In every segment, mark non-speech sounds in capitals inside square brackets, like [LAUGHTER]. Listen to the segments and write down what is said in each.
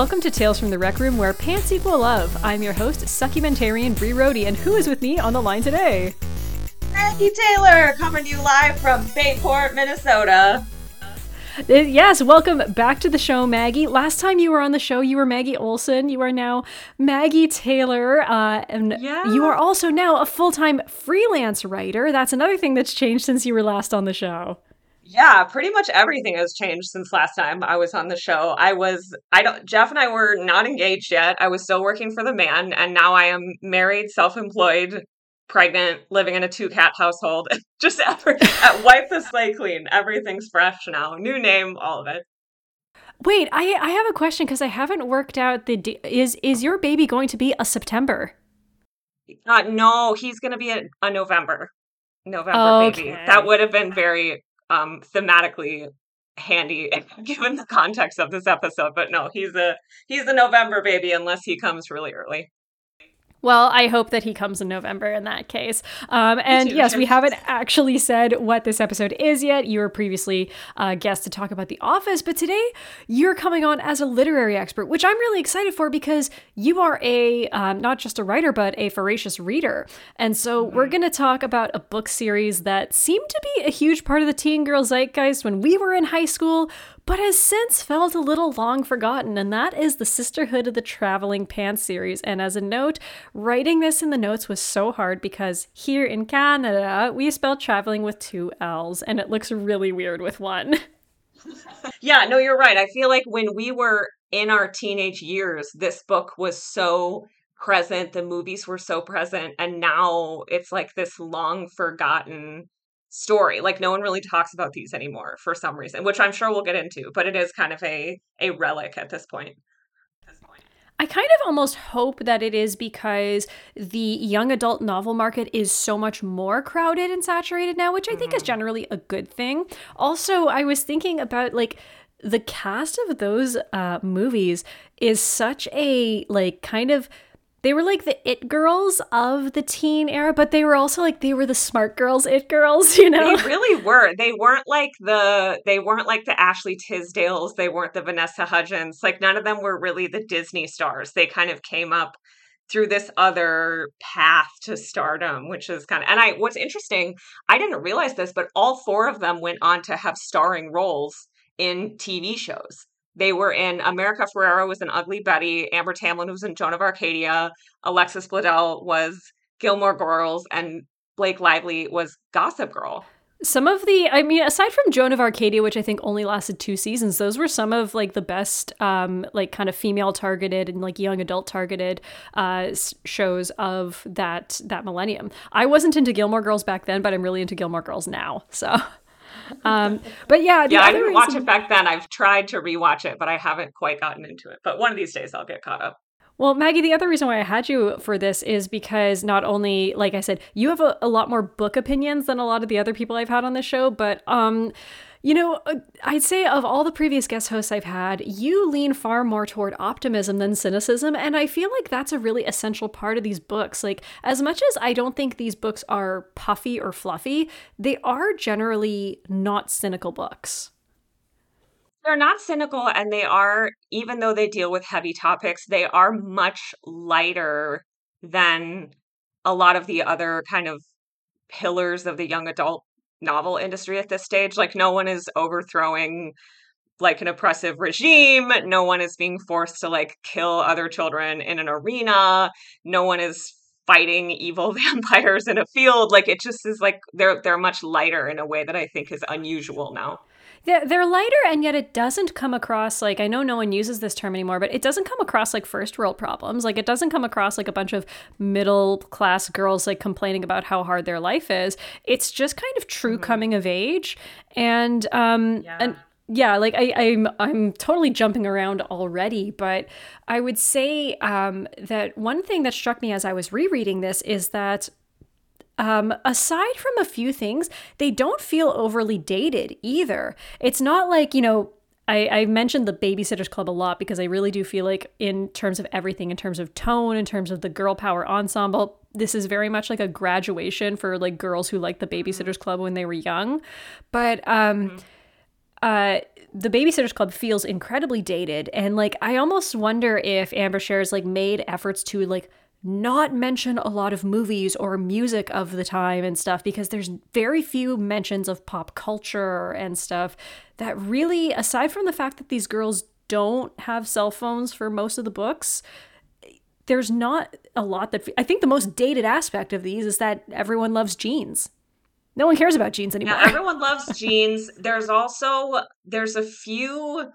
Welcome to Tales from the Rec Room, where pants equal love. I'm your host, Succumentarian Bree Rody, and who is with me on the line today? Maggie Taylor, coming to you live from Bayport, Minnesota. Uh, yes, welcome back to the show, Maggie. Last time you were on the show, you were Maggie Olson. You are now Maggie Taylor, uh, and yeah. you are also now a full-time freelance writer. That's another thing that's changed since you were last on the show. Yeah, pretty much everything has changed since last time I was on the show. I was I don't Jeff and I were not engaged yet. I was still working for the man and now I am married, self-employed, pregnant, living in a two-cat household. [LAUGHS] Just every, wipe the slate clean. Everything's fresh now. New name, all of it. Wait, I I have a question cuz I haven't worked out the is is your baby going to be a September? Uh, no, he's going to be a, a November. November okay. baby. That would have been very um, thematically handy [LAUGHS] given the context of this episode. But no, he's a he's a November baby unless he comes really early. Well, I hope that he comes in November in that case. Um, and yes, we haven't actually said what this episode is yet. You were previously a uh, guest to talk about The Office, but today you're coming on as a literary expert, which I'm really excited for because you are a um, not just a writer, but a voracious reader. And so mm-hmm. we're going to talk about a book series that seemed to be a huge part of the teen girl zeitgeist when we were in high school, but has since felt a little long forgotten, and that is the Sisterhood of the Traveling Pants series. And as a note, writing this in the notes was so hard because here in Canada, we spell traveling with two L's, and it looks really weird with one. [LAUGHS] yeah, no, you're right. I feel like when we were in our teenage years, this book was so present, the movies were so present, and now it's like this long forgotten story. Like no one really talks about these anymore for some reason, which I'm sure we'll get into, but it is kind of a a relic at this point. I kind of almost hope that it is because the young adult novel market is so much more crowded and saturated now, which I think mm-hmm. is generally a good thing. Also, I was thinking about like the cast of those uh, movies is such a like kind of they were like the it girls of the teen era, but they were also like they were the smart girls it girls, [LAUGHS] you know. They really were. They weren't like the they weren't like the Ashley Tisdales, they weren't the Vanessa Hudgens. Like none of them were really the Disney stars. They kind of came up through this other path to stardom, which is kind of and I what's interesting, I didn't realize this, but all four of them went on to have starring roles in TV shows. They were in America Ferrera was in Ugly Betty, Amber Tamblyn was in Joan of Arcadia, Alexis Bledel was Gilmore Girls, and Blake Lively was Gossip Girl. Some of the, I mean, aside from Joan of Arcadia, which I think only lasted two seasons, those were some of like the best, um, like kind of female targeted and like young adult targeted uh, shows of that that millennium. I wasn't into Gilmore Girls back then, but I'm really into Gilmore Girls now. So [LAUGHS] um, but yeah, yeah, I didn't reason... watch it back then. I've tried to rewatch it, but I haven't quite gotten into it. But one of these days, I'll get caught up. Well, Maggie, the other reason why I had you for this is because not only, like I said, you have a, a lot more book opinions than a lot of the other people I've had on the show, but um, you know, uh, I'd say of all the previous guest hosts I've had, you lean far more toward optimism than cynicism. And I feel like that's a really essential part of these books. Like, as much as I don't think these books are puffy or fluffy, they are generally not cynical books. They're not cynical, and they are, even though they deal with heavy topics, they are much lighter than a lot of the other kind of pillars of the young adult novel industry at this stage. Like, no one is overthrowing like an oppressive regime. No one is being forced to like kill other children in an arena. No one is fighting evil [LAUGHS] vampires in a field. Like it just is like they're they're much lighter in a way that I think is unusual now. They're, they're lighter, and yet it doesn't come across like I know no one uses this term anymore, but it doesn't come across like first world problems. Like it doesn't come across like a bunch of middle class girls like complaining about how hard their life is. It's just kind of true mm-hmm. coming of age, and um, yeah. and yeah, like I, I'm I'm totally jumping around already, but I would say um, that one thing that struck me as I was rereading this is that um, aside from a few things, they don't feel overly dated either. It's not like, you know, I, I, mentioned the Babysitters Club a lot because I really do feel like, in terms of everything, in terms of tone, in terms of the girl power ensemble, this is very much like a graduation for like girls who liked the Babysitters Club when they were young. But um, mm-hmm. uh, the Babysitters Club feels incredibly dated, and like I almost wonder if Ann Brashares like made efforts to like not mention a lot of movies or music of the time and stuff because there's very few mentions of pop culture and stuff that really aside from the fact that these girls don't have cell phones for most of the books there's not a lot that I think the most dated aspect of these is that everyone loves jeans. No one cares about jeans anymore. Yeah, [LAUGHS] everyone loves jeans. There's also there's a few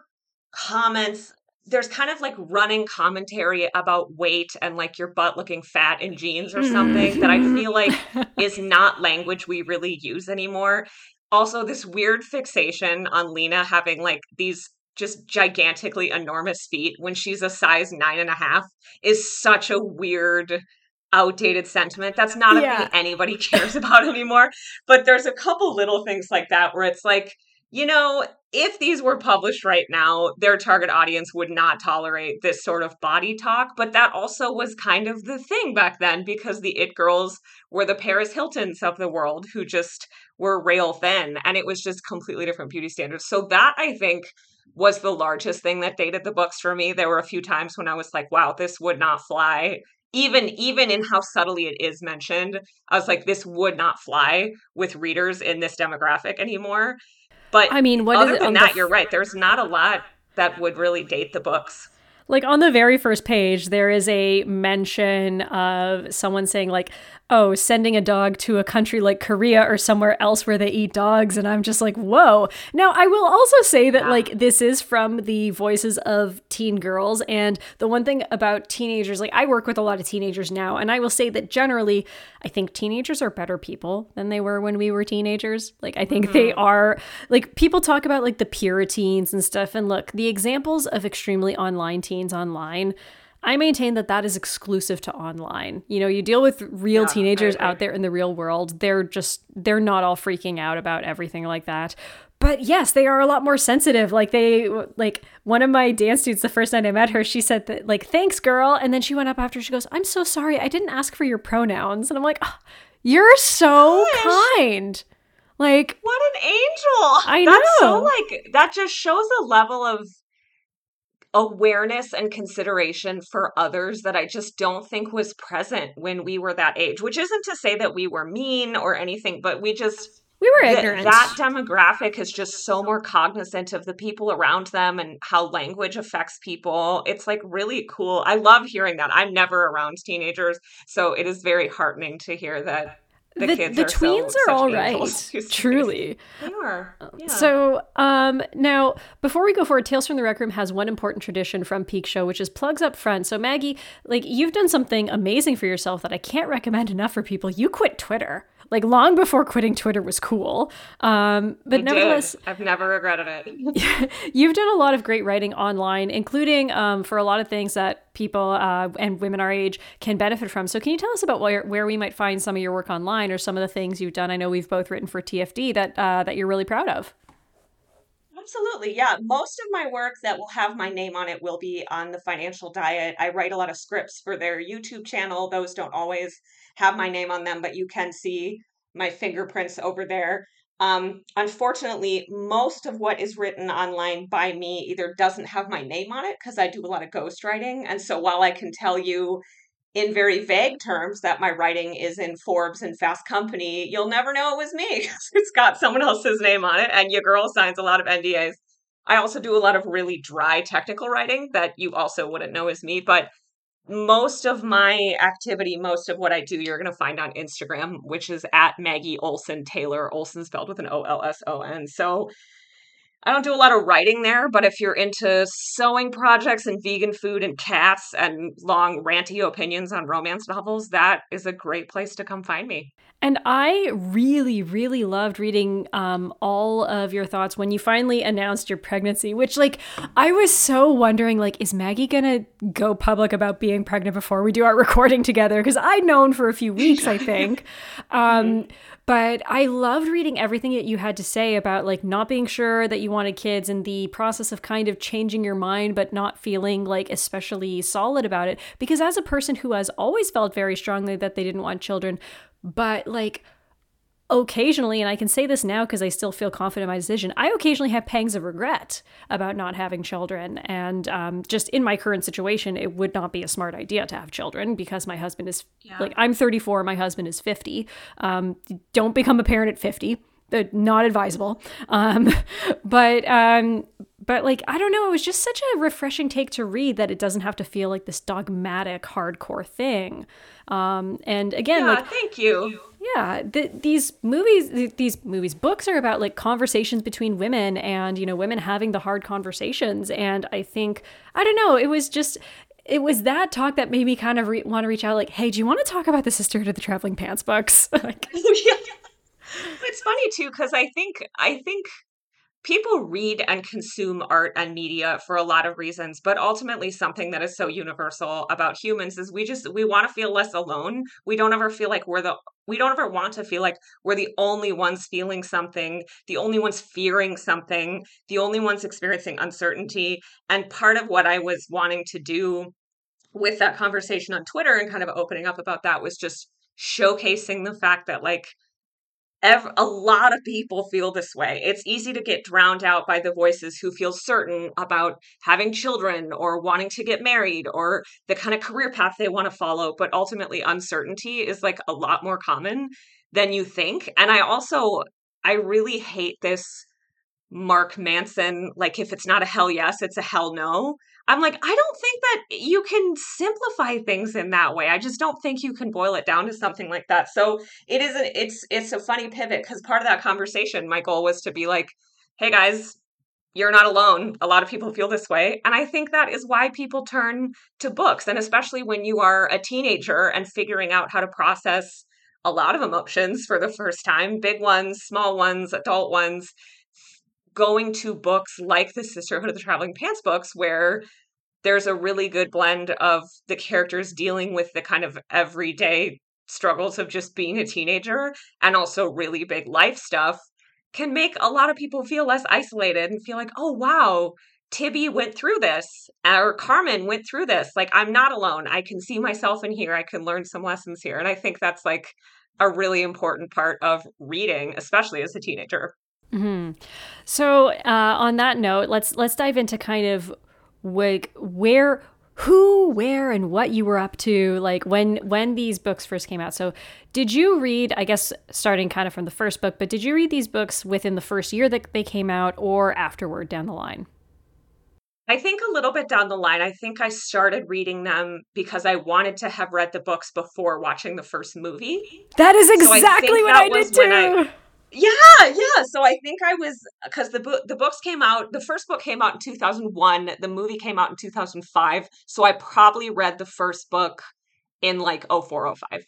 comments there's kind of like running commentary about weight and like your butt looking fat in jeans or something that I feel like mm-hmm. is not language we really use anymore. Also, this weird fixation on Lena having like these just gigantically enormous feet when she's a size nine and a half is such a weird outdated sentiment. That's not yeah. a thing anybody [LAUGHS] cares about anymore. But there's a couple little things like that where it's like, you know, if these were published right now, their target audience would not tolerate this sort of body talk. But that also was kind of the thing back then because the It Girls were the Paris Hiltons of the world who just were rail thin and it was just completely different beauty standards. So that I think was the largest thing that dated the books for me. There were a few times when I was like, wow, this would not fly. Even even in how subtly it is mentioned, I was like, this would not fly with readers in this demographic anymore. But I mean, what other than that, f- you're right. There's not a lot that would really date the books like on the very first page there is a mention of someone saying like oh, sending a dog to a country like Korea or somewhere else where they eat dogs. And I'm just like, whoa. Now, I will also say that, like, this is from the voices of teen girls. And the one thing about teenagers, like, I work with a lot of teenagers now, and I will say that generally, I think teenagers are better people than they were when we were teenagers. Like, I think mm-hmm. they are, like, people talk about, like, the Puritans and stuff. And look, the examples of extremely online teens online I maintain that that is exclusive to online. You know, you deal with real yeah, teenagers out there in the real world. They're just they're not all freaking out about everything like that. But yes, they are a lot more sensitive. Like they like one of my dance students the first night I met her, she said that like thanks girl and then she went up after she goes, "I'm so sorry. I didn't ask for your pronouns." And I'm like, oh, "You're so Gosh. kind." Like what an angel. I That's know. so like that just shows a level of awareness and consideration for others that I just don't think was present when we were that age, which isn't to say that we were mean or anything, but we just we were ignorant. Th- that demographic is just so more cognizant of the people around them and how language affects people. It's like really cool. I love hearing that. I'm never around teenagers, so it is very heartening to hear that the, the, the tweens so, are all right [LAUGHS] truly. They are uh, yeah. so um now before we go forward tales from the rec room has one important tradition from peak show which is plugs up front. So maggie like you've done something amazing for yourself that i can't recommend enough for people. You quit twitter like long before quitting Twitter was cool. Um, but I nevertheless, did. I've never regretted it. [LAUGHS] you've done a lot of great writing online, including um, for a lot of things that people uh, and women our age can benefit from. So, can you tell us about where, where we might find some of your work online or some of the things you've done? I know we've both written for TFD that uh, that you're really proud of. Absolutely. Yeah. Most of my work that will have my name on it will be on the financial diet. I write a lot of scripts for their YouTube channel. Those don't always have my name on them, but you can see my fingerprints over there. Um, unfortunately, most of what is written online by me either doesn't have my name on it because I do a lot of ghostwriting. And so while I can tell you in very vague terms that my writing is in Forbes and Fast Company, you'll never know it was me [LAUGHS] because it's got someone else's name on it. And your girl signs a lot of NDAs. I also do a lot of really dry technical writing that you also wouldn't know is me. But most of my activity, most of what I do, you're going to find on Instagram, which is at Maggie Olson Taylor, Olson spelled with an O L S O N. So I don't do a lot of writing there, but if you're into sewing projects and vegan food and cats and long ranty opinions on romance novels, that is a great place to come find me. And I really, really loved reading um, all of your thoughts when you finally announced your pregnancy, which, like, I was so wondering, like, is Maggie gonna go public about being pregnant before we do our [LAUGHS] recording together? Because I'd known for a few weeks, I think. [LAUGHS] Um, mm-hmm. But I loved reading everything that you had to say about like not being sure that you wanted kids and the process of kind of changing your mind, but not feeling like especially solid about it. Because as a person who has always felt very strongly that they didn't want children, but like occasionally, and I can say this now because I still feel confident in my decision, I occasionally have pangs of regret about not having children. And um, just in my current situation, it would not be a smart idea to have children because my husband is yeah. like, I'm 34, my husband is 50. Um, don't become a parent at 50. They're not advisable. Um, [LAUGHS] but um, but like I don't know, it was just such a refreshing take to read that it doesn't have to feel like this dogmatic hardcore thing. Um, and again, yeah, like thank you. Yeah, the, these movies, these movies, books are about like conversations between women and you know women having the hard conversations. And I think I don't know, it was just it was that talk that made me kind of re- want to reach out like hey do you want to talk about the sisterhood of the traveling pants books [LAUGHS] like, oh, [LAUGHS] yeah it's funny too because I think I think people read and consume art and media for a lot of reasons but ultimately something that is so universal about humans is we just we want to feel less alone. We don't ever feel like we're the we don't ever want to feel like we're the only ones feeling something the only ones fearing something the only ones experiencing uncertainty. And part of what i was wanting to do with that conversation on twitter and kind of opening up about that was just showcasing the fact that like Every, a lot of people feel this way. It's easy to get drowned out by the voices who feel certain about having children or wanting to get married or the kind of career path they want to follow. But ultimately, uncertainty is like a lot more common than you think. And I also, I really hate this Mark Manson, like if it's not a hell yes, it's a hell no. I'm like, I don't think that you can simplify things in that way. I just don't think you can boil it down to something like that. So it is a, it's it's a funny pivot because part of that conversation, my goal was to be like, hey guys, you're not alone. A lot of people feel this way. And I think that is why people turn to books. And especially when you are a teenager and figuring out how to process a lot of emotions for the first time, big ones, small ones, adult ones going to books like the Sisterhood of the Traveling Pants books, where there's a really good blend of the characters dealing with the kind of everyday struggles of just being a teenager and also really big life stuff can make a lot of people feel less isolated and feel like, oh, wow, Tibby went through this or Carmen went through this. Like, I'm not alone. I can see myself in here. I can learn some lessons here. And I think that's like a really important part of reading, especially as a teenager. Mm-hmm. So, uh, on that note, let's let's dive into kind of like where who where and what you were up to like when when these books first came out so did you read i guess starting kind of from the first book but did you read these books within the first year that they came out or afterward down the line I think a little bit down the line, I think I started reading them because I wanted to have read the books before watching the first movie. That is exactly so I what I did too. I, yeah, yeah. So I think I was because the book the books came out. The first book came out in two thousand one. The movie came out in two thousand five. So I probably read the first book in like 0405.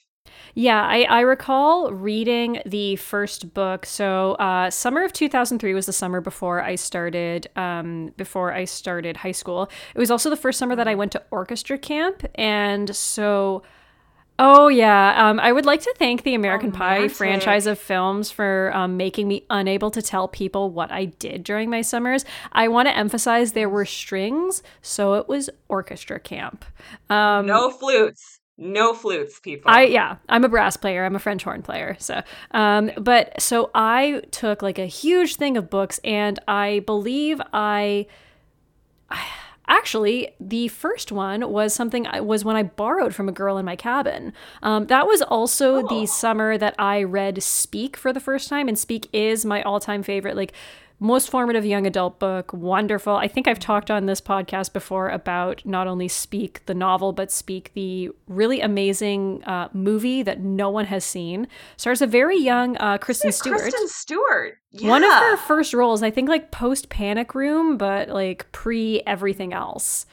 Yeah, I, I recall reading the first book. So, uh, summer of 2003 was the summer before I started um, before I started high school. It was also the first summer that I went to orchestra camp, and so Oh yeah, um, I would like to thank the American Pie franchise of films for um, making me unable to tell people what I did during my summers. I want to emphasize there were strings, so it was orchestra camp. Um, no flutes, no flutes, people. I yeah, I'm a brass player. I'm a French horn player. So, um, but so I took like a huge thing of books, and I believe I. I Actually, the first one was something I, was when I borrowed from a girl in my cabin. Um, that was also oh. the summer that I read Speak for the first time, and Speak is my all-time favorite. Like most formative young adult book wonderful. I think i've talked on this podcast before about not only speak the novel but speak the really amazing uh, movie that no one has seen. Stars a very young uh, kristen stewart. Kristen stewart? Yeah. one of her first roles i think like post panic room but like pre everything else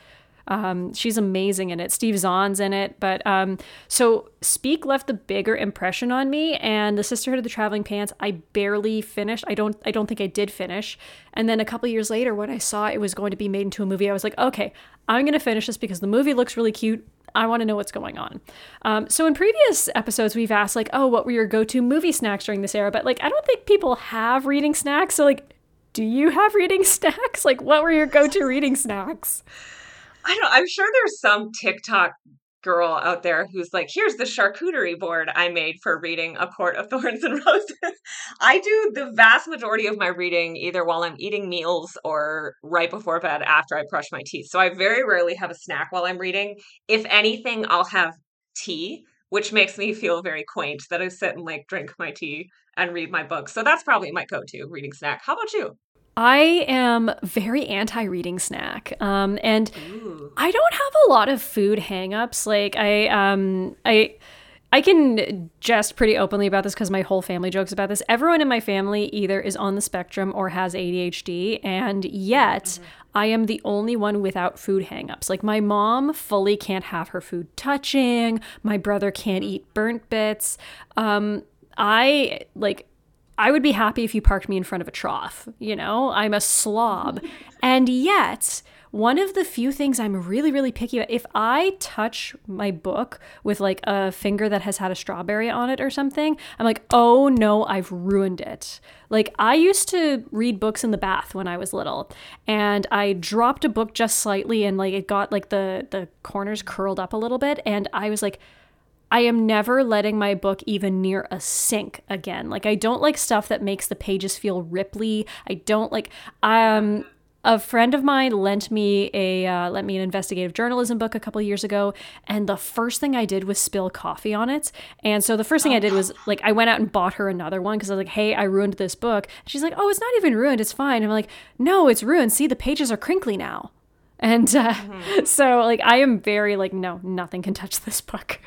um, she's amazing in it. Steve Zahn's in it. But um, so Speak left the bigger impression on me, and the Sisterhood of the Traveling Pants I barely finished. I don't I don't think I did finish. And then a couple years later, when I saw it was going to be made into a movie, I was like, okay, I'm gonna finish this because the movie looks really cute. I want to know what's going on. Um, so in previous episodes, we've asked like, oh, what were your go-to movie snacks during this era? But like, I don't think people have reading snacks. So like, do you have reading [LAUGHS] snacks? Like, what were your go-to reading snacks? I don't. I'm sure there's some TikTok girl out there who's like, here's the charcuterie board I made for reading A Court of Thorns and [LAUGHS] Roses. I do the vast majority of my reading either while I'm eating meals or right before bed after I brush my teeth. So I very rarely have a snack while I'm reading. If anything, I'll have tea, which makes me feel very quaint that I sit and like drink my tea and read my book. So that's probably my go to reading snack. How about you? I am very anti reading snack. Um, and Ooh. I don't have a lot of food hangups. Like I um I I can jest pretty openly about this because my whole family jokes about this. Everyone in my family either is on the spectrum or has ADHD, and yet mm-hmm. I am the only one without food hangups. Like my mom fully can't have her food touching. My brother can't eat burnt bits. Um, I like I would be happy if you parked me in front of a trough. You know, I'm a slob. and yet, one of the few things I'm really, really picky about, if I touch my book with like a finger that has had a strawberry on it or something, I'm like, oh no, I've ruined it. Like, I used to read books in the bath when I was little, and I dropped a book just slightly and like it got like the, the corners curled up a little bit. And I was like, I am never letting my book even near a sink again. Like I don't like stuff that makes the pages feel ripply. I don't like um a friend of mine lent me a uh, lent me an investigative journalism book a couple years ago and the first thing i did was spill coffee on it. And so the first thing i did was like i went out and bought her another one because i was like hey i ruined this book. She's like oh it's not even ruined. It's fine. I'm like no it's ruined. See the pages are crinkly now and uh, mm-hmm. [LAUGHS] so like I am very like no, nothing can touch this book.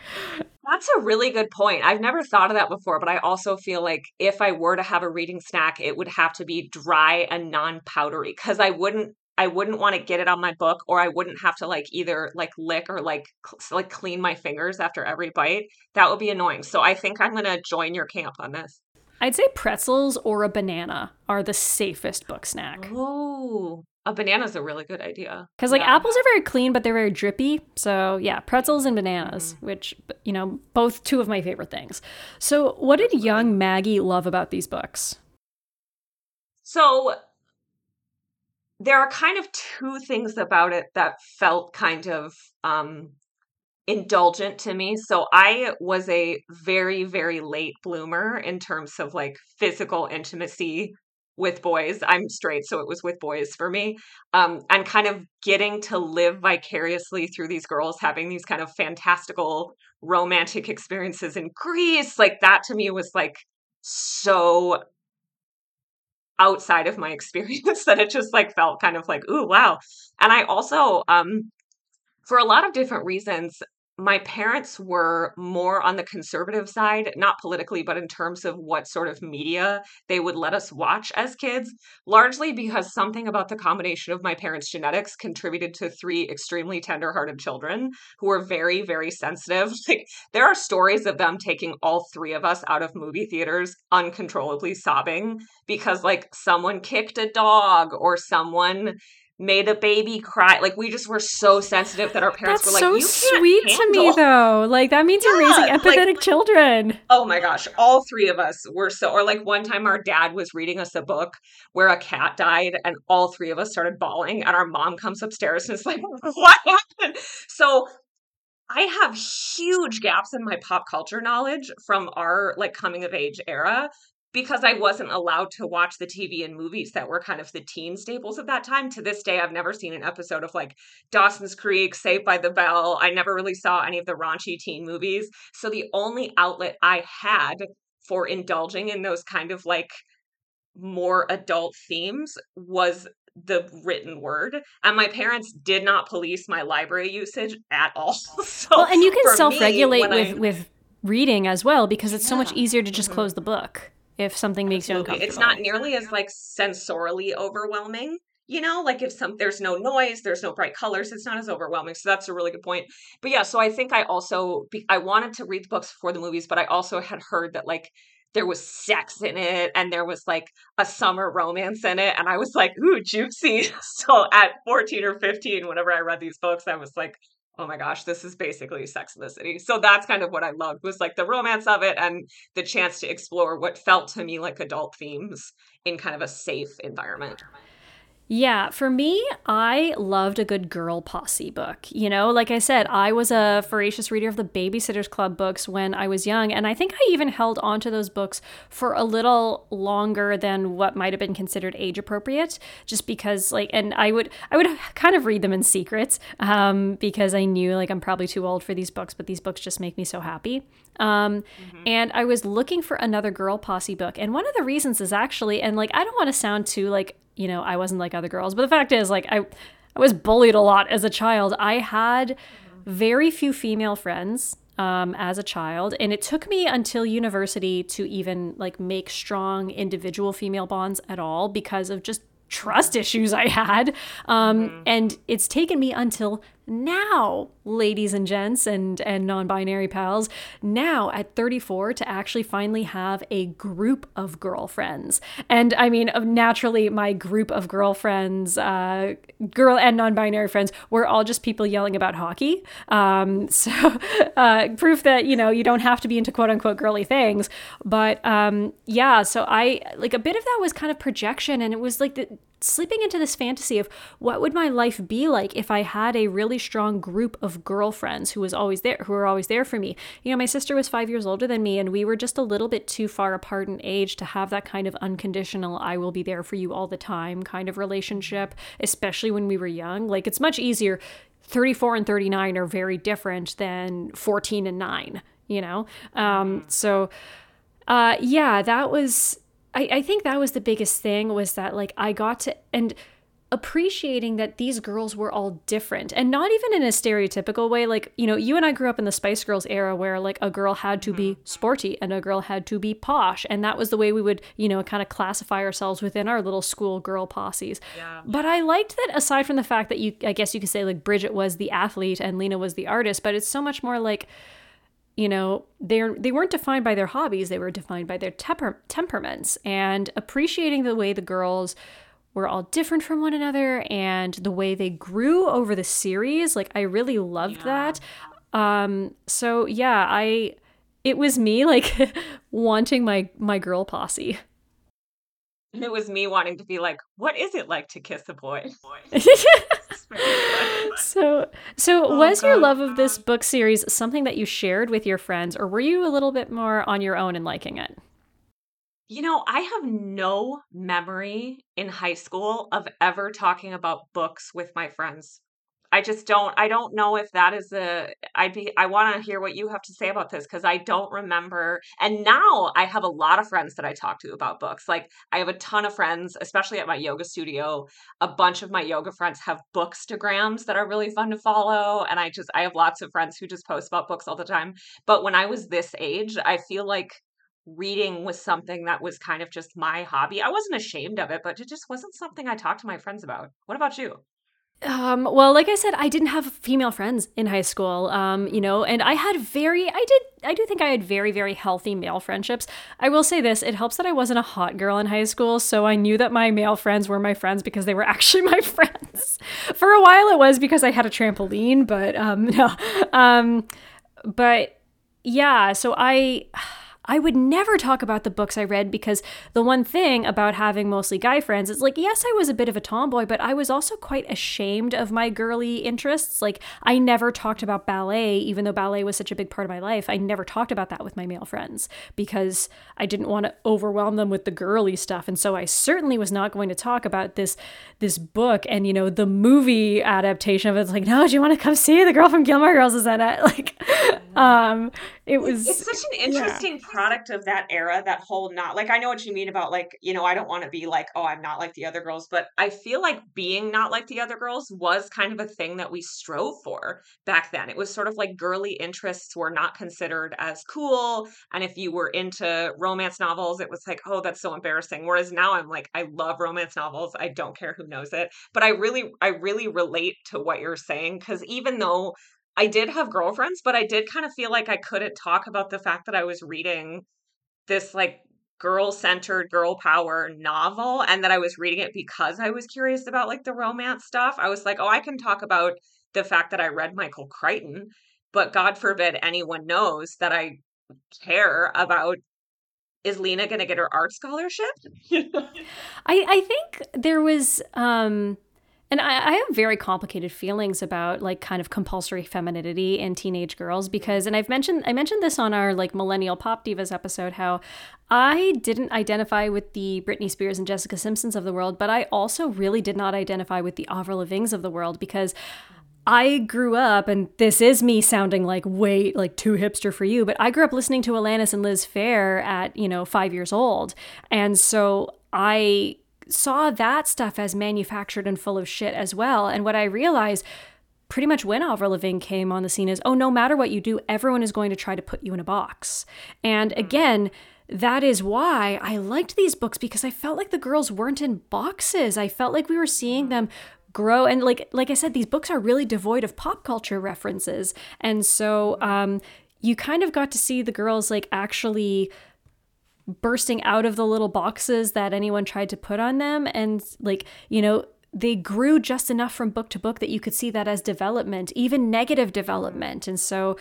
That's a really good point. I've never thought of that before, but I also feel like if I were to have a reading snack, it would have to be dry and non-powdery cuz I wouldn't I wouldn't want to get it on my book or I wouldn't have to like either like lick or like cl- like clean my fingers after every bite. That would be annoying. So I think I'm going to join your camp on this. I'd say pretzels or a banana are the safest book snack. Oh, a banana's a really good idea. Because like yeah. apples are very clean, but they're very drippy. So yeah, pretzels and bananas, mm-hmm. which you know, both two of my favorite things. So what did young Maggie love about these books? So there are kind of two things about it that felt kind of um indulgent to me. So I was a very, very late bloomer in terms of like physical intimacy with boys. I'm straight, so it was with boys for me. Um, and kind of getting to live vicariously through these girls having these kind of fantastical romantic experiences in Greece. Like that to me was like so outside of my [LAUGHS] experience that it just like felt kind of like, ooh, wow. And I also, um, for a lot of different reasons, my parents were more on the conservative side, not politically, but in terms of what sort of media they would let us watch as kids, largely because something about the combination of my parents' genetics contributed to three extremely tender-hearted children who were very, very sensitive. [LAUGHS] Like there are stories of them taking all three of us out of movie theaters uncontrollably sobbing because like someone kicked a dog or someone made a baby cry. Like we just were so sensitive that our parents That's were like, so sweet handle. to me though. Like that means yeah, you're raising empathetic like, children. Oh my gosh, all three of us were so. Or like one time, our dad was reading us a book where a cat died, and all three of us started bawling, and our mom comes upstairs and is like, "What happened?" So. I have huge gaps in my pop culture knowledge from our like coming of age era because I wasn't allowed to watch the TV and movies that were kind of the teen staples of that time. To this day, I've never seen an episode of like Dawson's Creek, Saved by the Bell. I never really saw any of the raunchy teen movies. So the only outlet I had for indulging in those kind of like more adult themes was the written word and my parents did not police my library usage at all [LAUGHS] so well and you can self-regulate with I, with reading as well because it's yeah. so much easier to just mm-hmm. close the book if something makes Absolutely. you uncomfortable. It's not nearly as like sensorily overwhelming. You know, like if some there's no noise, there's no bright colors, it's not as overwhelming. So that's a really good point. But yeah, so I think I also I wanted to read the books before the movies, but I also had heard that like there was sex in it and there was like a summer romance in it and I was like, "Ooh, juicy." [LAUGHS] So at 14 or 15 whenever I read these books, I was like, oh my gosh, this is basically Sex in the City. So that's kind of what I loved was like the romance of it and the chance to explore what felt to me like adult themes in kind of a safe environment. Yeah, for me, I loved a good girl posse book. You know, like I said, I was a voracious reader of the Babysitters Club books when I was young, and I think I even held onto those books for a little longer than what might have been considered age appropriate, just because, like, and I would, I would kind of read them in secret um, because I knew, like, I'm probably too old for these books, but these books just make me so happy. Um, mm-hmm. And I was looking for another girl posse book, and one of the reasons is actually, and like, I don't want to sound too like you know, I wasn't like other girls. But the fact is, like, I, I was bullied a lot as a child. I had very few female friends um, as a child, and it took me until university to even like make strong individual female bonds at all because of just trust issues I had. Um, mm-hmm. And it's taken me until now, ladies and gents and, and non binary pals, now at 34 to actually finally have a group of girlfriends. And I mean, naturally, my group of girlfriends, uh, girl and non binary friends, were all just people yelling about hockey. Um, [LAUGHS] so, uh, proof that, you know, you don't have to be into quote unquote girly things. But um, yeah, so I, like, a bit of that was kind of projection. And it was like the, slipping into this fantasy of what would my life be like if I had a really strong group of girlfriends who was always there who were always there for me. You know, my sister was 5 years older than me and we were just a little bit too far apart in age to have that kind of unconditional I will be there for you all the time kind of relationship, especially when we were young. Like it's much easier 34 and 39 are very different than 14 and 9, you know? Um so uh yeah, that was I, I think that was the biggest thing was that like I got to and appreciating that these girls were all different and not even in a stereotypical way like you know you and I grew up in the Spice Girls era where like a girl had to be mm-hmm. sporty and a girl had to be posh and that was the way we would you know kind of classify ourselves within our little school girl posses yeah. but I liked that aside from the fact that you I guess you could say like Bridget was the athlete and Lena was the artist but it's so much more like you know they're they weren't defined by their hobbies they were defined by their temper- temperaments and appreciating the way the girls were all different from one another and the way they grew over the series like i really loved yeah. that um so yeah i it was me like [LAUGHS] wanting my my girl posse [LAUGHS] it was me wanting to be like, what is it like to kiss a boy? [LAUGHS] [LAUGHS] so, so oh, was God. your love of this um book series something that you shared with your friends, or were you a little bit more on your own in liking it? You know, I have no memory in high school of ever talking about books with my friends. I just don't I don't know if that is a I'd be I want to hear what you have to say about this cuz I don't remember and now I have a lot of friends that I talk to about books. Like I have a ton of friends especially at my yoga studio. A bunch of my yoga friends have bookstagrams that are really fun to follow and I just I have lots of friends who just post about books all the time. But when I was this age, I feel like reading was something that was kind of just my hobby. I wasn't ashamed of it, but it just wasn't something I talked to my friends about. What about you? Um, well, like I said, I didn't have female friends in high school. Um, you know, and I had very, I did, I do think I had very, very healthy male friendships. I will say this: it helps that I wasn't a hot girl in high school, so I knew that my male friends were my friends because they were [LAUGHS] actually my friends. For a while, it was because I had a trampoline, but um, [LAUGHS] no, um, but yeah. So I. I would never talk about the books I read because the one thing about having mostly guy friends is like, yes, I was a bit of a tomboy, but I was also quite ashamed of my girly interests. Like, I never talked about ballet, even though ballet was such a big part of my life. I never talked about that with my male friends because I didn't want to overwhelm them with the girly stuff. And so I certainly was not going to talk about this this book and you know the movie adaptation of it. It's like, no, do you want to come see the girl from Gilmore Girls is in it? [LAUGHS] Like, [LAUGHS] um, it was. It's such an interesting. Yeah product of that era, that whole not like I know what you mean about like, you know, I don't want to be like, oh, I'm not like the other girls, but I feel like being not like the other girls was kind of a thing that we strove for back then. It was sort of like girly interests were not considered as cool. And if you were into romance novels, it was like, oh, that's so embarrassing. Whereas now I'm like, I love romance novels. I don't care who knows it. But I really, I really relate to what you're saying because even though I did have girlfriends, but I did kind of feel like I couldn't talk about the fact that I was reading this like girl centered girl power novel and that I was reading it because I was curious about like the romance stuff. I was like, oh, I can talk about the fact that I read Michael Crichton, but God forbid anyone knows that I care about is Lena going to get her art scholarship? [LAUGHS] I, I think there was, um, and I, I have very complicated feelings about like kind of compulsory femininity in teenage girls because, and I've mentioned, I mentioned this on our like millennial pop divas episode, how I didn't identify with the Britney Spears and Jessica Simpsons of the world, but I also really did not identify with the Avril Lavignes of the world because I grew up, and this is me sounding like way like too hipster for you, but I grew up listening to Alanis and Liz Phair at you know five years old, and so I saw that stuff as manufactured and full of shit as well. And what I realized pretty much when Avril Lavigne came on the scene is, oh, no matter what you do, everyone is going to try to put you in a box. And hmm. again, that is why I liked these books because I felt like the girls weren't in boxes. I felt like we were seeing hmm. them grow and like like I said these books are really devoid of pop culture references and so um you kind of got to see the girls like actually bursting out of the little boxes that anyone tried to put on them and like you know they grew just enough from book to book that you could see that as development even negative development and so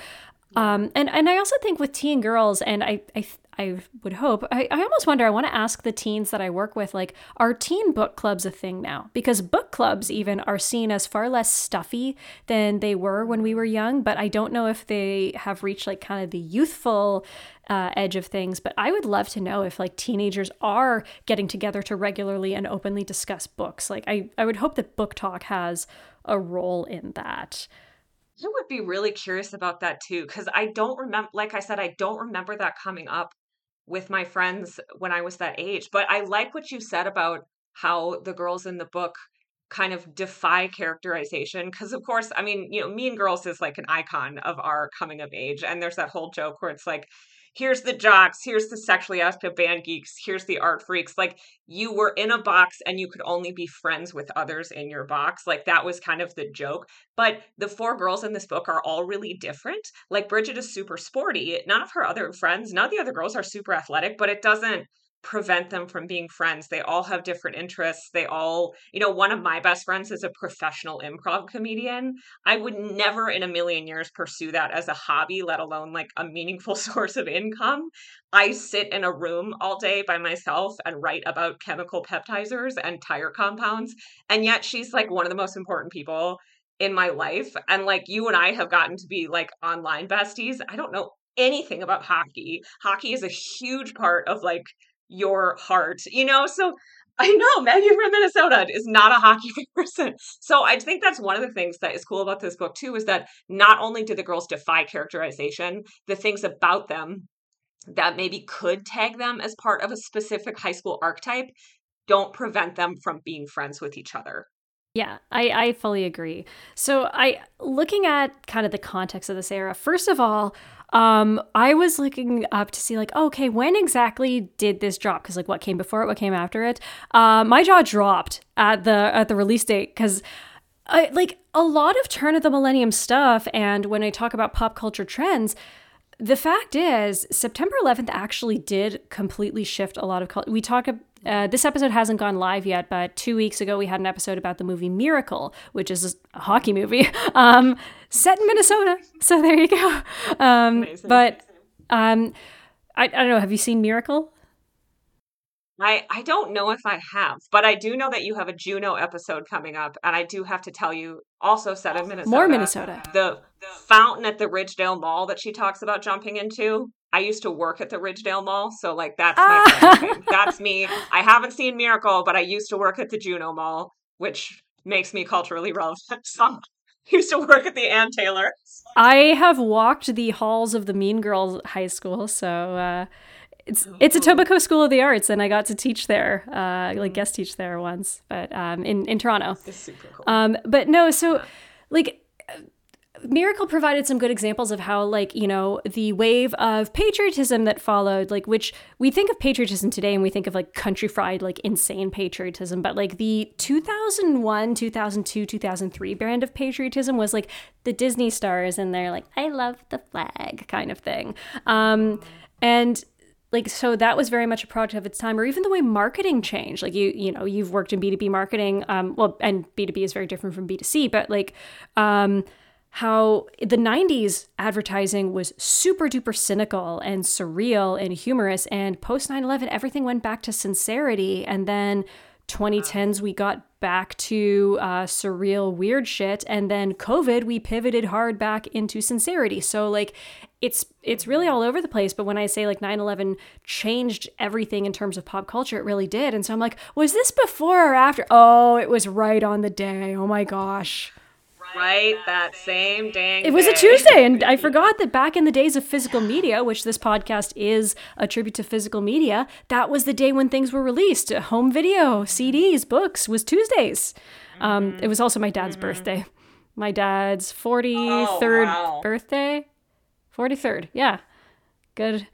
um, and and I also think with teen girls, and I I, I would hope. I, I almost wonder, I want to ask the teens that I work with, like, are teen book clubs a thing now? Because book clubs even are seen as far less stuffy than they were when we were young, but I don't know if they have reached like kind of the youthful uh, edge of things. But I would love to know if like teenagers are getting together to regularly and openly discuss books. Like, I, I would hope that book talk has a role in that. I would be really curious about that too, because I don't remember, like I said, I don't remember that coming up with my friends when I was that age. But I like what you said about how the girls in the book kind of defy characterization because of course i mean you know mean girls is like an icon of our coming of age and there's that whole joke where it's like here's the jocks, here's the sexually active band geeks, here's the art freaks. Like you were in a box and you could only be friends with others in your box. Like that was kind of the joke. But the four girls in this book are all really different. Like Bridget is super sporty. None of her other friends, none of the other girls are super athletic, but it doesn't prevent them from being friends. They all have different interests. They all, you know, one of my best friends is a professional improv comedian. I would never in a million years pursue that as a hobby, let alone like a meaningful [LAUGHS] source of income. I sit in a room all day by myself and write about chemical peptizers and tire compounds. And yet she's like one of the most important people in my life. And like you and I have gotten to be like online besties. I don't know anything about hockey. Hockey is a huge part of like your heart, you know? So I know Maggie from Minnesota is not a hockey [LAUGHS] person. So I think that's one of the things that is cool about this book too, is that not only do the girls defy characterization, the things about them that maybe could tag them as part of a specific high school archetype don't prevent them from being friends with each other. Yeah, I, I fully agree. So I looking at kind of the context of this era, first of all, um, I was looking up to see like, okay, when exactly did this drop? Because like, what came before it, what came after it? Uh, my jaw dropped at the at the release date because. I, like a lot of turn of the millennium stuff, and when I talk about pop culture trends, the fact is september 11th actually did completely shift a lot of culture we talk uh, this episode hasn't gone live yet but two weeks ago we had an episode about the movie miracle which is a hockey movie [LAUGHS] um, set in minnesota so there you go um, but um, I, I don't know have you seen miracle I, I don't know if I have, but I do know that you have a Juno episode coming up, and I do have to tell you, also set in Minnesota. More Minnesota. The, the fountain at the Ridgedale Mall that she talks about jumping into. I used to work at the Ridgedale Mall, so like that's ah. [LAUGHS] that's me. I haven't seen Miracle, but I used to work at the Juno Mall, which makes me culturally relevant. [LAUGHS] So used to work at the Ann Taylor. I have walked the halls of the Mean Girls High School, so uh, it's it's Etobicoke School of the Arts, and I got to teach there, uh, like mm-hmm. guest teach there once, but um, in in Toronto. It's super cool. Um, but no, so like. Miracle provided some good examples of how, like, you know, the wave of patriotism that followed, like, which we think of patriotism today and we think of like country fried, like insane patriotism, but like the 2001, 2002, 2003 brand of patriotism was like the Disney stars and they're like, I love the flag kind of thing. Um, and like so that was very much a product of its time or even the way marketing changed like you you know you've worked in b2b marketing um well and b2b is very different from b2c but like um how the 90s advertising was super duper cynical and surreal and humorous and post 9/11 everything went back to sincerity. And then 2010s we got back to uh, surreal weird shit. And then covid we pivoted hard back into sincerity. So like it's it's really all over the place. But when i say like 9-11 changed everything in terms of pop culture it really did. And so i'm like was this before or after? Oh it was right on the day. Oh my gosh right that same dang it was a tuesday and i forgot that back in the days of physical media which this podcast is a tribute to physical media that was the day when things were released. Home video cds books was tuesdays. Um, it was also my dad's birthday. My dad's 43rd wow. birthday? 43rd yeah. Good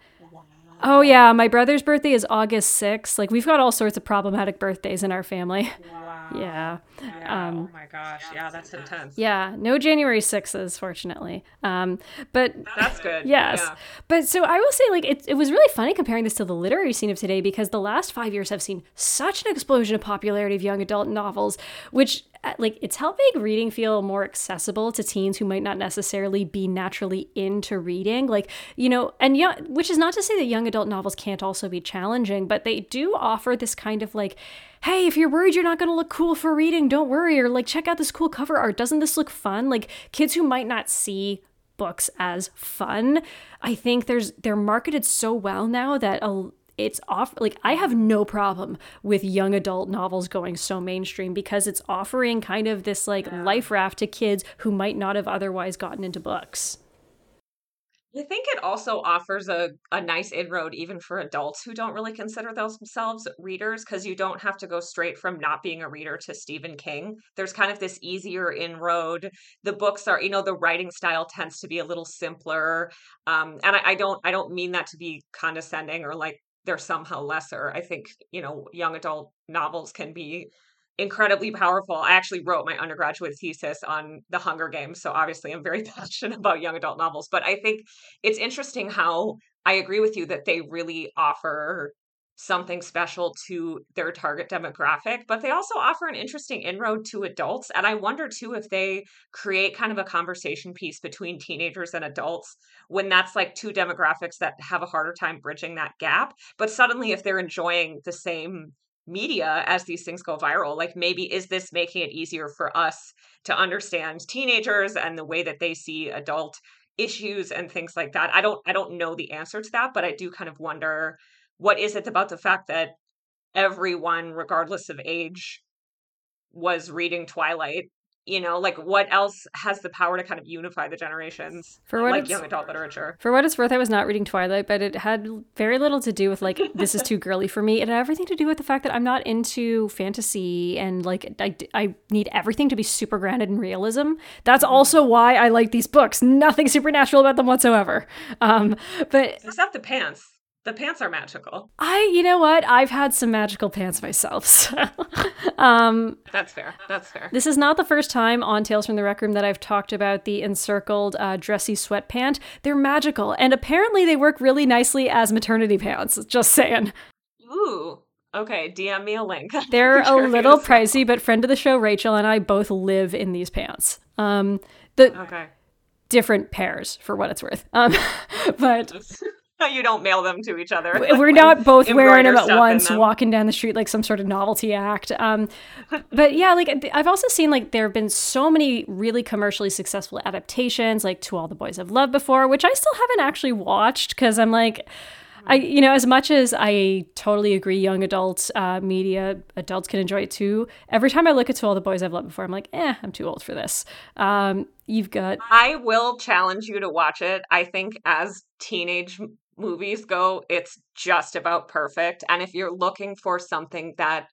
oh yeah my brother's birthday is august 6th like we've got all sorts of problematic birthdays in our family [LAUGHS] Wow. yeah Yeah. Um, oh my gosh. Yeah, that's intense. yeah no january 6th fortunately um, but That's good. Yes. Yeah. But so I will say, like, it, it was really funny comparing this to the literary scene of today because the last five years have seen such an explosion of popularity of young adult novels, which, like, it's helping reading feel more accessible to teens who might not necessarily be naturally into reading. Like, you know, and yeah, which is not to say that young adult novels can't also be challenging, but they do offer this kind of like, hey, if you're worried you're not going to look cool for reading, don't worry. Or like, check out this cool cover art. Doesn't this look fun? Like, kids who might not see books as fun. I think there's they're marketed so well now that a, it's off like I have no problem with young adult novels going so mainstream because it's offering kind of this like life raft to kids who might not have otherwise gotten into books. I think it also offers a, a nice inroad even for adults who don't really consider themselves readers because you don't have to go straight from not being a reader to Stephen King. There's kind of this easier inroad. The books are, you know, the writing style tends to be a little simpler. Um, and I, I don't I don't mean that to be condescending or like they're somehow lesser. I think, you know, young adult novels can be incredibly powerful. I actually wrote my undergraduate thesis on the Hunger Games, so obviously I'm very [LAUGHS] passionate about young adult novels, but I think it's interesting how I agree with you that they really offer something special to their target demographic, but they also offer an interesting inroad to adults. And I wonder too if they create kind of a conversation piece between teenagers and adults when that's like two demographics that have a harder time bridging that gap. But suddenly, if they're enjoying the same media as these things go viral like maybe is this making it easier for us to understand teenagers and the way that they see adult issues and things like that i don't i don't know the answer to that but i do kind of wonder what is it about the fact that everyone regardless of age was reading twilight you know like what else has the power to kind of unify the generations For what like it's- young adult literature For what it's worth, I was not reading Twilight, but it had very little to do with like this is too [LAUGHS] girly for me. It had everything to do with the fact that I'm not into fantasy and like I, I need everything to be super grounded in realism. That's also why I like these books. Nothing supernatural about them whatsoever. Um, but except the pants the pants are magical I, you know what? I've had some magical pants myself. [LAUGHS] So. um, that's fair that's fair This is not the first time on Tales from the Rec Room that I've talked about the encircled uh, dressy sweat pant. They're magical, and apparently they work really nicely as maternity pants. Just saying. Ooh. Okay, DM me a link. [LAUGHS] They're a Curious. little pricey, but friend of the show, Rachel, and I both live in these pants. Um, the Okay. different pairs, for what it's worth. Um, [LAUGHS] but [LAUGHS] you don't mail them to each other. we're not both wearing them at once, them. walking down the street like some sort of novelty act. Um, but yeah, like I've also seen like there have been so many really commercially successful adaptations, like To All the Boys I've Loved Before, which I still haven't actually watched because I'm like. I, you know, as much as I totally agree, young adult uh, media, adults can enjoy it too. Every time I look at To All the Boys I've Loved Before, I'm like, eh, I'm too old for this. Um, you've got I will challenge you to watch it. I think as teenage movies go, it's just about perfect. And if you're looking for something that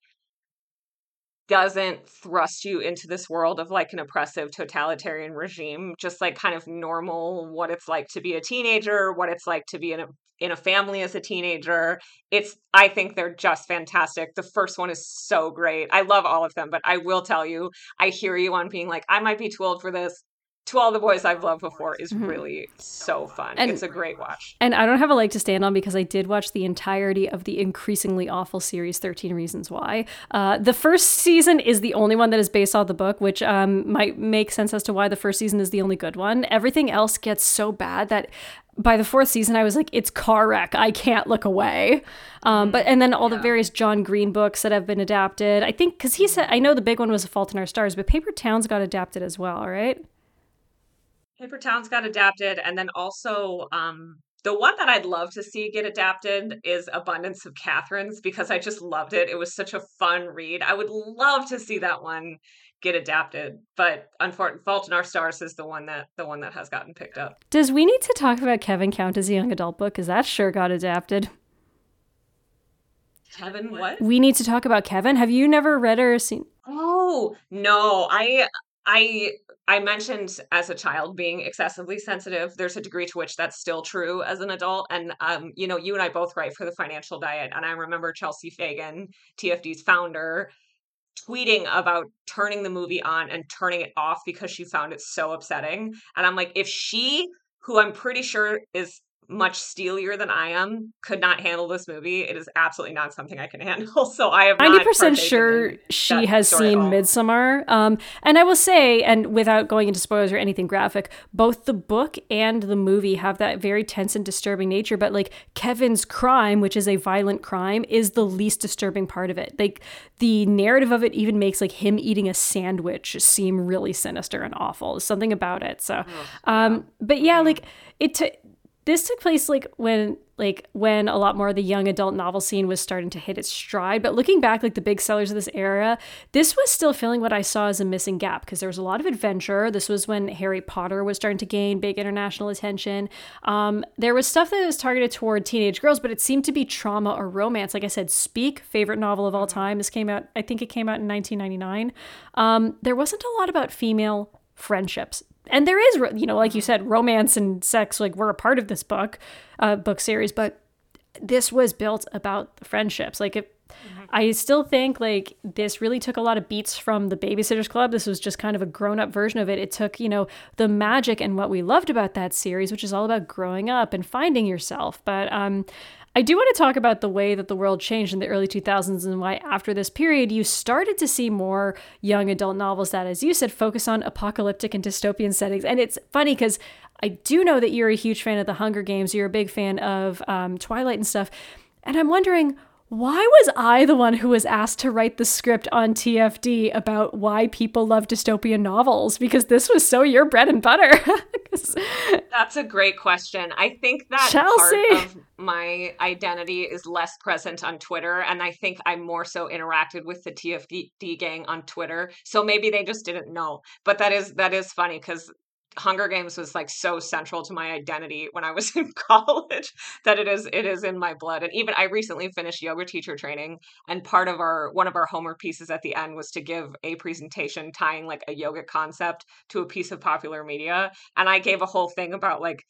doesn't thrust you into this world of like an oppressive totalitarian regime, just like kind of normal what it's like to be a teenager, what it's like to be in a in a family as a teenager. It's I think they're just fantastic. The first one is so great. I love all of them, but I will tell you, I hear you on being like I might be too old for this. To all the boys I've loved before is mm-hmm. really so fun. And, it's a great watch. And I don't have a leg to stand on because I did watch the entirety of the increasingly awful series 13 Reasons Why. Uh, the first season is the only one that is based on the book, which um, might make sense as to why the first season is the only good one. Everything else gets so bad that by the fourth season, I was like, it's car wreck. I can't look away. Um, but and then all yeah. the various John Green books that have been adapted. I think because he said, I know the big one was A Fault in Our Stars, but Paper Towns got adapted as well, right? Paper Towns got adapted, and then also um, the one that I'd love to see get adapted is Abundance of Catherines because I just loved it. It was such a fun read. I would love to see that one get adapted, but unfortunately, Fault in Our Stars is the one that the one that has gotten picked up. Does we need to talk about Kevin count as a young adult book? Because that sure got adapted. Kevin, what? We need to talk about Kevin. Have you never read or seen? Oh no, I I I mentioned as a child being excessively sensitive. There's a degree to which that's still true as an adult. And, um, you know, you and I both write for the financial diet. And I remember Chelsea Fagan, TFD's founder, tweeting about turning the movie on and turning it off because she found it so upsetting. And I'm like, if she, who I'm pretty sure is much steelier than I am could not handle this movie. It is absolutely not something I can [LAUGHS] handle. So I am ninety percent sure she has seen Midsommar. Um, and I will say, and without going into spoilers or anything graphic, both the book and the movie have that very tense and disturbing nature. But like Kevin's crime, which is a violent crime, is the least disturbing part of it. Like the narrative of it even makes like him eating a sandwich seem really sinister and awful. There's something about it. So, um, but yeah, like it. T- this took place like when like when a lot more of the young adult novel scene was starting to hit its stride. But looking back like the big sellers of this era this was still filling what i saw as a missing gap because there was a lot of adventure. This was when harry potter was starting to gain big international attention. Um, there was stuff that was targeted toward teenage girls but it seemed to be trauma or romance. Like i said speak favorite novel of all time. This came out i think it came out in 1999 um, there wasn't a lot about female friendships and there is you know like you said romance and sex like we're a part of this book uh, book series but this was built about the friendships. Like it mm-hmm. i still think like this really took a lot of beats from the babysitters club. This was just kind of a grown-up version of it. It took you know the magic and what we loved about that series which is all about growing up and finding yourself. But um I do want to talk about the way that the world changed in the early 2000s and why, after this period, you started to see more young adult novels that, as you said, focus on apocalyptic and dystopian settings. And it's funny because I do know that you're a huge fan of the Hunger Games, you're a big fan of um, Twilight and stuff. And I'm wondering, why was I the one who was asked to write the script on TFD about why people love dystopian novels? Because this was so your bread and butter. [LAUGHS] That's a great question. I think that Chelsea. part of my identity is less present on Twitter, and I think I'm more so interacted with the TFD gang on Twitter. So maybe they just didn't know. But that is that is funny because Hunger Games was like so central to my identity when I was [LAUGHS] in college that it is it is in my blood. And even I recently finished yoga teacher training and part of our one of our homework pieces at the end was to give a presentation tying like a yoga concept to a piece of popular media. And I gave a whole thing about like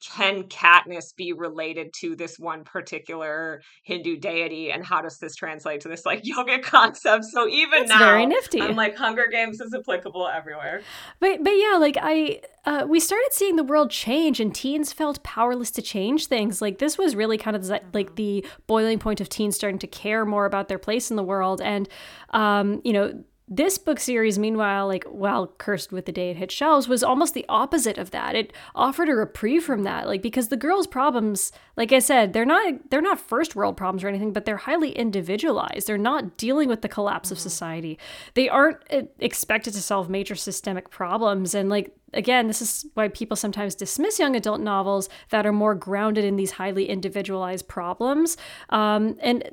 can Katniss be related to this one particular Hindu deity, and how does this translate to this like [LAUGHS] yoga concept? So even That's now, very nifty. I'm like Hunger Games is applicable everywhere. But but yeah, like I uh, we started seeing the world change, and teens felt powerless to change things. Like this was really kind of the, like the boiling point of teens starting to care more about their place in the world, and um, you know this book series, meanwhile, like while cursed with the day it hit shelves, was almost the opposite of that. It offered a reprieve from that, like because the girls' problems, like I said, they're not they're not first world problems or anything, but they're highly individualized. They're not dealing with the collapse mm-hmm. of society. They aren't uh, expected to solve major systemic problems, and like again, this is why people sometimes dismiss young adult novels that are more grounded in these highly individualized problems. Um, and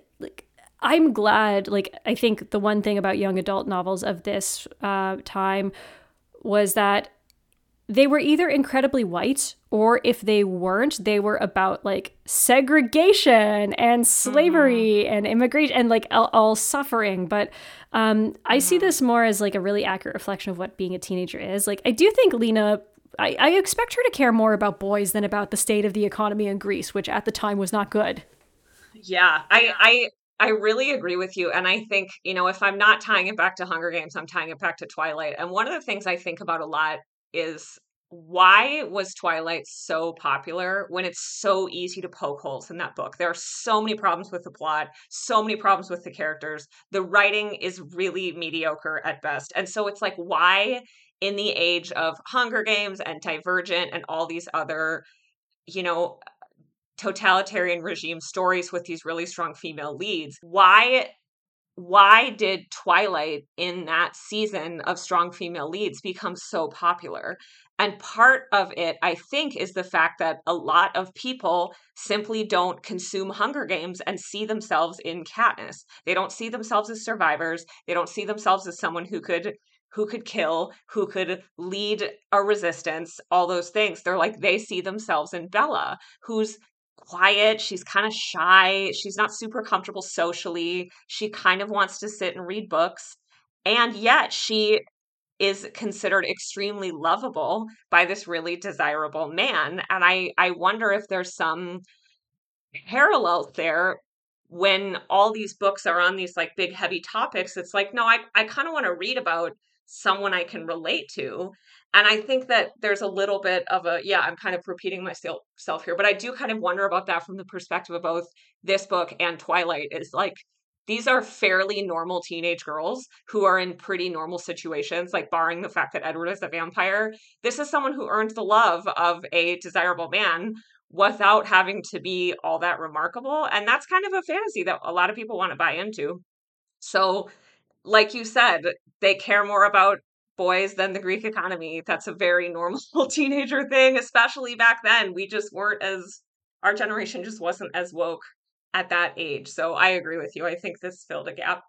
I'm glad, like, I think the one thing about young adult novels of this uh, time was that they were either incredibly white or if they weren't, they were about like segregation and slavery mm. and immigration and like all, all suffering. But um, mm. I see mm-hmm. this more as like a really accurate reflection of what being a teenager is. Like, I do think Lena I, I, expect her to care more about boys than about the state of the economy in Greece, which at the time was not good. Yeah, I, I I really agree with you. And I think, you know, if I'm not tying it back to Hunger Games, I'm tying it back to Twilight. And one of the things I think about a lot is why was Twilight so popular when it's so easy to poke holes in that book? There are so many problems with the plot, so many problems with the characters. The writing is really mediocre at best. And so it's like, why in the age of Hunger Games and Divergent and all these other, you know, totalitarian regime stories with these really strong female leads, why why did Twilight in that season of strong female leads become so popular? And part of it, I think, is the fact that a lot of people simply don't consume Hunger Games and see themselves in Katniss. They don't see themselves as survivors. They don't see themselves as someone who could who could kill, who could lead a resistance, all those things. They're like they see themselves in Bella, who's quiet. She's kind of shy. She's not super comfortable socially. She kind of wants to sit and read books. And yet she is considered extremely lovable by this really desirable man. And I, I wonder if there's some parallels there when all these books are on these like big heavy topics. It's like, no, I, I kind of want to read about someone I can relate to. And I think that there's a little bit of a, yeah, I'm kind of repeating myself here, but I do kind of wonder about that from the perspective of both this book and Twilight is like, these are fairly normal teenage girls who are in pretty normal situations, like barring the fact that Edward is a vampire. This is someone who earned the love of a desirable man without having to be all that remarkable. And that's kind of a fantasy that a lot of people want to buy into. So, like you said, they care more about boys than the Greek economy. That's a very normal [LAUGHS] teenager thing, especially back then. We just weren't as, our generation just wasn't as woke at that age. So I agree with you. I think this filled a gap.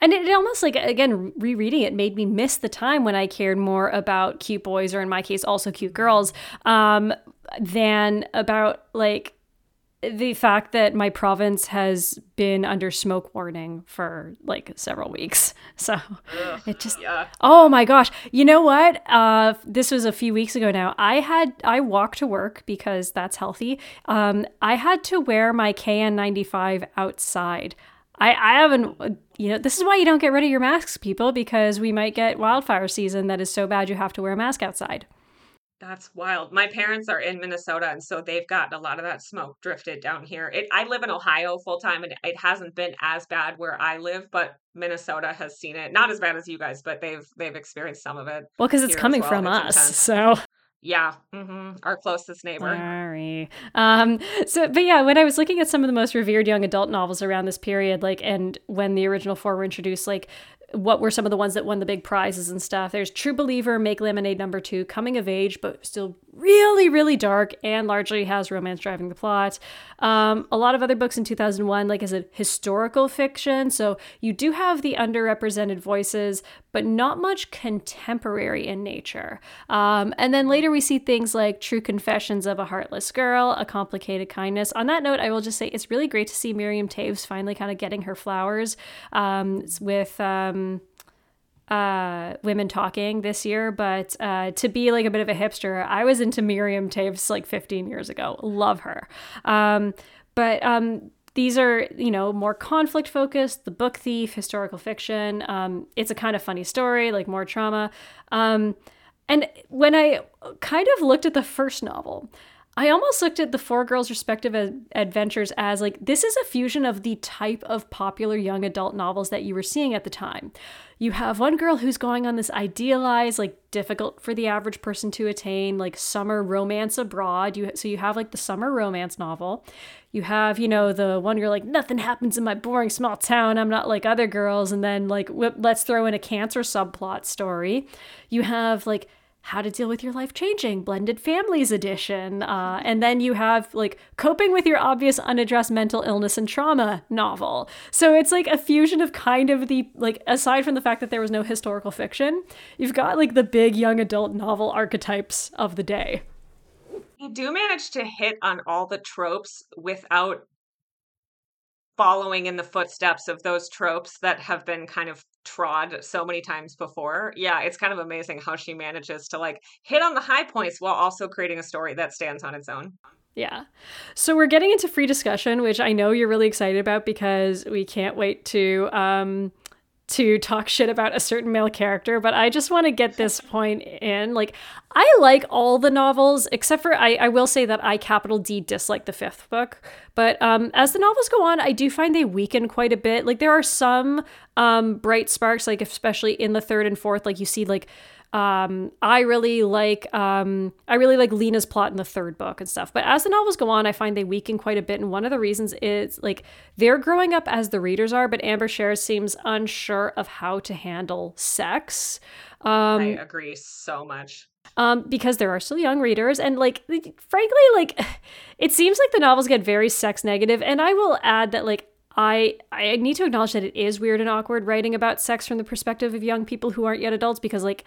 And it almost like, again, rereading it made me miss the time when I cared more about cute boys, or in my case, also cute girls, um, than about like the fact that my province has been under smoke warning for like several weeks. [LAUGHS] So Ugh, it just yeah. Oh my gosh. You know what? Uh this was a few weeks ago now. I had I walk to work because that's healthy. Um I had to wear my KN95 outside. I I haven't you know, this is why you don't get rid of your masks people because we might get wildfire season that is so bad you have to wear a mask outside. That's wild. My parents are in Minnesota, and so they've gotten a lot of that smoke drifted down here. It, I live in Ohio full time, and it hasn't been as bad where I live, but Minnesota has seen it. Not as bad as you guys, but they've they've experienced some of it. Well, because it's coming well. from it's us, intense. so yeah, mm-hmm. our closest neighbor. Sorry. Um, so, but yeah, when I was looking at some of the most revered young adult novels around this period, like, and when the original four were introduced, like, what were some of the ones that won the big prizes and stuff. There's True Believer, Make Lemonade number two, coming of age, but still really, really dark and largely has romance driving the plot. Um, a lot of other books in 2001, like as a historical fiction. So you do have the underrepresented voices, but not much contemporary in nature. Um, and then later we see things like True Confessions of a Heartless Girl, A Complicated Kindness. On that note, I will just say it's really great to see Miriam Toews finally kind of getting her flowers um, with. Um, uh, women talking this year, but uh, to be like a bit of a hipster, I was into Miriam Toews like 15 years ago. Love her. Um, but um, these are, you know, more conflict focused. The Book Thief, historical fiction. Um, it's a kind of funny story, like more trauma. Um, and when I kind of looked at the first novel, I almost looked at the four girls' respective adventures as like this is a fusion of the type of popular young adult novels that you were seeing at the time. You have one girl who's going on this idealized, like difficult for the average person to attain, like summer romance abroad. You so you have like the summer romance novel. You have, you know, the one you're like, nothing happens in my boring small town. I'm not like other girls. And then like, let's throw in a cancer subplot story. You have like how to deal with your life changing blended families edition uh, and then you have like coping with your obvious unaddressed mental illness and trauma novel. So it's like a fusion of kind of the like aside from the fact that there was no historical fiction you've got like the big young adult novel archetypes of the day. You do manage to hit on all the tropes without following in the footsteps of those tropes that have been kind of trod so many times before. Yeah, it's kind of amazing how she manages to like hit on the high points while also creating a story that stands on its own. Yeah. So we're getting into free discussion, which I know you're really excited about because we can't wait to um to talk shit about a certain male character, but I just want to get this [LAUGHS] point in. Like, I like all the novels, except for I, I will say that I capital D dislike the fifth book. But um, as the novels go on, I do find they weaken quite a bit. Like, there are some um, bright sparks, like, especially in the third and fourth, like, you see, like, um, I really like um, I really like Lena's plot in the third book and stuff. But as the novels go on, I find they weaken quite a bit. And one of the reasons is like they're growing up as the readers are, but Ann Brashares seems unsure of how to handle sex. Um, I agree so much. Um, because there are still young readers, and like, frankly, like, [LAUGHS] it seems like the novels get very sex negative. And I will add that, like, I I need to acknowledge that it is weird and awkward writing about sex from the perspective of young people who aren't yet adults because like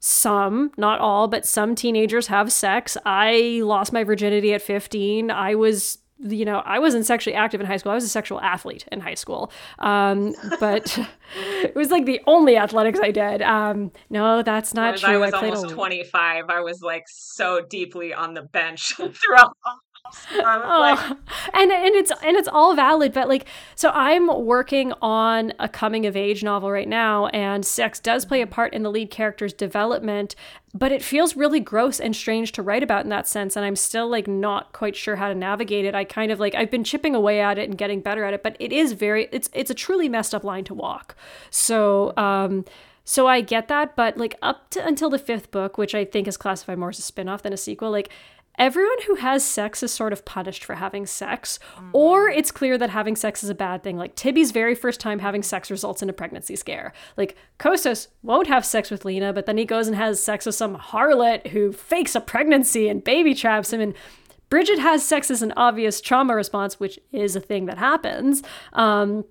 some, not all, but some teenagers have sex. I lost my virginity at 15. I was you know, I wasn't sexually active in high school. I was a sexual athlete in high school. Um, but [LAUGHS] it was like the only athletics I did. Um, no, that's not true. I was I almost 25. I was like so deeply on the bench [LAUGHS] throughout oh, and and it's and it's all valid, but like so I'm working on a coming of age novel right now, and sex does play a part in the lead character's development, but it feels really gross and strange to write about in that sense, and I'm still like not quite sure how to navigate it. I kind of like I've been chipping away at it and getting better at it, but it is very it's it's a truly messed up line to walk. So um so I get that, but like up to until the fifth book, which I think is classified more as a spin-off than a sequel, like everyone who has sex is sort of punished for having sex, mm-hmm. or it's clear that having sex is a bad thing. Like Tibby's very first time having sex results in a pregnancy scare. Like Kostos won't have sex with Lena, but then he goes and has sex with some harlot who fakes a pregnancy and baby traps him. And Bridget has sex as an obvious trauma response, which is a thing that happens. Um,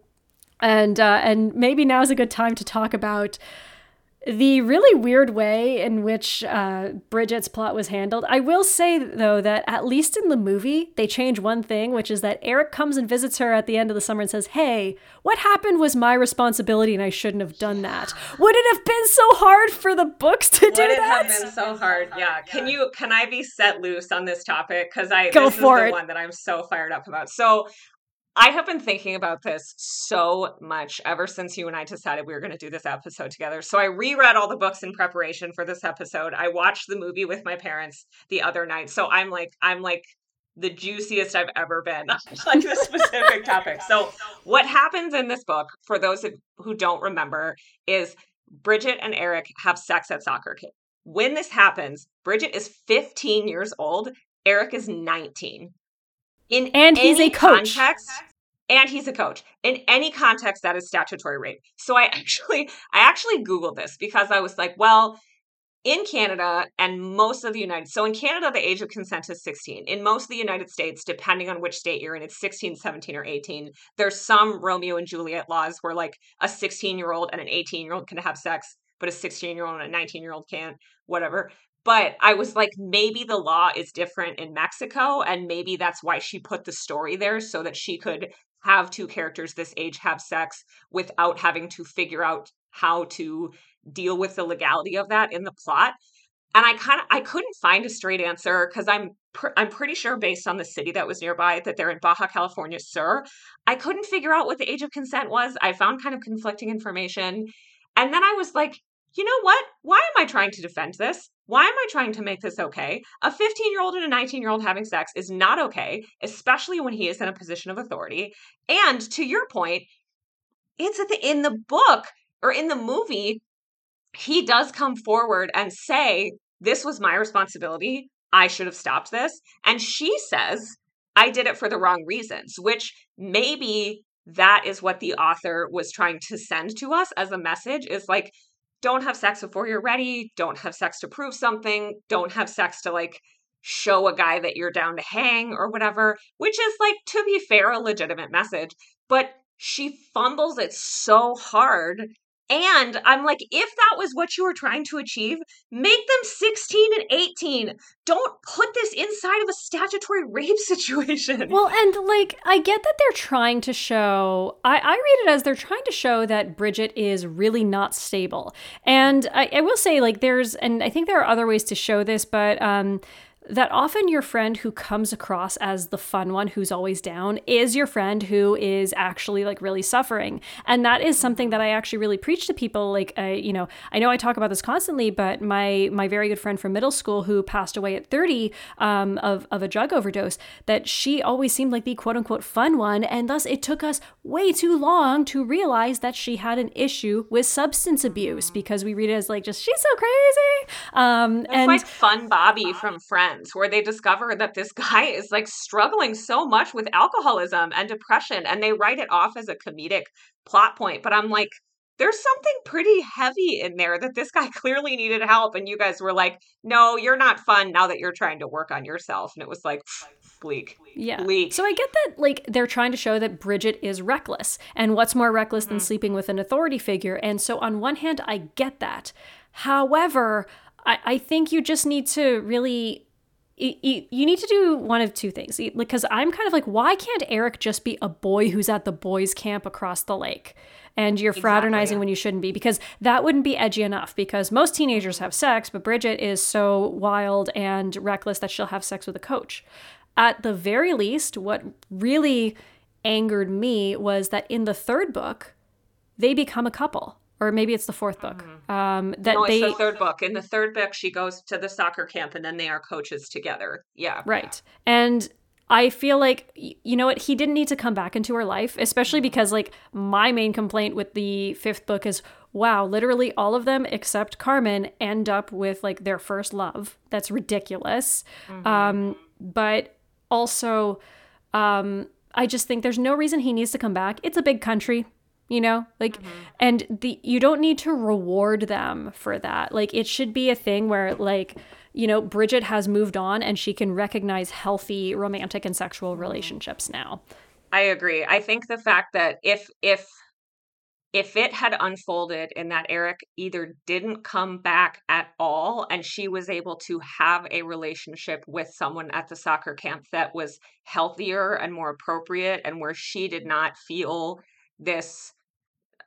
and uh, and maybe now is a good time to talk about the really weird way in which uh, Bridget's plot was handled. I will say, though, that at least in the movie, they change one thing, which is that Eric comes and visits her at the end of the summer and says, Hey, what happened was my responsibility and I shouldn't have done that. Would it have been so hard for the books to Would do that? Would it have been so hard? Yeah. Can you, can I be set loose on this topic? Because I, Go this for is the it. one that I'm so fired up about. So I have been thinking about this so much ever since you and I decided we were going to do this episode together. So I reread all the books in preparation for this episode. I watched the movie with my parents the other night. So I'm like, I'm like the juiciest I've ever been [LAUGHS] like this specific topic. So what happens in this book, for those who don't remember, is Bridget and Eric have sex at soccer camp. When this happens, Bridget is 15 years old. Eric is 19 in and he's a coach context, and he's a coach in any context that is statutory rape. So i actually i actually googled this because i was like well in canada and most of the united so in canada the age of consent is 16 in most of the united states depending on which state you're in it's 16 17 or 18 there's some romeo and juliet laws where like a 16 year old and an 18 year old can have sex but a 16 year old and a 19 year old can't whatever. But I was like, maybe the law is different in Mexico, and maybe that's why she put the story there so that she could have two characters this age have sex without having to figure out how to deal with the legality of that in the plot. And I kind of I couldn't find a straight answer because I'm pr- I'm pretty sure based on the city that was nearby that they're in Baja California Sur. I couldn't figure out what the age of consent was. I found kind of conflicting information. And then I was like, you know what? Why am I trying to defend this? Why am I trying to make this okay? A 15 year old and a 19 year old having sex is not okay, especially when he is in a position of authority. And to your point, it's in the book or in the movie, he does come forward and say, This was my responsibility. I should have stopped this. And she says, I did it for the wrong reasons, which maybe that is what the author was trying to send to us as a message is like don't have sex before you're ready, don't have sex to prove something, don't have sex to like show a guy that you're down to hang or whatever, which is like, to be fair, a legitimate message. But she fumbles it so hard and I'm like, if that was what you were trying to achieve, make them 16 and 18. Don't put this inside of a statutory [LAUGHS] rape situation. Well, and like, I get that they're trying to show, I, I read it as they're trying to show that Bridget is really not stable. And I, I will say, like, there's, and I think there are other ways to show this, but, um, that often your friend who comes across as the fun one who's always down is your friend who is actually like really suffering. And that is something that I actually really preach to people. Like, I, you know, I know I talk about this constantly, but my my very good friend from middle school who passed away at 30 um, of, of a drug overdose, that she always seemed like the quote unquote fun one. And thus it took us way too long to realize that she had an issue with substance abuse because we read it as like just, she's so crazy. Um, it's and like Fun Bobby from Friends, where they discover that this [LAUGHS] guy is like struggling so much with alcoholism and depression, and they write it off as a comedic plot point. But I'm like, there's something pretty heavy in there that this guy [LAUGHS] clearly needed help. And you guys were like, no, you're not fun now that you're trying to work on yourself. And it was like, bleak. Yeah. Bleak. So I get that, like, they're trying to show that Bridget is reckless. And what's more reckless mm-hmm. than sleeping with an authority figure? And so, on one hand, I get that. However, I, I think you just need to really you, you need to do one of two things because I'm kind of like, why can't Eric just be a boy who's at the boys' camp across the lake? And you're exactly, fraternizing yeah. when you shouldn't be because that wouldn't be edgy enough. Because most teenagers have sex, but Bridget is so wild and reckless that she'll have sex with a coach. At the very least, what really angered me was that in the third book, they become a couple or maybe it's the fourth book. Mm-hmm. Um, that no, it's they, the third book. In the third book, she goes to the soccer camp, and then they are coaches together. Yeah, right. And I feel like you know what he didn't need to come back into her life, especially mm-hmm. because like my main complaint with the fifth book is wow, literally all of them except Carmen end up with like their first love. That's ridiculous. Mm-hmm. Um, but also, um, I just think there's no reason he needs to come back. It's a big country you know like mm-hmm. and the you don't need to reward them for that like it should be a thing where like you know bridget has moved on and she can recognize healthy romantic and sexual mm-hmm. relationships now i agree i think the fact that if if if it had unfolded in that Eric either didn't come back at all and she was able to have a relationship with someone at the soccer camp that was healthier and more appropriate and where she did not feel this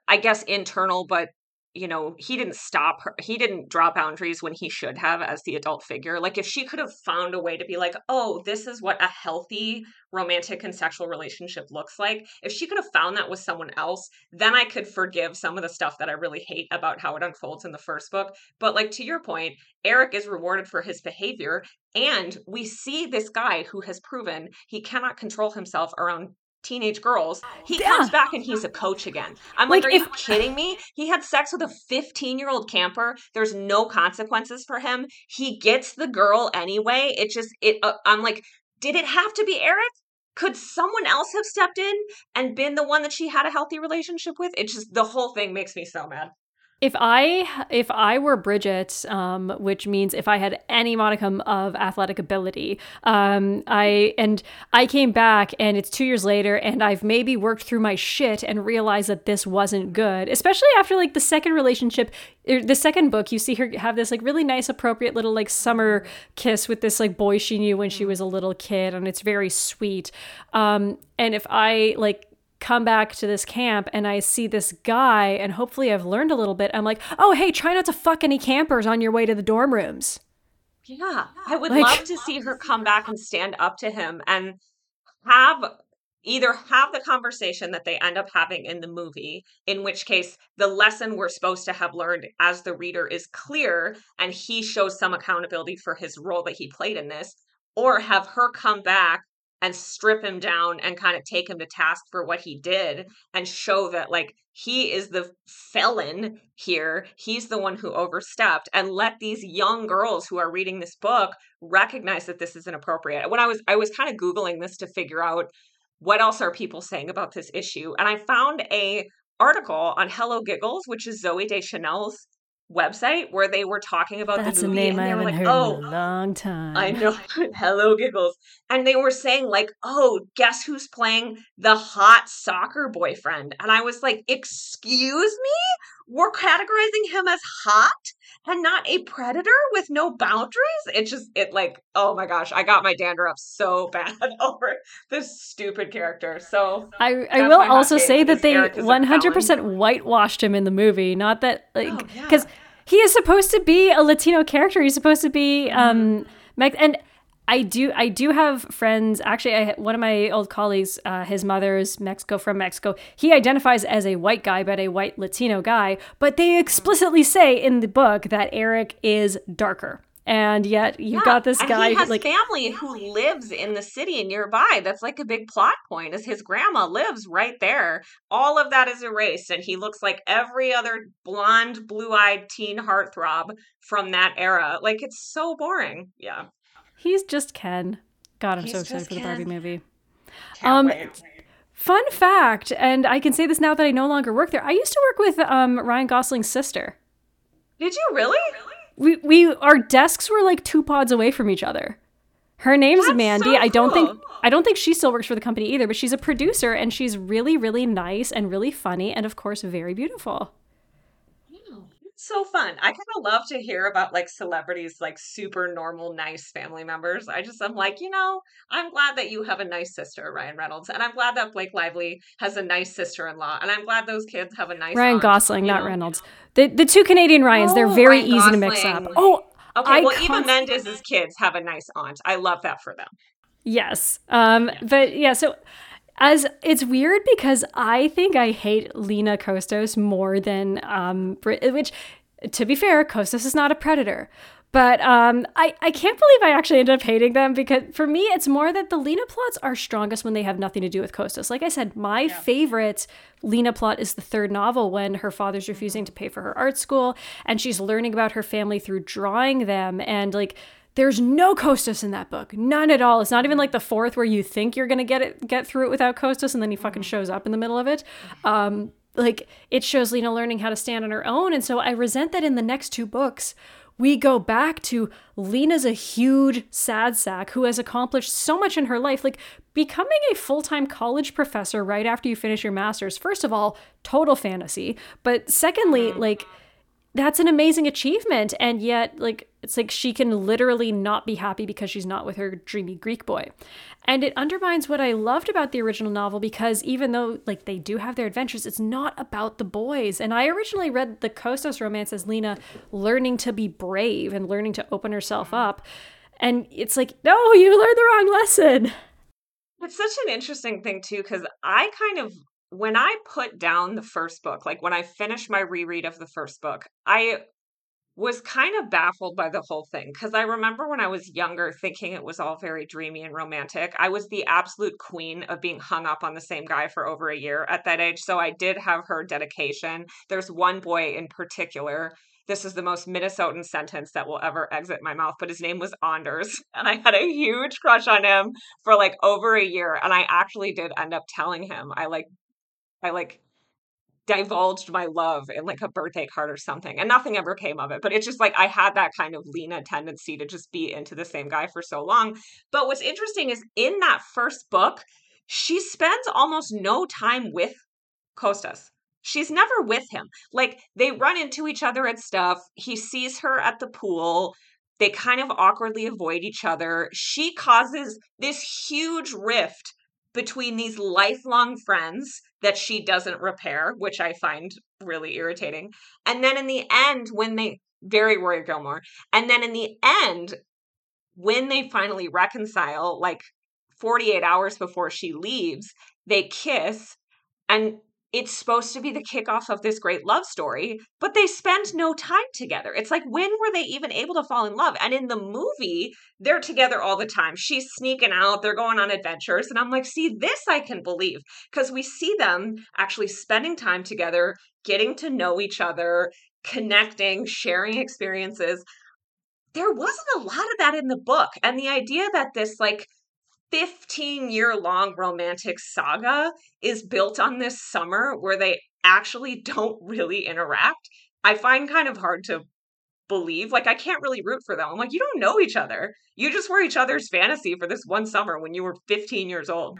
I guess internal, but you know, he didn't stop her. He didn't draw boundaries when he should have as the adult figure. Like, if she could have found a way to be like, oh, this is what a healthy romantic and sexual relationship looks like, if she could have found that with someone else, then I could forgive some of the stuff that I really hate about how it unfolds in the first book. But, like, to your point, Eric is rewarded for his behavior. And we see this guy who has proven he cannot control himself around teenage girls. He yeah. comes back and he's a coach again. I'm like, like are if, you kidding me? He had sex with a 15 year old camper. There's no consequences for him. He gets the girl anyway. It just, it. Uh, I'm like, did it have to be Eric? Could someone else have stepped in and been the one that she had a healthy relationship with? It just, the whole thing makes me so mad if I if I were Bridget, um, which means if I had any modicum of athletic ability, um, I and I came back and it's two years later and I've maybe worked through my shit and realized that this wasn't good, especially after like the second relationship, er, the second book. You see her have this like really nice, appropriate little like summer kiss with this like boy she knew when she was a little kid, and it's very sweet. Um, and if I like come back to this camp and I see this guy, and hopefully I've learned a little bit. I'm like, oh, hey, try not to fuck any campers on your way to the dorm rooms. Yeah, I would like, love to see her come back and stand up to him and have either have the conversation that they end up having in the movie, in which case the lesson we're supposed to have learned as the reader is clear and he shows some accountability for his role that he played in this, or have her come back and strip him down and kind of take him to task for what he did and show that like he is the felon here. He's the one who overstepped. And let these young girls who are reading this book recognize that this is inappropriate when i was i was kind of googling this to figure out what else are people saying about this issue and i found a article on hello giggles which is Zooey Deschanel's website where they were talking about That's the movie. That's a name I haven't like, oh, [GASPS] long time. I know. [LAUGHS] Hello, giggles. And they were saying, like, oh, guess who's playing the hot soccer boyfriend? And I was like, excuse me? We're categorizing him as hot and not a predator with no boundaries? It just, it like, oh my gosh, I got my dander up so [LAUGHS] bad over this stupid character. So I, I will also say that they 100% whitewashed him in the movie. Not that, like, because. Oh, yeah he is supposed to be a Latino character. He's supposed to be um Meg- and I do I do have friends actually I one of my old colleagues uh, his mother's Mexico from Mexico. He identifies as a white guy but a white Latino guy. But they explicitly say in the book that Eric is darker and yet you Yeah, got this guy he who, has like family who lives in the city nearby. That's like a big plot point. Is his grandma lives right there. All of that is erased, and he looks like every other blonde, blue-eyed teen heartthrob from that era. Like it's so boring. Yeah, he's just Ken God I'm He's so excited for the Barbie Ken. movie Can't Um, wait. fun fact and I can say this now that I no longer work there I used to work with um, Ryan Gosling's sister Did you really? We we our desks were like two pods away from each other. Her name's That's Mandy. so I don't think. I don't think she still works for the company either, but she's a producer and she's really really nice and really funny and of course very beautiful. So fun. I kind of love to hear about like celebrities, like super normal, nice family members. I just, I'm like, you know, I'm glad that you have a nice sister, Ryan Reynolds, and I'm glad that Blake Lively has a nice sister-in-law, and I'm glad those kids have a nice Ryan aunt, Gosling, not know? Reynolds. The the two Canadian Ryans, they're Oh, very Ryan easy to mix up. Oh, Okay, I well, Eva Mendes's kids have a nice aunt. I love that for them. Yes. Um, but yeah, so as it's weird because I think I hate Lena Kostos more than um Brit- which to be fair, Kostos is not a predator. But um, I, I can't believe I actually ended up hating them because for me, it's more that the Lena plots are strongest when they have nothing to do with Kostos. Like I said, my favorite Lena plot is the third novel when her father's refusing to pay for her art school and she's learning about her family through drawing them. And like, there's no Kostos in that book, none at all. It's not even like the fourth where you think you're gonna get it, get through it without Kostos, and then he fucking shows up in the middle of it. Um, like it shows Lena learning how to stand on her own, and so I resent that in the next two books we go back to Lena's a huge sad sack who has accomplished so much in her life. Like becoming a full time college professor right after you finish your master's, first of all, total fantasy. But secondly, like, that's an amazing achievement. And yet, like, it's like she can literally not be happy because she's not with her dreamy Greek boy. And it undermines what I loved about the original novel because even though like they do have their adventures, it's not about the boys. And I originally read the Kostos romance as Lena learning to be brave and learning to open herself mm-hmm. up. And it's like, no, you learned the wrong lesson. It's such an interesting thing too, because I kind of when I put down the first book, like when I finished my reread of the first book, I was kind of baffled by the whole thing because I remember when I was younger thinking it was all very dreamy and romantic. I was the absolute queen of being hung up on the same guy for over a year at that age. So I did have her dedication. There's one boy in particular. This is the most Minnesotan sentence that will ever exit my mouth, but his name was Anders. [LAUGHS] And I had a huge crush on him for like over a year. And I actually did end up telling him I like, I like divulged my love in like a birthday card or something and nothing ever came of it but it's just like i had that kind of lena tendency to just be into the same guy for so long but what's interesting is in that first book she spends almost no time with Kostos. She's never with him. Like they run into each other at stuff he sees her at the pool they kind of awkwardly avoid each other she causes this huge rift between these lifelong friends that she doesn't repair, which I find really irritating. And then in the end, when they very Rory Gilmore, and then in the end, when they finally reconcile, like 48 hours before she leaves, they kiss, and it's supposed to be the kickoff of this great love story, but they spend no time together. It's like, when were they even able to fall in love? And in the movie, they're together all the time. She's sneaking out, they're going on adventures. And I'm like, see, this I can believe because we see them actually spending time together, getting to know each other, connecting, sharing experiences. There wasn't a lot of that in the book. And the idea that this, like, 15 year long romantic saga is built on this summer where they actually don't really interact, I find kind of hard to believe. Like, I can't really root for them. I'm like, you don't know each other. You just were each other's fantasy for this one summer when you were 15 years old.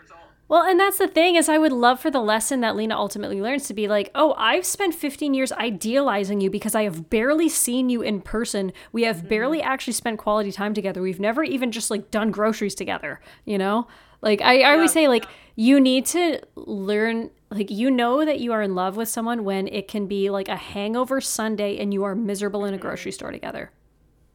Well, and that's the thing is I would love for the lesson that Lena ultimately learns to be like, "Oh, I've spent 15 years idealizing you because I have barely seen you in person. We have mm-hmm. barely actually spent quality time together. We've never even just like done groceries together, you know? Like I, I always say like you need to learn like you know that you are in love with someone when it can be like a hangover Sunday and you are miserable in a grocery mm-hmm. store together.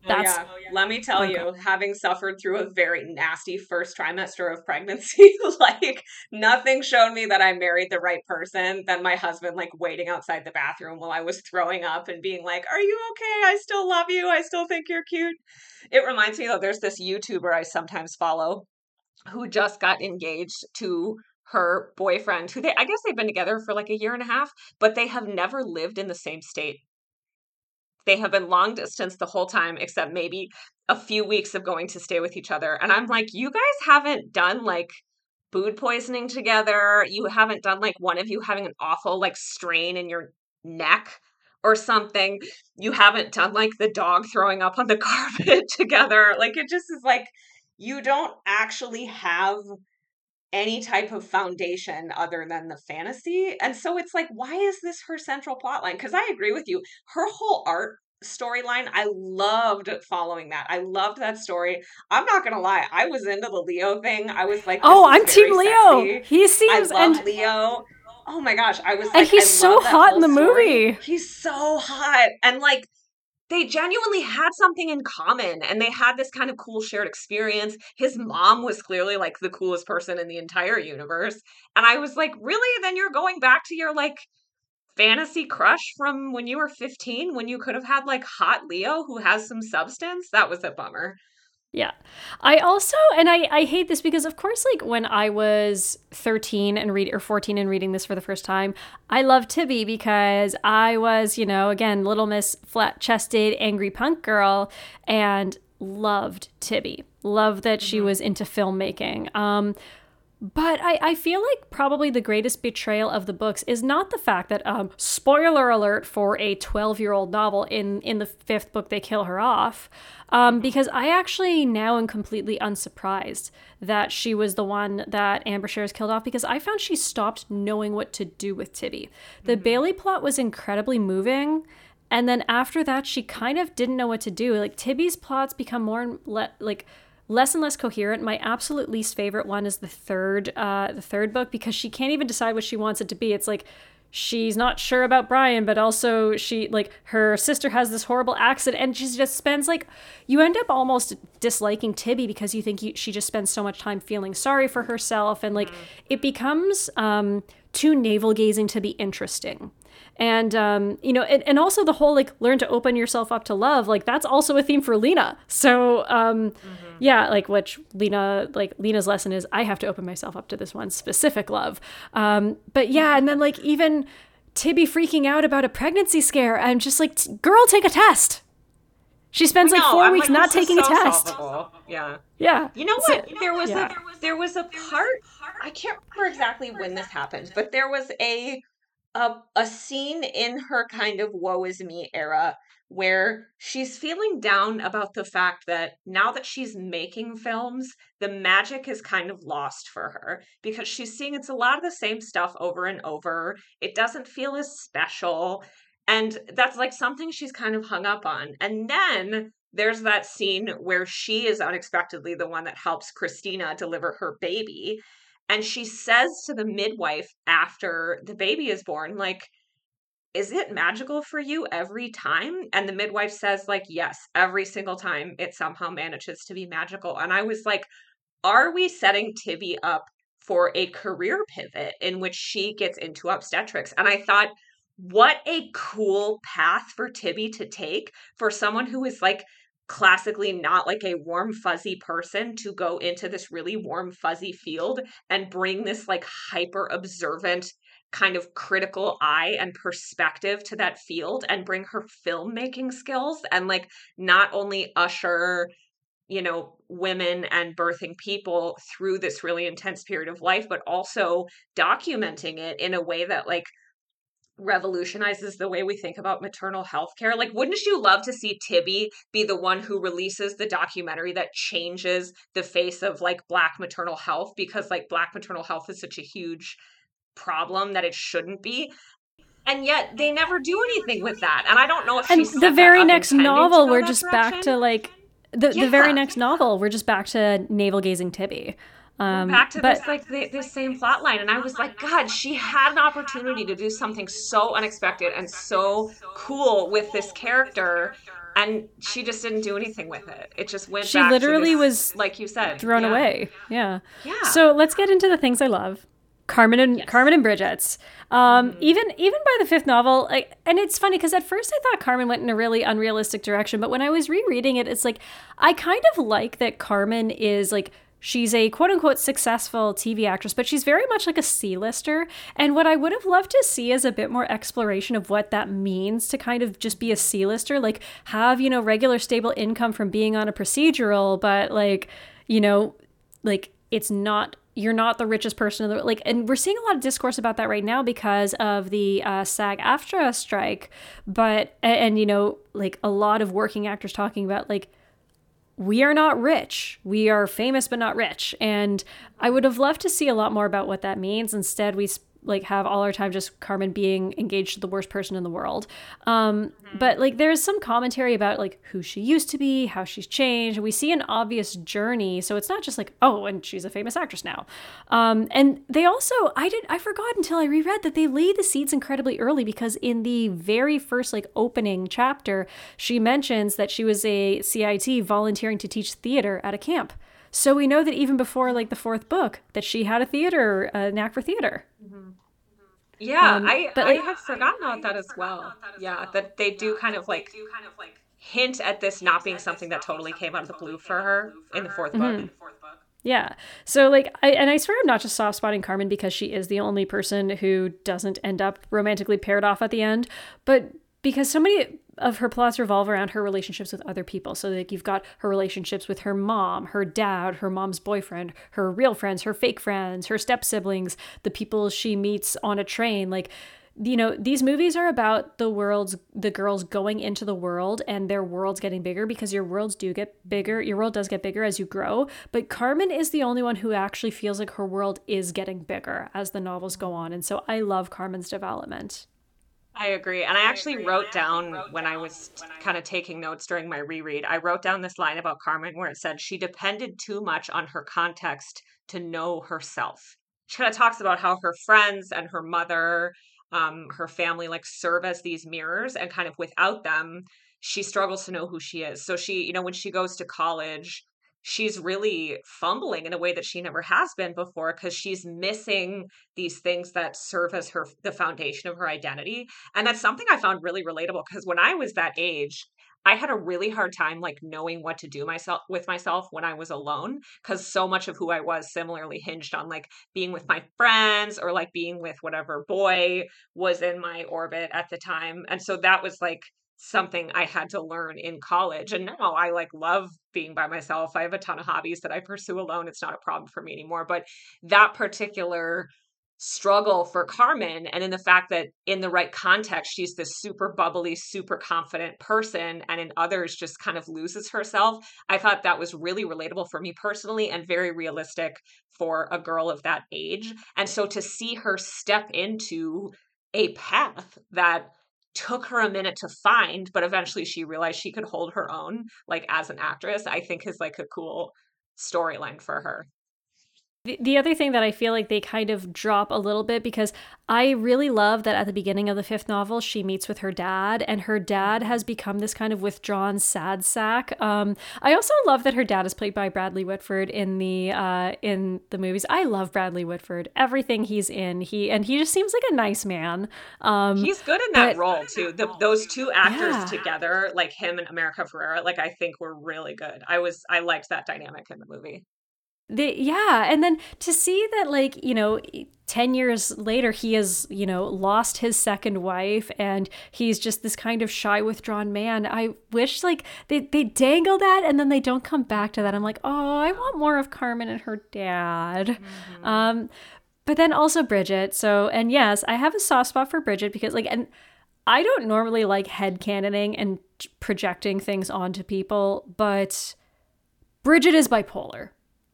Oh, That's oh, yeah. let me tell okay. you, having suffered through a very nasty first trimester of pregnancy, [LAUGHS] like nothing showed me that I married the right person than my husband like waiting outside the bathroom while I was throwing up and being like, "Are you okay? I still love you. I still think you're cute." It reminds me though there's this YouTuber I sometimes follow who just got engaged to her boyfriend who they I guess they've been together for like a year and a half, but they have never lived in the same state. They have been long distance the whole time except maybe a few weeks of going to stay with each other. And I'm mm-hmm. like, you guys haven't done like food poisoning together. You haven't done like one of you having an awful like strain in your neck or something. You haven't done like the dog throwing up on the [LAUGHS] carpet together. Like it just is like you don't actually have any type of foundation other than the fantasy. And so it's like, why is this her central plot line? Because I agree with you. Her whole art storyline, I loved following that. I loved that story. I'm not gonna lie, I was into the Leo thing. I was like, oh, I'm Team Leo. Sexy. He seems I and Leo. Oh my gosh, I was like, and he's so hot in the story. movie. He's so hot, and like they genuinely had something in common and they had this kind of cool shared experience. His mom was clearly like the coolest person in the entire universe. And I was like, really? Then you're going back to your like fantasy crush from when you were 15 when you could have had like hot Leo who has some substance? That was a bummer. Yeah. I also and I I hate this because of course like when I was 13 and read or 14 and reading this for the first time, I loved Tibby because I was, you know, again, little miss flat-chested angry punk girl and loved Tibby. Loved that she mm-hmm. was into filmmaking. Um but I, I feel like probably the greatest betrayal of the books is not the fact that, um, spoiler alert for a 12 year old novel, in, in the fifth book, they kill her off. Um, because I actually now am completely unsurprised that she was the one that Ann Brashares killed off because I found she stopped knowing what to do with Tibby. The mm-hmm. Bailey plot was incredibly moving. And then after that, she kind of didn't know what to do. Like, Tibby's plots become more le- like less and less coherent. My absolute least favorite one is the third uh, the third book because she can't even decide what she wants it to be. It's like she's not sure about Brian, but also she like her sister has this horrible accident, and she just spends like you end up almost disliking Tibby because you think you, she just spends so much time feeling sorry for herself, and like it becomes um, too navel gazing to be interesting and um, you know and, and also the whole like learn to open yourself up to love like that's also a theme for lena. So um, mm-hmm. yeah like which lena like lena's lesson is i have to open myself up to this one specific love. Um, but yeah and then like even tibby freaking out about a pregnancy scare. I'm just like girl take a test. She spends like 4 I'm weeks like, not taking so a test. solvable. yeah. Yeah. You know what? So, there was yeah. a there was a part i can't remember exactly when this happened but there was a a, a scene in her kind of woe is me era where she's feeling down about the fact that now that she's making films, the magic is kind of lost for her because she's seeing it's a lot of the same stuff over and over. It doesn't feel as special. And that's like something she's kind of hung up on. And then there's that scene where she is unexpectedly the one that helps Christina deliver her baby. And she says to the midwife after the baby is born, like, is it magical for you every time? And the midwife says, like, yes, every single time it somehow manages to be magical. And I was like, are we setting Tibby up for a career pivot in which she gets into obstetrics? And I thought, what a cool path for Tibby to take for someone who is like classically not like a warm fuzzy person to go into this really warm fuzzy field and bring this like hyper observant kind of critical eye and perspective to that field and bring her filmmaking skills and like not only usher you know women and birthing people through this really intense period of life but also documenting it in a way that like revolutionizes the way we think about maternal health care. Like, wouldn't you love to see Tibby be the one who releases the documentary that changes the face of like Black maternal health? Because like Black maternal health is such a huge problem that it shouldn't be. And yet they never do anything with that. And I don't know if she's and the very next novel, we're just direction. back to like the, yeah. the very next novel, we're just back to navel gazing Tibby. Um, back to but, this like the, this same plot line, and I was like, God, she had an opportunity to do something so unexpected and so cool with this character, and she just didn't do anything with it. It just went. She literally this, was like you said, thrown yeah. away. Yeah. Yeah. So let's get into the things I love. Carmen and Yes. Carmen and Bridget's. Um, Even even by the fifth novel, like, and it's funny because at first I thought Carmen went in a really unrealistic direction, but when I was rereading it, it's like I kind of like that Carmen is like she's a quote unquote successful TV actress, but she's very much like a C-lister. And what I would have loved to see is a bit more exploration of what that means to kind of just be a C-lister, like have you know regular stable income from being on a procedural, but like you know like it's not you're not the richest person in the world. like and we're seeing a lot of discourse about that right now because of the uh, sag aftra strike but and, and you know like a lot of working actors talking about like we are not rich. We are famous but not rich. And i would have loved to see a lot more about what that means. Instead we like have all our time just carmen being engaged to the worst person in the world. Um but like there's some commentary about like who she used to be how she's changed. We see an obvious journey. So it's not just like oh and she's a famous actress now. Um and they also i did i forgot until i reread that they laid the seeds incredibly early because in the very first like opening chapter she mentions that she was a cit volunteering to teach theater at a camp so we know that even before like the fourth book that she had a theater uh, knack for theater Yeah, Um, I but, I like- had forgotten about that as well. Yeah, that they do kind of like hint at this not being something that totally came out of the blue for her in the 4th Mm-hmm. book. Yeah. So like I and I swear I'm not just soft spotting Carmen because she is the only person who doesn't end up romantically paired off at the end, but because so many of her plots revolve around her relationships with other people. So like you've got her relationships with her mom, her dad, her mom's boyfriend, her real friends, her fake friends, her step siblings, the people she meets on a train, like you know these movies are about the world's the girls going into the world and their worlds getting bigger because your worlds do get bigger your world does get bigger as you grow. But carmen is the only one who actually feels like her world is getting bigger as the novels go on. And so i love carmen's development I agree. And I actually wrote down when I was kind of taking notes during my reread, I wrote down this line about Carmen where it said she depended too much on her context to know herself. She kind of talks about how her friends and her mother, um, her family, like serve as these mirrors, and kind of without them, she struggles to know who she is. So she, you know, when she goes to college, she's really fumbling in a way that she never has been before because she's missing these things that serve as her the foundation of her identity. And that's something i found really relatable because when i was that age i had a really hard time like knowing what to do myself with myself when i was alone because so much of who i was similarly hinged on like being with my friends or like being with whatever boy was in my orbit at the time. And so that was like something I had to learn in college. And now I like love being by myself. I have a ton of hobbies that I pursue alone. It's not a problem for me anymore. But that particular struggle for Carmen and in the fact that in the right context she's this super bubbly super confident person and in others just kind of loses herself I thought that was really relatable for me personally and very realistic for a girl of that age and so to see her step into a path that took her a minute to find but eventually she realized she could hold her own like as an actress I think is like a cool storyline for her The, the other thing that I feel like they kind of drop a little bit because I really love that at the beginning of the fifth novel she meets with her dad and her dad has become this kind of withdrawn sad sack. Um, I also love that her dad is played by Bradley Whitford in the uh, in the movies. I love Bradley Whitford. Everything he's in, he and he just seems like a nice man. Um, He's good in that but- role too. The, those two actors Yeah. together, like him and America Ferrera, like I think were really good. I was I liked that dynamic in the movie. The, yeah, and then to see that, like, you know, 10 years later, he has, you know, lost his second wife and he's just this kind of shy, withdrawn man. I wish, like, they, they dangle that and then they don't come back to that. I'm like, oh, I want more of Carmen and her dad. Um, but then also Bridget. So, and yes, I have a soft spot for Bridget because, like, and I don't normally like headcanoning and projecting things onto people, but Bridget is bipolar.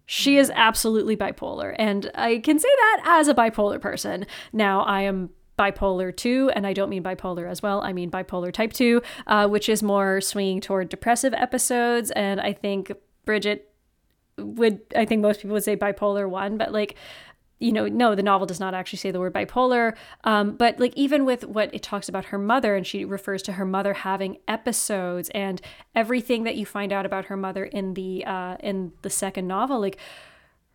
She is absolutely bipolar. And I can say that as a bipolar person. Now, I am bipolar 2, and I don't mean bipolar as well. I mean bipolar type 2, uh, which is more swinging toward depressive episodes. And I think Bridget would, I think most people would say bipolar 1, but like, you know, no, the novel does not actually say the word bipolar. Um, but like even with what it talks about her mother, and she refers to her mother having episodes, and everything that you find out about her mother in the uh, in the second novel, like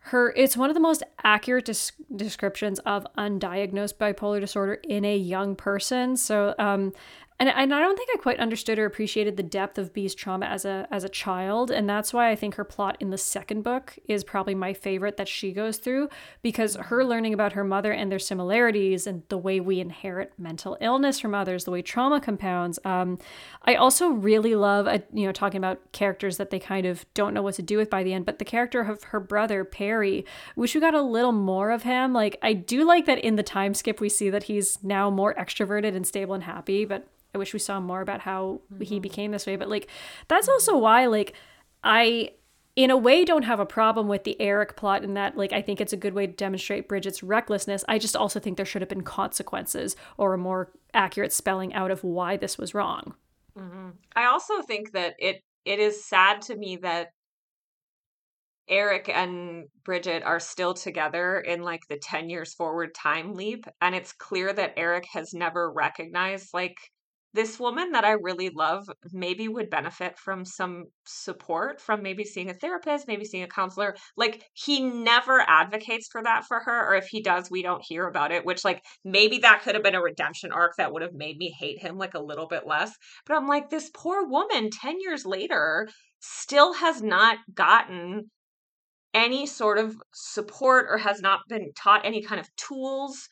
her, it's one of the most accurate des- descriptions of undiagnosed bipolar disorder in a young person. So, um, and, I don't think I quite understood or appreciated the depth of Bee's trauma as a as a child, and that's why I think her plot in the second book is probably my favorite that she goes through because her learning about her mother and their similarities and the way we inherit mental illness from others, the way trauma compounds. Um, I also really love, uh, you know, talking about characters that they kind of don't know what to do with by the end, but the character of her brother Perry. Wish we got a little more of him. Like I do like that in the time skip we see that he's now more extroverted and stable and happy, but I wish we saw more about how mm-hmm. he became this way. But like that's also why like I in a way don't have a problem with the Eric plot in that like I think it's a good way to demonstrate Bridget's recklessness. I just also think there should have been consequences or a more accurate spelling out of why this was wrong. Mm-hmm. I also think that it it is sad to me that Eric and Bridget are still together in like the 10 years forward time leap and it's clear that Eric has never recognized like this woman that I really love maybe would benefit from some support from maybe seeing a therapist, maybe seeing a counselor. Like he never advocates for that for her, or if he does, we don't hear about it, which like maybe that could have been a redemption arc that would have made me hate him like a little bit less. But I'm like, this poor woman 10 years later still has not gotten any sort of support or has not been taught any kind of tools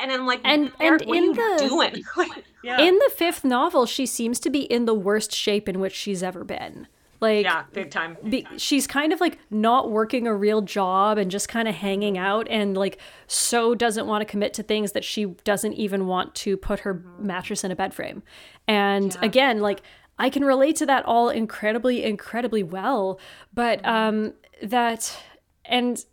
and I'm like, and and in the doing? [LAUGHS] yeah. in the fifth novel, she seems to be in the worst shape in which she's ever been. Like, yeah, big time. Be, she's kind of like not working a real job and just kind of hanging out, and like so doesn't want to commit to things that she doesn't even want to put her mm-hmm. mattress in a bed frame. And yeah. again, like I can relate to that all incredibly, incredibly well. But mm-hmm. um, that and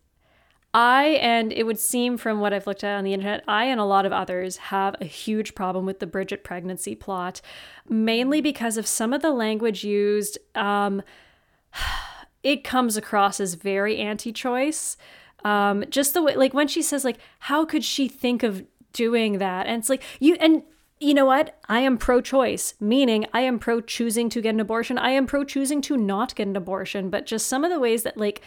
I, and it would seem from what I've looked at on the internet, I and a lot of others have a huge problem with the Bridget pregnancy plot, mainly because of some of the language used. Um, [SIGHS] it comes across as very anti choice. Um, just the way, like when she says, like, how could she think of doing that? And it's like, you, and you know what? I am pro choice, meaning I am pro choosing to get an abortion. I am pro choosing to not get an abortion. But just some of the ways that, like,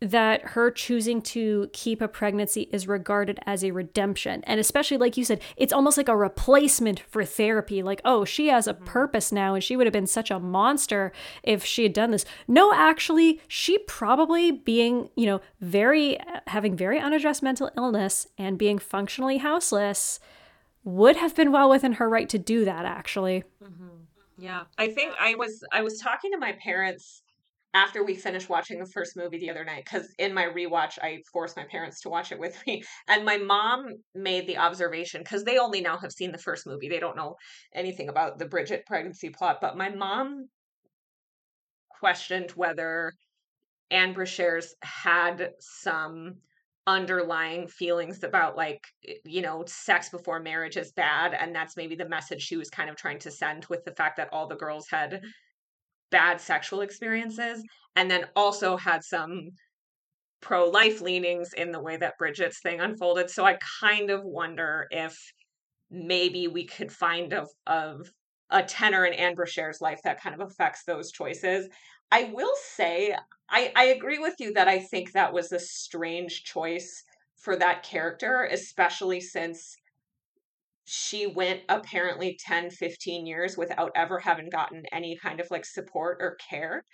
that her choosing to keep a pregnancy is regarded as a redemption. And especially, like you said, it's almost like a replacement for therapy. Like, oh, she has a mm-hmm. purpose now, and she would have been such a monster if she had done this. No, actually, she probably being, you know, very, having very unaddressed mental illness and being functionally houseless would have been well within her right to do that, actually. Mm-hmm. Yeah. I think I was, I was talking to my parents after we finished watching the first movie the other night because in my rewatch i forced my parents to watch it with me and my mom made the observation because they only now have seen the first movie they don't know anything about the bridget pregnancy plot but my mom questioned whether Ann Brashares had some underlying feelings about like you know sex before marriage is bad and that's maybe the message she was kind of trying to send with the fact that all the girls had bad sexual experiences and then also had some pro life leanings in the way that Bridget's thing unfolded. So I kind of wonder if maybe we could find of of a tenor in Ann Brashares' life that kind of affects those choices. I will say I, I agree with you that I think that was a strange choice for that character, especially since she went apparently 10 15 years without ever having gotten any kind of like support or care.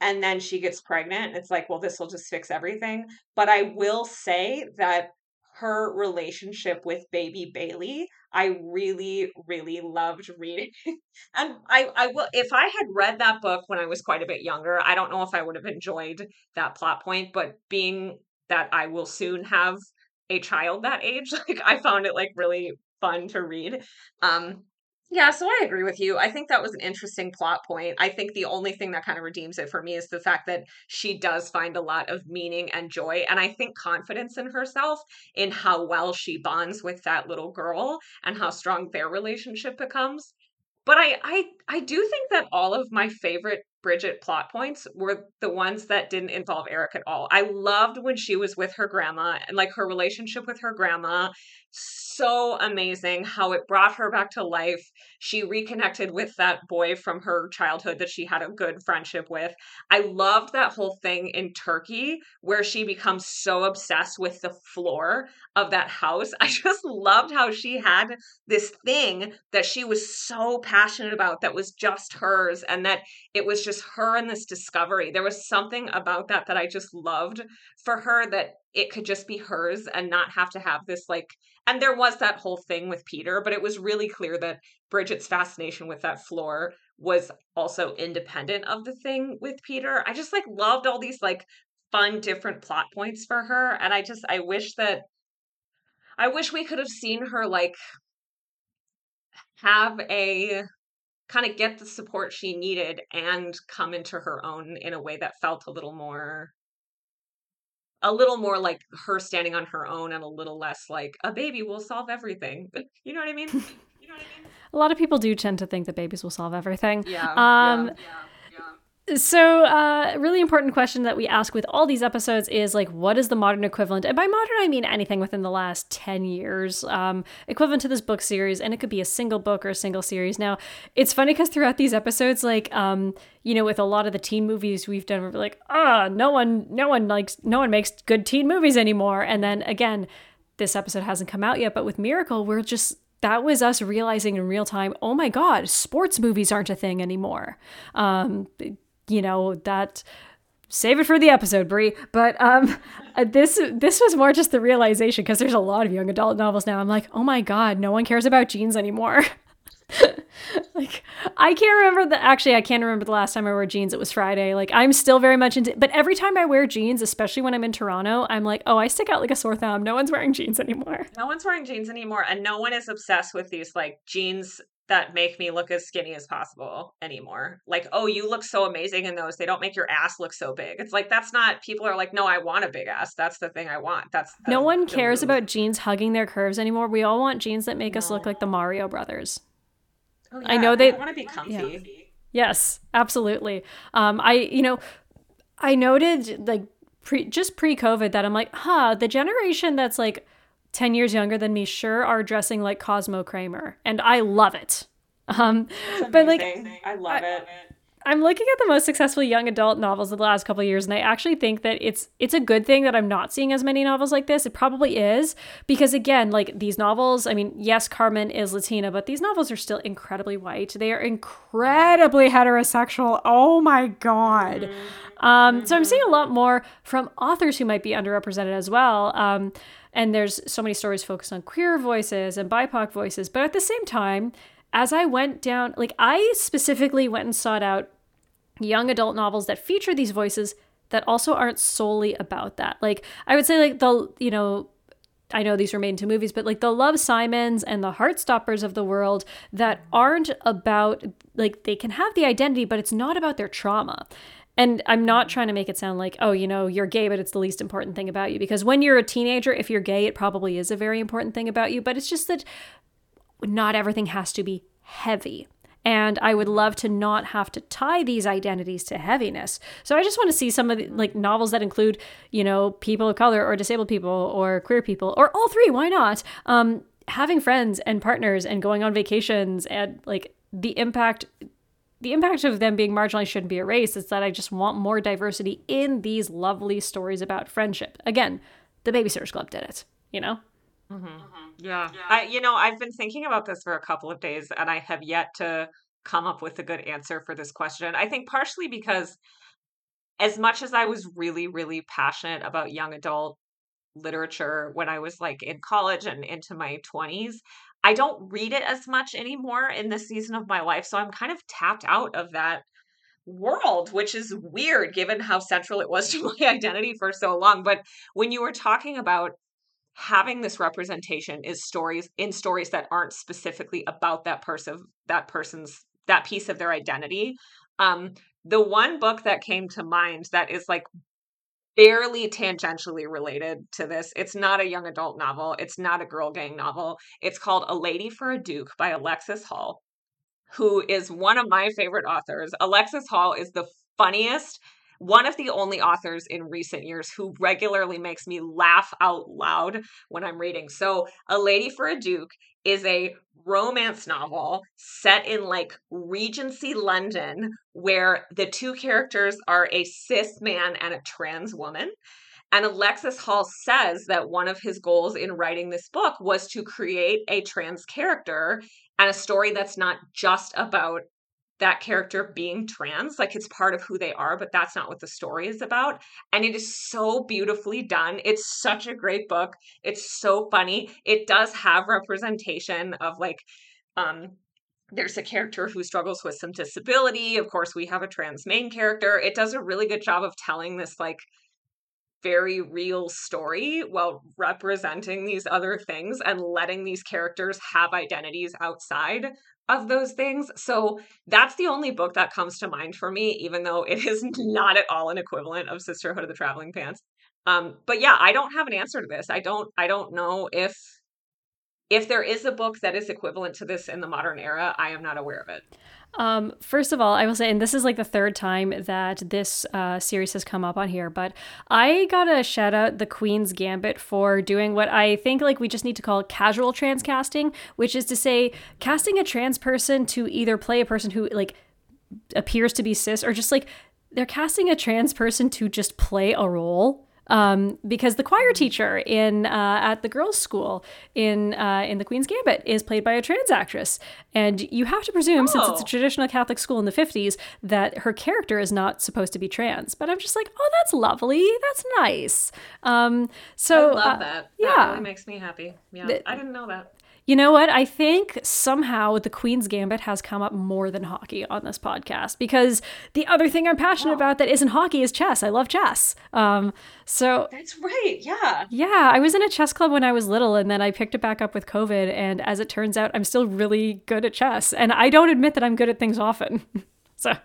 And then she gets pregnant it's like well this will just fix everything. But i will say that her relationship with baby bailey i really really loved reading. [LAUGHS] And i i will if i had read that book when i was quite a bit younger i don't know if i would have enjoyed that plot point but being that i will soon have a child that age [LAUGHS] like i found it like really fun to read. Um, yeah, so I agree with you. I think that was an interesting plot point. I think the only thing that kind of redeems it for me is the fact that she does find a lot of meaning and joy, and I think confidence in herself in how well she bonds with that little girl and how strong their relationship becomes. But I I I do think that all of my favorite Bridget plot points were the ones that didn't involve Eric at all. I loved when she was with her grandma and like her relationship with her grandma. So amazing how it brought her back to life. She reconnected with that boy from her childhood that she had a good friendship with. I loved that whole thing in Turkey where she becomes so obsessed with the floor of that house. [LAUGHS] I just loved how she had this thing that she was so passionate about that was just hers and that it was just her and this discovery. There was something about that that I just loved for her that it could just be hers and not have to have this like and there was that whole thing with Peter, but it was really clear that Bridget's fascination with that floor was also independent of the thing with Peter. I just like loved all these like fun different plot points for her and I just I wish that I wish we could have seen her like have a kind of get the support she needed and come into her own in a way that felt a little more a little more like her standing on her own and a little less like a baby will solve everything. You know what I mean? [LAUGHS] You know what I mean? A lot of people do tend to think that babies will solve everything. Yeah. Um, yeah, yeah. So, uh, really important question that we ask with all these episodes is like, what is the modern equivalent? And by modern, I mean anything within the last 10 years, um, equivalent to this book series. And it could be a single book or a single series. Now, it's funny because throughout these episodes, like, um, you know, with a lot of the teen movies we've done, we're like, ah, no one, no one likes, no one makes good teen movies anymore. And then again, this episode hasn't come out yet, but with Miracle, we're just that was us realizing in real time oh my god sports movies aren't a thing anymore um, you know that save it for the episode Bree but um [LAUGHS] this this was more just the realization because there's a lot of young adult novels now. I'm like oh my god no one cares about jeans anymore. [LAUGHS] Like i can't remember the actually i can't remember the last time i wore jeans. It was friday. Like i'm still very much into but every time i wear jeans especially when i'm in toronto i'm like oh i stick out like a sore thumb. No one's wearing jeans anymore. No one's wearing jeans anymore, and no one is obsessed with these like jeans that make me look as skinny as possible anymore. Like, oh, you look so amazing in those. They don't make your ass look so big. It's like that's not. People are like, no, I want a big ass. That's the thing I want. That's, no one cares about jeans hugging their curves anymore we all want jeans that make us look like the mario brothers Oh, I know they- want to be comfy. Yes, absolutely. Um, I, you know, I noted like pre just pre-COVID that I'm like, huh, the generation that's like 10 years younger than me sure are dressing like Cosmo Kramer, and I love it. Um, but like I love it. I'm looking at the most successful young adult novels of the last couple of years, and I actually think that it's it's a good thing that I'm not seeing as many novels like this. It probably is because again, like these novels, I mean, yes, Carmen is Latina, but these novels are still incredibly white. They are incredibly heterosexual. Oh my god. Um, so I'm seeing a lot more from authors who might be underrepresented as well. Um, and there's so many stories focused on queer voices and BIPOC voices, but at the same time, as I went down, like I specifically went and sought out young adult novels that feature these voices that also aren't solely about that. Like I would say like the you know I know these were made into movies, but like the Love Simons and the Heartstoppers of the world that aren't about like they can have the identity, but it's not about their trauma. And I'm not trying to make it sound like, oh, you know, you're gay, but it's the least important thing about you. Because when you're a teenager, if you're gay, it probably is a very important thing about you. But it's just that not everything has to be heavy. And I would love to not have to tie these identities to heaviness. So I just want to see some of the like novels that include, you know, people of color or disabled people or queer people or all three. Why not? Um, having friends and partners and going on vacations and like the impact the impact of them being marginalized shouldn't be erased. It's that I just want more diversity in these lovely stories about friendship. Again, the Babysitters Club did it, you know? Mm-hmm. Yeah. I, you know, I've been thinking about this for a couple of days and I have yet to come up with a good answer for this question. I think partially because as much as I was really, really passionate about young adult literature when I was like in college and into my 20s, I don't read it as much anymore in this season of my life. So I'm kind of tapped out of that world, which is weird given how central it was [LAUGHS] to my identity for so long. But when you were talking about having this representation is stories in stories that aren't specifically about that person that person's that piece of their identity um the one book that came to mind that is like barely tangentially related to this it's not a young adult novel it's not a girl gang novel it's called a lady for a duke by alexis hall who is one of my favorite authors. Alexis Hall is the funniest, one of the only authors in recent years who regularly makes me laugh out loud when I'm reading. So, A Lady for a Duke is a romance novel set in like Regency London, where the two characters are a cis man and a trans woman. And Alexis Hall says that one of his goals in writing this book was to create a trans character and a story that's not just about that character being trans like it's part of who they are but that's not what the story is about. And it is so beautifully done. It's such a great book. It's so funny. It does have representation of like um there's a character who struggles with some disability. Of course we have a trans main character. It does a really good job of telling this like very real story while representing these other things and letting these characters have identities outside of those things. So that's the only book that comes to mind for me, even though it is [LAUGHS] not at all an equivalent of Sisterhood of the Traveling Pants. Um, but yeah, I don't have an answer to this. I don't I don't know if if there is a book that is equivalent to this in the modern era, I am not aware of it. Um, first of all, I will say, and this is like the third time that this uh, series has come up on here, but I gotta shout out the Queen's Gambit for doing what I think like we just need to call casual trans casting, which is to say, casting a trans person to either play a person who like appears to be cis or just like they're casting a trans person to just play a role um, because the choir teacher in uh, at the girls' school in uh, in the Queen's Gambit is played by a trans actress, and you have to presume, oh. since it's a oh. traditional Catholic school in the fifties, that her character is not supposed to be trans. But I'm just like, oh, that's lovely, that's nice. Um, so I love uh, that. Yeah, that really makes me happy. Yeah, the, I didn't know that. You know what? I think somehow the Queen's Gambit has come up more than hockey on this podcast because the other thing I'm passionate about that isn't hockey is chess. I love chess. Um, so that's right. Yeah. Yeah. I was in a chess club when I was little and then I picked it back up with COVID. And as it turns out, I'm still really good at chess. And I don't admit that I'm good at things often. [LAUGHS] so.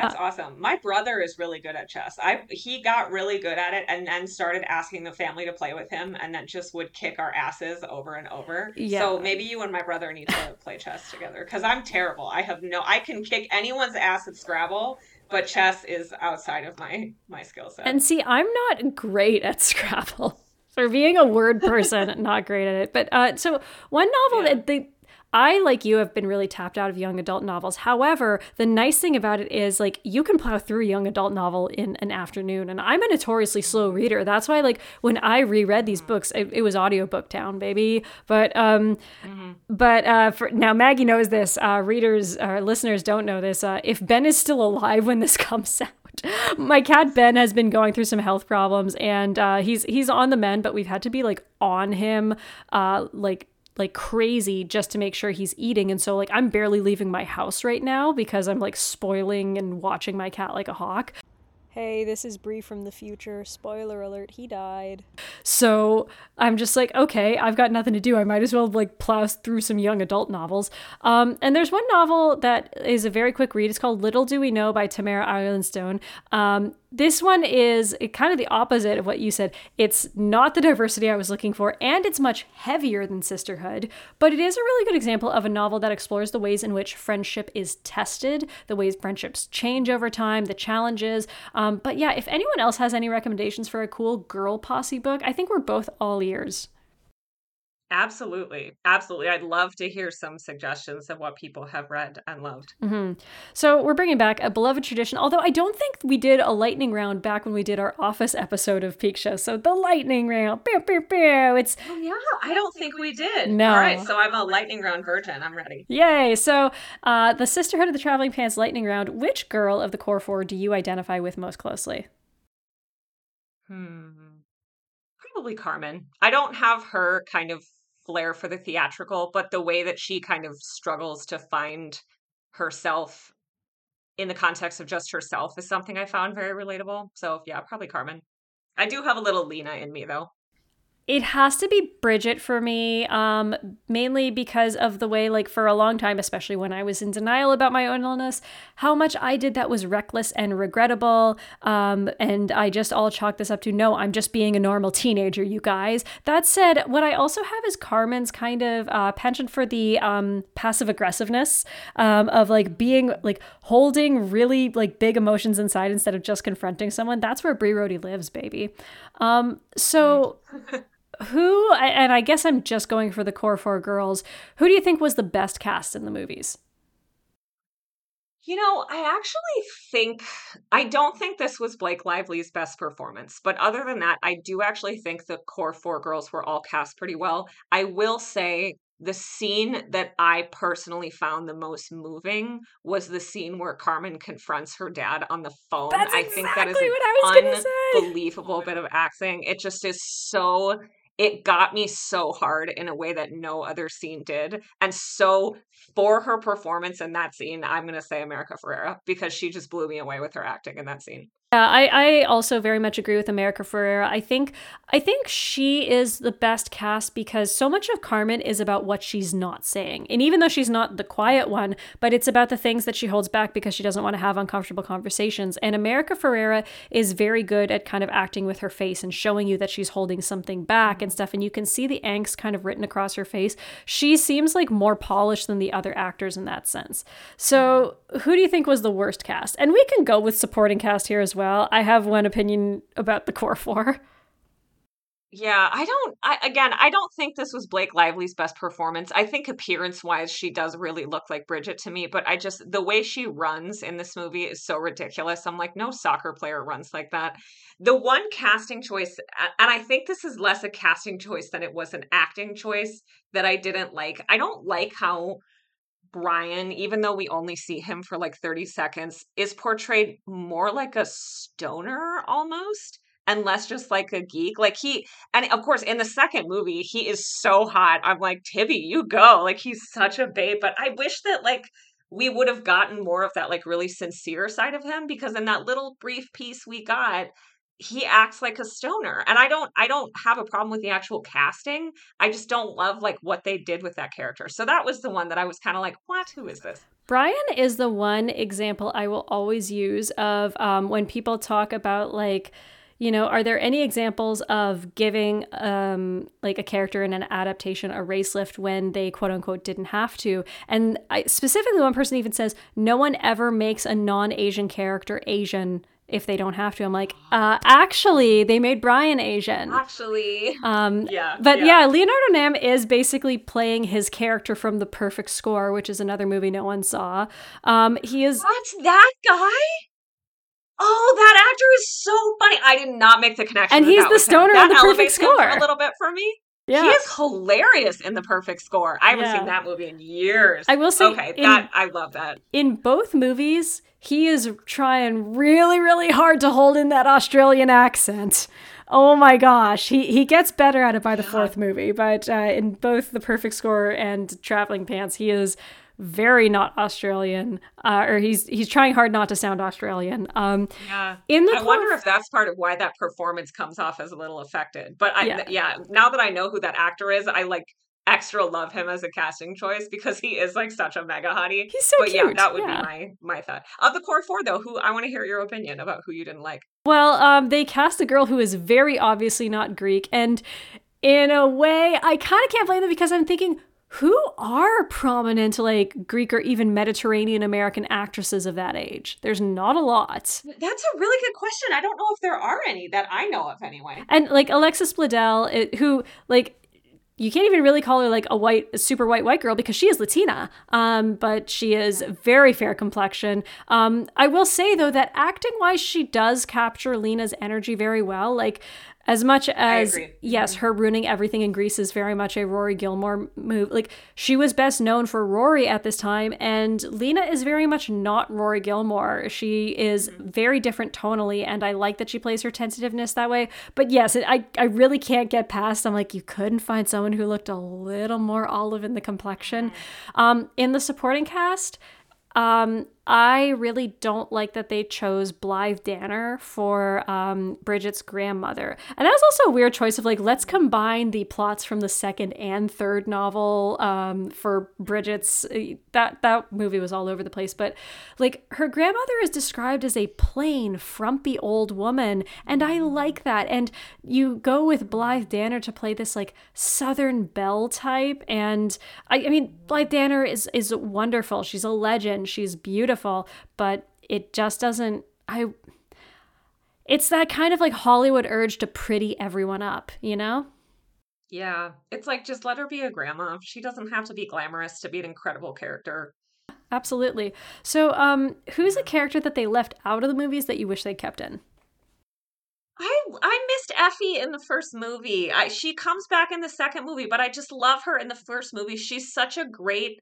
That's uh, awesome. My brother is really good at chess. I he got really good at it and then started asking the family to play with him and then just would kick our asses over and over. Yeah. So maybe you and my brother need to play chess together cuz I'm terrible. I have no I can kick anyone's ass at Scrabble, but chess is outside of my my skill set. And see, I'm not great at [LAUGHS] Scrabble. For being a word person, not great at it. But uh, so one novel yeah. that the I, like you, have been really tapped out of young adult novels. However, the nice thing about it is like you can plow through a young adult novel in an afternoon. And I'm a notoriously slow reader. That's why, like, when I reread these books, it, it was audiobook town, baby. But, um, mm-hmm. but, uh, for now, Maggie knows this. Uh, readers, or listeners don't know this. Uh, if Ben is still alive when this [LAUGHS] comes out, my cat Ben has been going through some health problems and uh, he's he's on the mend, but we've had to be like on him, uh, like like crazy just to make sure he's eating. And so, like, I'm barely leaving my house right now because I'm like spoiling and watching my cat like a hawk. Hey, this is Bree from the future. Spoiler alert, he died. So I'm just like, okay, I've got nothing to do. I might as well like plow through some young adult novels. Um, and there's one novel that is a very quick read. It's called Little Do We Know by Tamara Ireland Stone. Um, this one is kind of the opposite of what you said. It's not the diversity I was looking for, and it's much heavier than Sisterhood, but it is a really good example of a novel that explores the ways in which friendship is tested, the ways friendships change over time, the challenges. Um, but yeah, if anyone else has any recommendations for a cool girl posse book, I think we're both all ears. Absolutely. Absolutely. I'd love to hear some suggestions of what people have read and loved. Mm-hmm. So, we're bringing back a beloved tradition, although I don't think we did a lightning round back when we did our office episode of Peak Show. So, the lightning round. Pew, pew, pew. It's. Oh, yeah. I don't think we did. No. All right. So, I'm a lightning round virgin. I'm ready. Yay. So, uh, the Sisterhood of the Traveling Pants lightning round. Which girl of the core four do you identify with most closely? Hmm. Probably Carmen. I don't have her kind of flair for the theatrical, but the way that she kind of struggles to find herself in the context of just herself is something I found very relatable. So yeah, probably Carmen. I do have a little Lena in me though. It has to be Bridget for me, um, mainly because of the way, like, for a long time, especially when I was in denial about my own illness, how much I did that was reckless and regrettable. Um, and I just all chalk this up to no, I'm just being a normal teenager, you guys. That said, what I also have is Carmen's kind of uh, penchant for the um, passive aggressiveness um, of like being like holding really like big emotions inside instead of just confronting someone. That's where Bree Rhodey lives, baby. Um, so. [LAUGHS] who and I guess I'm just going for the core four girls. Who do you think was the best cast in the movies? You know, I actually think I don't think this was Blake Lively's best performance, but other than that, I do actually think the core four girls were all cast pretty well. I will say the scene that I personally found the most moving was the scene where Carmen confronts her dad on the phone. That's I exactly think that is what I was an unbelievable bit of acting. It just is so it got me so hard in a way that no other scene did. And so for her performance in that scene, I'm going to say America Ferrera because she just blew me away with her acting in that scene. Yeah, I, I also very much agree with America Ferrera. I think I think she is the best cast because so much of Carmen is about what she's not saying. And even though she's not the quiet one, but it's about the things that she holds back because she doesn't want to have uncomfortable conversations. And America Ferrera is very good at kind of acting with her face and showing you that she's holding something back and stuff. And you can see the angst kind of written across her face. She seems like more polished than the other actors in that sense. So who do you think was the worst cast? And we can go with supporting cast here as well. I have one opinion about the core four. Yeah, I don't. I again, I don't think this was Blake Lively's best performance. I think appearance-wise, she does really look like Bridget to me. But I just the way she runs in this movie is so ridiculous. I'm like, no soccer player runs like that. The one casting choice, and I think this is less a casting choice than it was an acting choice that I didn't like. I don't like how Brian, even though we only see him for like 30 seconds, is portrayed more like a stoner almost and less just like a geek. Like he, and of course, in the second movie, he is so hot. I'm like, Tibby, you go. Like he's such a babe. But I wish that like we would have gotten more of that like really sincere side of him because in that little brief piece we got, he acts like a stoner and i don't i don't have a problem with the actual casting i just don't love like what they did with that character. So that was the one that i was kind of like what? Who is this? Brian is the one example i will always use of um, when people talk about like you know are there any examples of giving um, like a character in an adaptation a race lift when they quote unquote didn't have to? And I, specifically one person even says no one ever makes a non-asian character asian if they don't have to. I'm like, uh, actually, they made Brian Asian. Actually, um, yeah. But yeah. yeah. Leonardo Nam is basically playing his character from The Perfect Score, which is another movie no one saw. Um, he is. What's that guy? Oh, that actor is so funny. I did not make the connection. And he's the stoner in the Perfect Score. A little bit for me. Yeah. He is hilarious in the perfect score. I haven't Yeah. seen that movie in years. I will say Okay, in- that I love that. In both movies, he is trying really, really hard to hold in that Australian accent. Oh my gosh, he he gets better at it by the fourth movie, but uh, in both The Perfect Score and Traveling Pants, he is very not Australian, uh, or he's he's trying hard not to sound Australian. Um, Yeah. in the I wonder if that's part of why that performance comes off as a little affected. But I Yeah. yeah, now that I know who that actor is, I like extra love him as a casting choice because he is like such a mega hottie. he's so but cute. yeah, that would yeah. be my my thought. Of the core four though, who I want to hear your opinion about who you didn't like. Well, um, they cast a girl who is very obviously not Greek, and in a way, I kind of can't blame them because I'm thinking, who are prominent like Greek or even Mediterranean American actresses of that age? There's not a lot. That's a really good question. I don't know if there are any that I know of anyway. And like Alexis Bledel, it- who like you can't even really call her like a white, a super white white girl because she is Latina. Um, but she is very fair complexion. Um, I will say though that acting wise, she does capture Lena's energy very well. Like as much as yes, her ruining everything in Greece is very much a Rory Gilmore move. Like she was best known for Rory at this time, and Lena is very much not Rory Gilmore. She is very different tonally, and I like that she plays her tentativeness that way. But yes, it, I I really can't get past. I'm like you couldn't find someone who looked a little more olive in the complexion. Um, in the supporting cast, um, I really don't like that they chose Blythe Danner for um, Bridget's grandmother. And that was also a weird choice of like, let's combine the plots from the second and third novel um, for Bridget's. Uh, that, that movie was all over the place. But like, her grandmother is described as a plain, frumpy old woman. And I like that. And you go with Blythe Danner to play this like Southern Belle type. And I, I mean, Blythe Danner is, is wonderful. She's a legend. She's beautiful beautiful, but it just doesn't I it's that kind of like Hollywood urge to pretty everyone up, you know? Yeah. It's like just let her be a grandma. She doesn't have to be glamorous to be an incredible character. Absolutely. So, um, who's a character that they left out of the movies that you wish they kept in? I I missed Effie in the first movie. I she comes back in the second movie, but I just love her in the first movie. She's such a great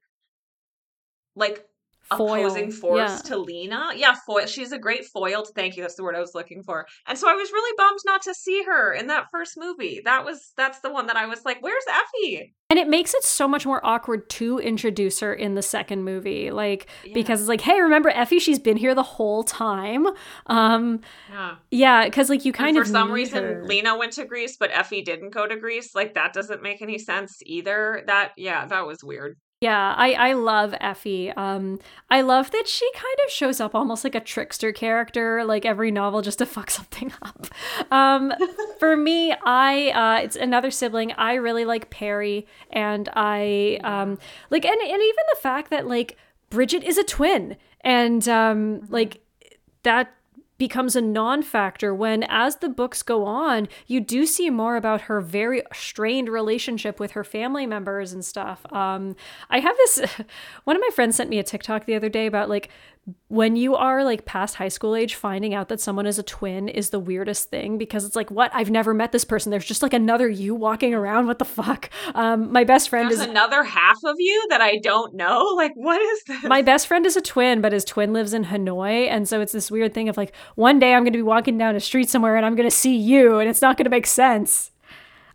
like foil. opposing force yeah. to Lena. Yeah, foil. She's a great foil. Thank you. That's the word I was looking for. And so I was really bummed not to see her in that first movie. That was that's the one that I was like, "Where's Effie?" And it makes it so much more awkward to introduce her in the second movie, like yeah. because it's like, "Hey, remember Effie? She's been here the whole time." Um, yeah, yeah, because like you kind and of for some reason her. Lena went to Greece, but Effie didn't go to Greece. Like that doesn't make any sense either. That yeah, that was weird. Yeah, I, I love Effie. Um, I love that she kind of shows up almost like a trickster character, like every novel, just to [LAUGHS] fuck something up. Um, for me, I uh, it's another sibling. I really like Perry, and I um, like, and and even the fact that like Bridget is a twin, and um, like that becomes a non factor when, as the books go on, you do see more about her very strained relationship with her family members and stuff. Um, I have this, [LAUGHS] one of my friends sent me a TikTok the other day about like when you are like past high school age, finding out that someone is a twin is the weirdest thing because it's like, what? I've never met this person. There's just like another you walking around. What the fuck? Um, my best friend There's is another half of you that I don't know. [LAUGHS] Like, what is this? My best friend is a twin, but his twin lives in Hanoi. And so it's this weird thing of like, one day I'm going to be walking down a street somewhere and I'm going to see you and it's not going to make sense.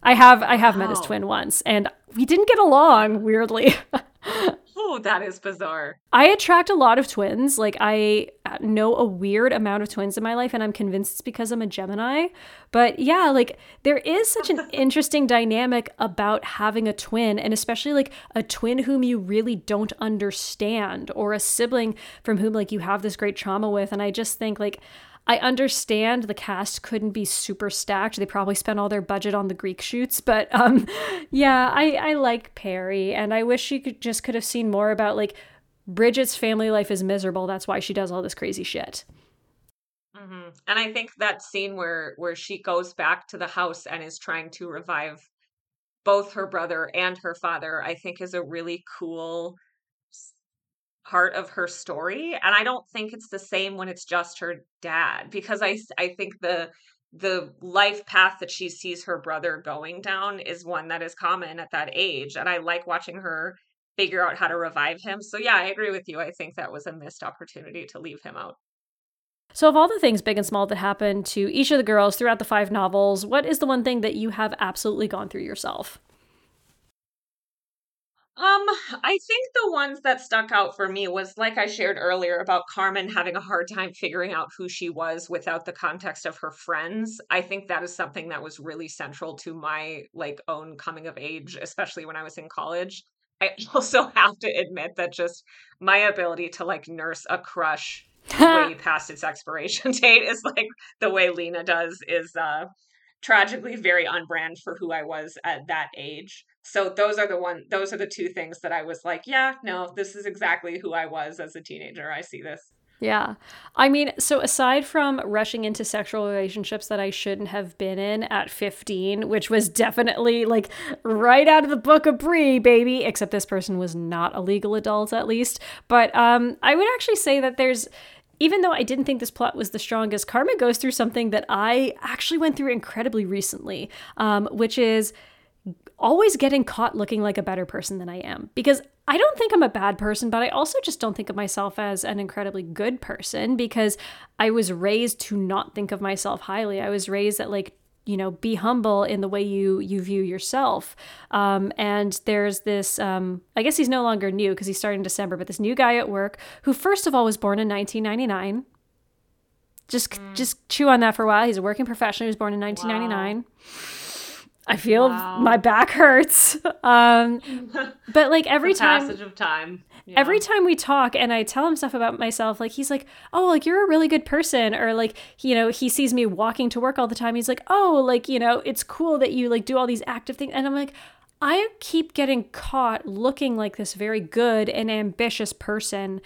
I have I have wow. met his twin once and we didn't get along weirdly. [LAUGHS] Oh, [LAUGHS] that is bizarre. I attract a lot of twins. Like, I know a weird amount of twins in my life, and I'm convinced it's because I'm a Gemini. But yeah, like, there is such an [LAUGHS] interesting dynamic about having a twin, and especially like a twin whom you really don't understand, or a sibling from whom, like, you have this great trauma with. And I just think, like, I understand the cast couldn't be super stacked. They probably spent all their budget on the Greek shoots, but um, [LAUGHS] yeah, I I like Perry, and I wish she could just could have seen more about like Bridget's family life is miserable. That's why she does all this crazy shit. Mm-hmm. And I think that scene where where she goes back to the house and is trying to revive both her brother and her father, I think is a really cool part of her story and i don't think it's the same when it's just her dad because i i think the the life path that she sees her brother going down is one that is common at that age and i like watching her figure out how to revive him so yeah i agree with you i think that was a missed opportunity to leave him out so, of all the things big and small that happened to each of the girls throughout the five novels, what is the one thing that you have absolutely gone through yourself? Um, I think the ones that stuck out for me was like I shared earlier about Carmen having a hard time figuring out who she was without the context of her friends. I think that is something that was really central to my like own coming of age, especially when I was in college. I [LAUGHS] also have to admit that just my ability to like nurse a crush [LAUGHS] way past its expiration [LAUGHS] date is like the way Lena does is uh tragically very on brand for who I was at that age. So those are the one those are the two things that I was like, yeah, no, this is exactly who I was as a teenager. I see this. Yeah. I mean, so aside from rushing into sexual relationships that I shouldn't have been in at 15, which was definitely like right out of the book of Bree, baby, except this person was not a legal adult at least. But um I would actually say that there's even though I didn't think this plot was the strongest, Carmen goes through something that I actually went through incredibly recently, um, which is always getting caught looking like a better person than I am. Because I don't think I'm a bad person, but I also just don't think of myself as an incredibly good person because I was raised to not think of myself highly. I was raised that, like, you know be humble in the way you you view yourself um, and there's this um, i guess he's no longer new because he started in december but this new guy at work who first of all was born in 1999 just mm. just chew on that for a while he's a working professional he was born in 1999 wow. I feel wow. my back hurts. [LAUGHS] Um, [LAUGHS] but like every time, passage of time. Yeah. Every time we talk and I tell him stuff about myself, like he's like, "Oh, like you're a really good person," or like you know he sees me walking to work all the time. He's like, "Oh, like you know it's cool that you like do all these active things," and I'm like. I keep getting caught looking like this very good and ambitious person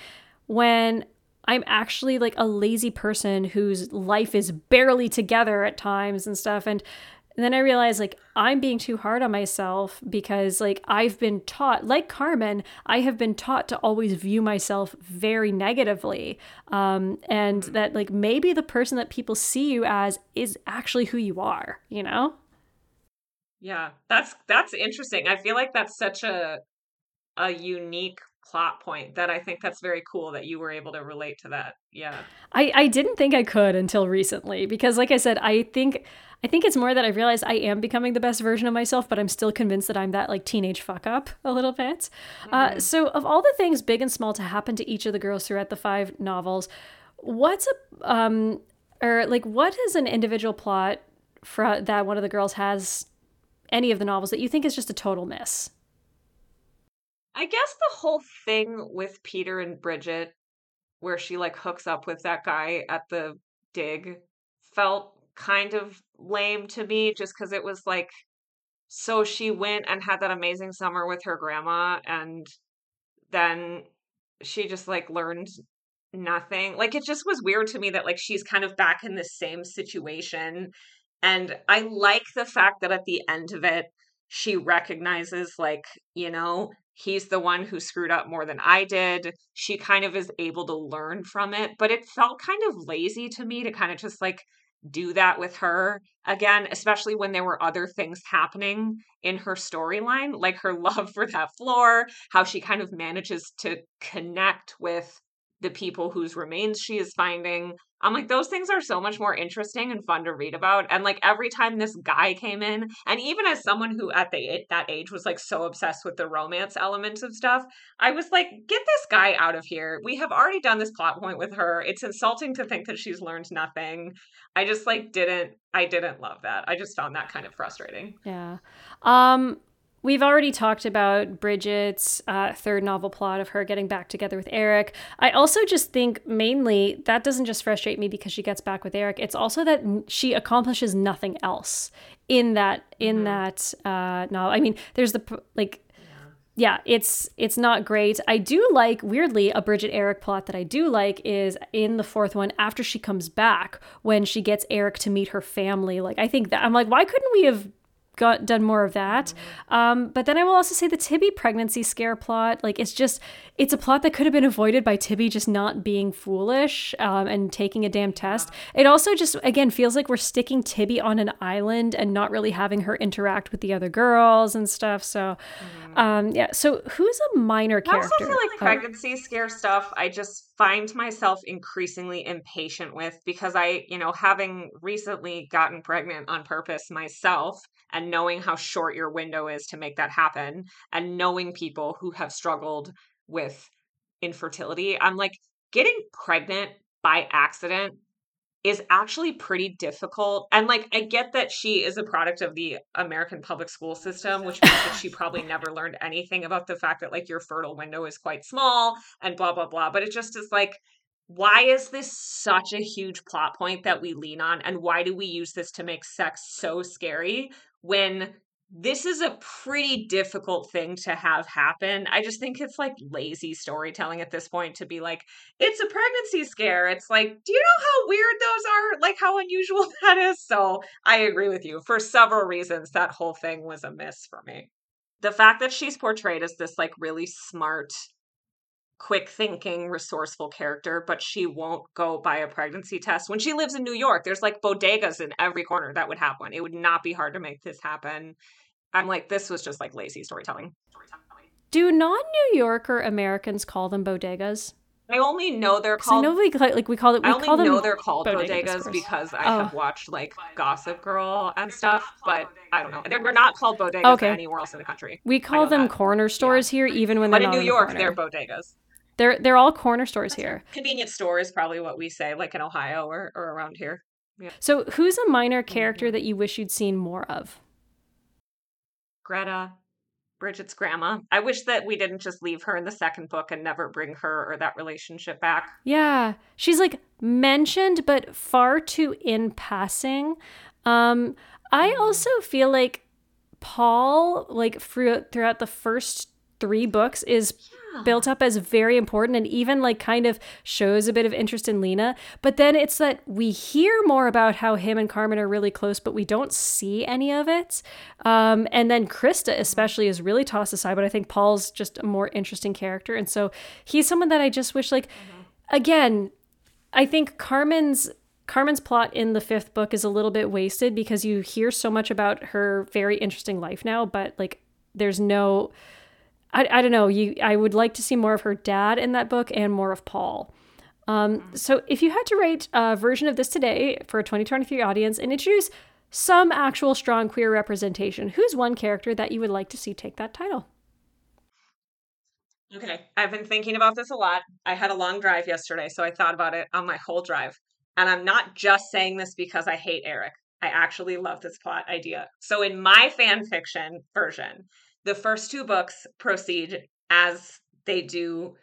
when I'm actually like a lazy person whose life is barely together at times and stuff. And and then I realized like I'm being too hard on myself because like I've been taught, like Carmen, I have been taught to always view myself very negatively. Um, and mm-hmm. that like maybe the person that people see you as is actually who you are, you know? Yeah, that's that's interesting. I feel like that's such a a unique plot point that I think that's very cool that you were able to relate to that. Yeah. I, I didn't think I could until recently because like I said, I think I think it's more that I realized I am becoming the best version of myself, but I'm still convinced that I'm that like teenage fuck up a little bit. Uh, mm-hmm. Uh, so, of all the things big and small to happen to each of the girls throughout the five novels, what's a um or like what is an individual plot for that one of the girls has any of the novels that you think is just a total miss? I guess the whole thing with Peter and Bridget, where she like hooks up with that guy at the dig, felt kind of lame to me just because it was like so she went and had that amazing summer with her grandma and then she just like learned nothing. Like it just was weird to me that like she's kind of back in the same situation and i like the fact that at the end of it she recognizes like you know he's the one who screwed up more than i did. She kind of is able to learn from it but it felt kind of lazy to me to kind of just like do that with her again, especially when there were other things happening in her storyline, like her [LAUGHS] love for that floor, how she kind of manages to connect with the people whose remains she is finding. I'm like, those things are so much more interesting and fun to read about. And like every time this guy came in, and even as someone who at the that age was like so obsessed with the romance elements of stuff, I was like, get this guy out of here. We have already done this plot point with her. It's insulting to think that she's learned nothing. I just like didn't I didn't love that. I just found that kind of frustrating. Yeah. Um We've already talked about Bridget's uh, third novel plot of her getting back together with Eric. I also just think mainly that doesn't just frustrate me because she gets back with Eric. It's also that she accomplishes nothing else in that in mm-hmm. that uh, novel. I mean, there's the like yeah, it's it's not great. I do like weirdly a Bridget Eric plot that I do like is in the fourth one after she comes back when she gets Eric to meet her family. Like I think that I'm like why couldn't we have got done more of that. Um, but then I will also say the Tibby pregnancy scare plot, like it's just it's a plot that could have been avoided by Tibby just not being foolish um, and taking a damn test. It also just again feels like we're sticking Tibby on an island and not really having her interact with the other girls and stuff. So mm. um, yeah, so who's a minor character? I also feel like pregnancy scare stuff. I just find myself increasingly impatient with because I, you know, having recently gotten pregnant on purpose myself and knowing how short your window is to make that happen and knowing people who have struggled with infertility, I'm like, getting pregnant by accident is actually pretty difficult. And like, I get that she is a product of the American public school system, which means that she probably [LAUGHS] never learned anything about the fact that like your fertile window is quite small and blah, blah, blah. But it just is like, why is this such a huge plot point that we lean on? And why do we use this to make sex so scary when this is a pretty difficult thing to have happen. I just think it's like lazy storytelling at this point to be like, it's a pregnancy scare. It's like, do you know how weird those are? Like how unusual [LAUGHS] that is? So I agree with you. For several reasons, that whole thing was a miss for me. The fact that she's portrayed as this like really smart, quick thinking, resourceful character, but she won't go buy a pregnancy test. When she lives in New York, there's like bodegas in every corner that would have one. It would not be hard to make this happen. I'm like, this was just like lazy storytelling. Do non New Yorker Americans call them bodegas? I only know they're 'Cause I called. know we call, like we call it. We I only call know they're called bodegas, bodegas, because I Oh. have watched like Gossip Girl and stuff, but I don't know. They're, they're not called bodegas Okay. anywhere else in the country. we call them that. corner stores here, even when they're But in New the York, they're bodegas. they're they're all corner stores here. Convenience store is probably what we say, like in Ohio or, or around here. Yeah. So who's a minor character that you wish you'd seen more of? Greta, Bridget's grandma. I wish that we didn't just leave her in the second book and never bring her or that relationship back. Yeah, she's like mentioned, but far too in passing. Um, I Mm. also feel like Paul, like throughout throughout the first three books, is built up as very important and even like kind of shows a bit of interest in Lena. But then it's that we hear more about how him and Carmen are really close, but we don't see any of it. Um, and then Krista, especially, is really tossed aside. But I think Paul's just a more interesting character. And so he's someone that I just wish, like, again, I think Carmen's. Carmen's plot in the fifth book is a little bit wasted because you hear so much about her very interesting life now, but like there's no I, I don't know. You, I would like to see more of her dad in that book and more of Paul. Um, so, if you had to write a version of this today for a 2023 audience and introduce some actual strong queer representation, who's one character that you would like to see take that title? Okay. I've been thinking about this a lot. I had a long drive yesterday, so I thought about it on my whole drive. And I'm not just saying this because I hate Eric. I actually love this plot idea. So in my fan fiction version, the first two books proceed as they do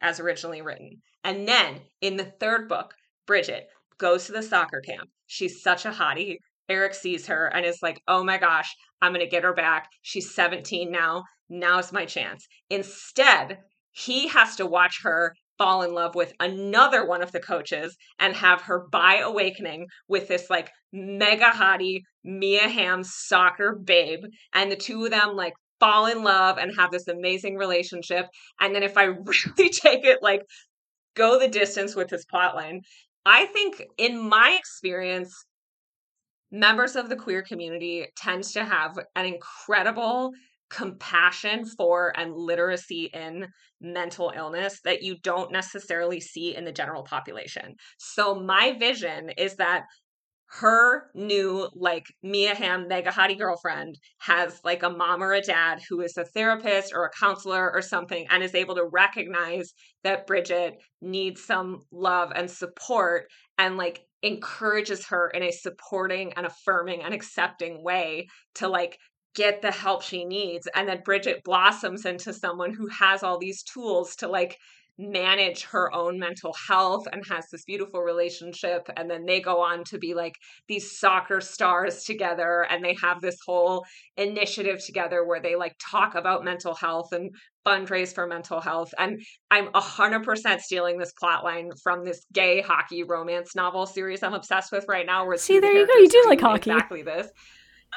as originally written. And then in the third book, Bridget goes to the soccer camp. She's such a hottie. Eric sees her and is like, oh my gosh, I'm going to get her back. She's 17 now. Now's my chance. Instead, he has to watch her fall in love with another one of the coaches and have her by awakening with this like mega hottie Mia Hamm soccer babe. And the two of them like fall in love and have this amazing relationship. And then if I [LAUGHS] really take it like go the distance with this plotline, I think in my experience, members of the queer community tends to have an incredible compassion for and literacy in mental illness that you don't necessarily see in the general population. So my vision is that her new like Mia Hamm mega hottie girlfriend has like a mom or a dad who is a therapist or a counselor or something and is able to recognize that Bridget needs some love and support and like encourages her in a supporting and affirming and accepting way to like get the help she needs. And then Bridget blossoms into someone who has all these tools to like manage her own mental health and has this beautiful relationship and then they go on to be like these soccer stars together and they have this whole initiative together where they like talk about mental health and fundraise for mental health and i'm 100% stealing this plot line from this gay hockey romance novel series i'm obsessed with right now where See, there you go. You do like hockey. exactly this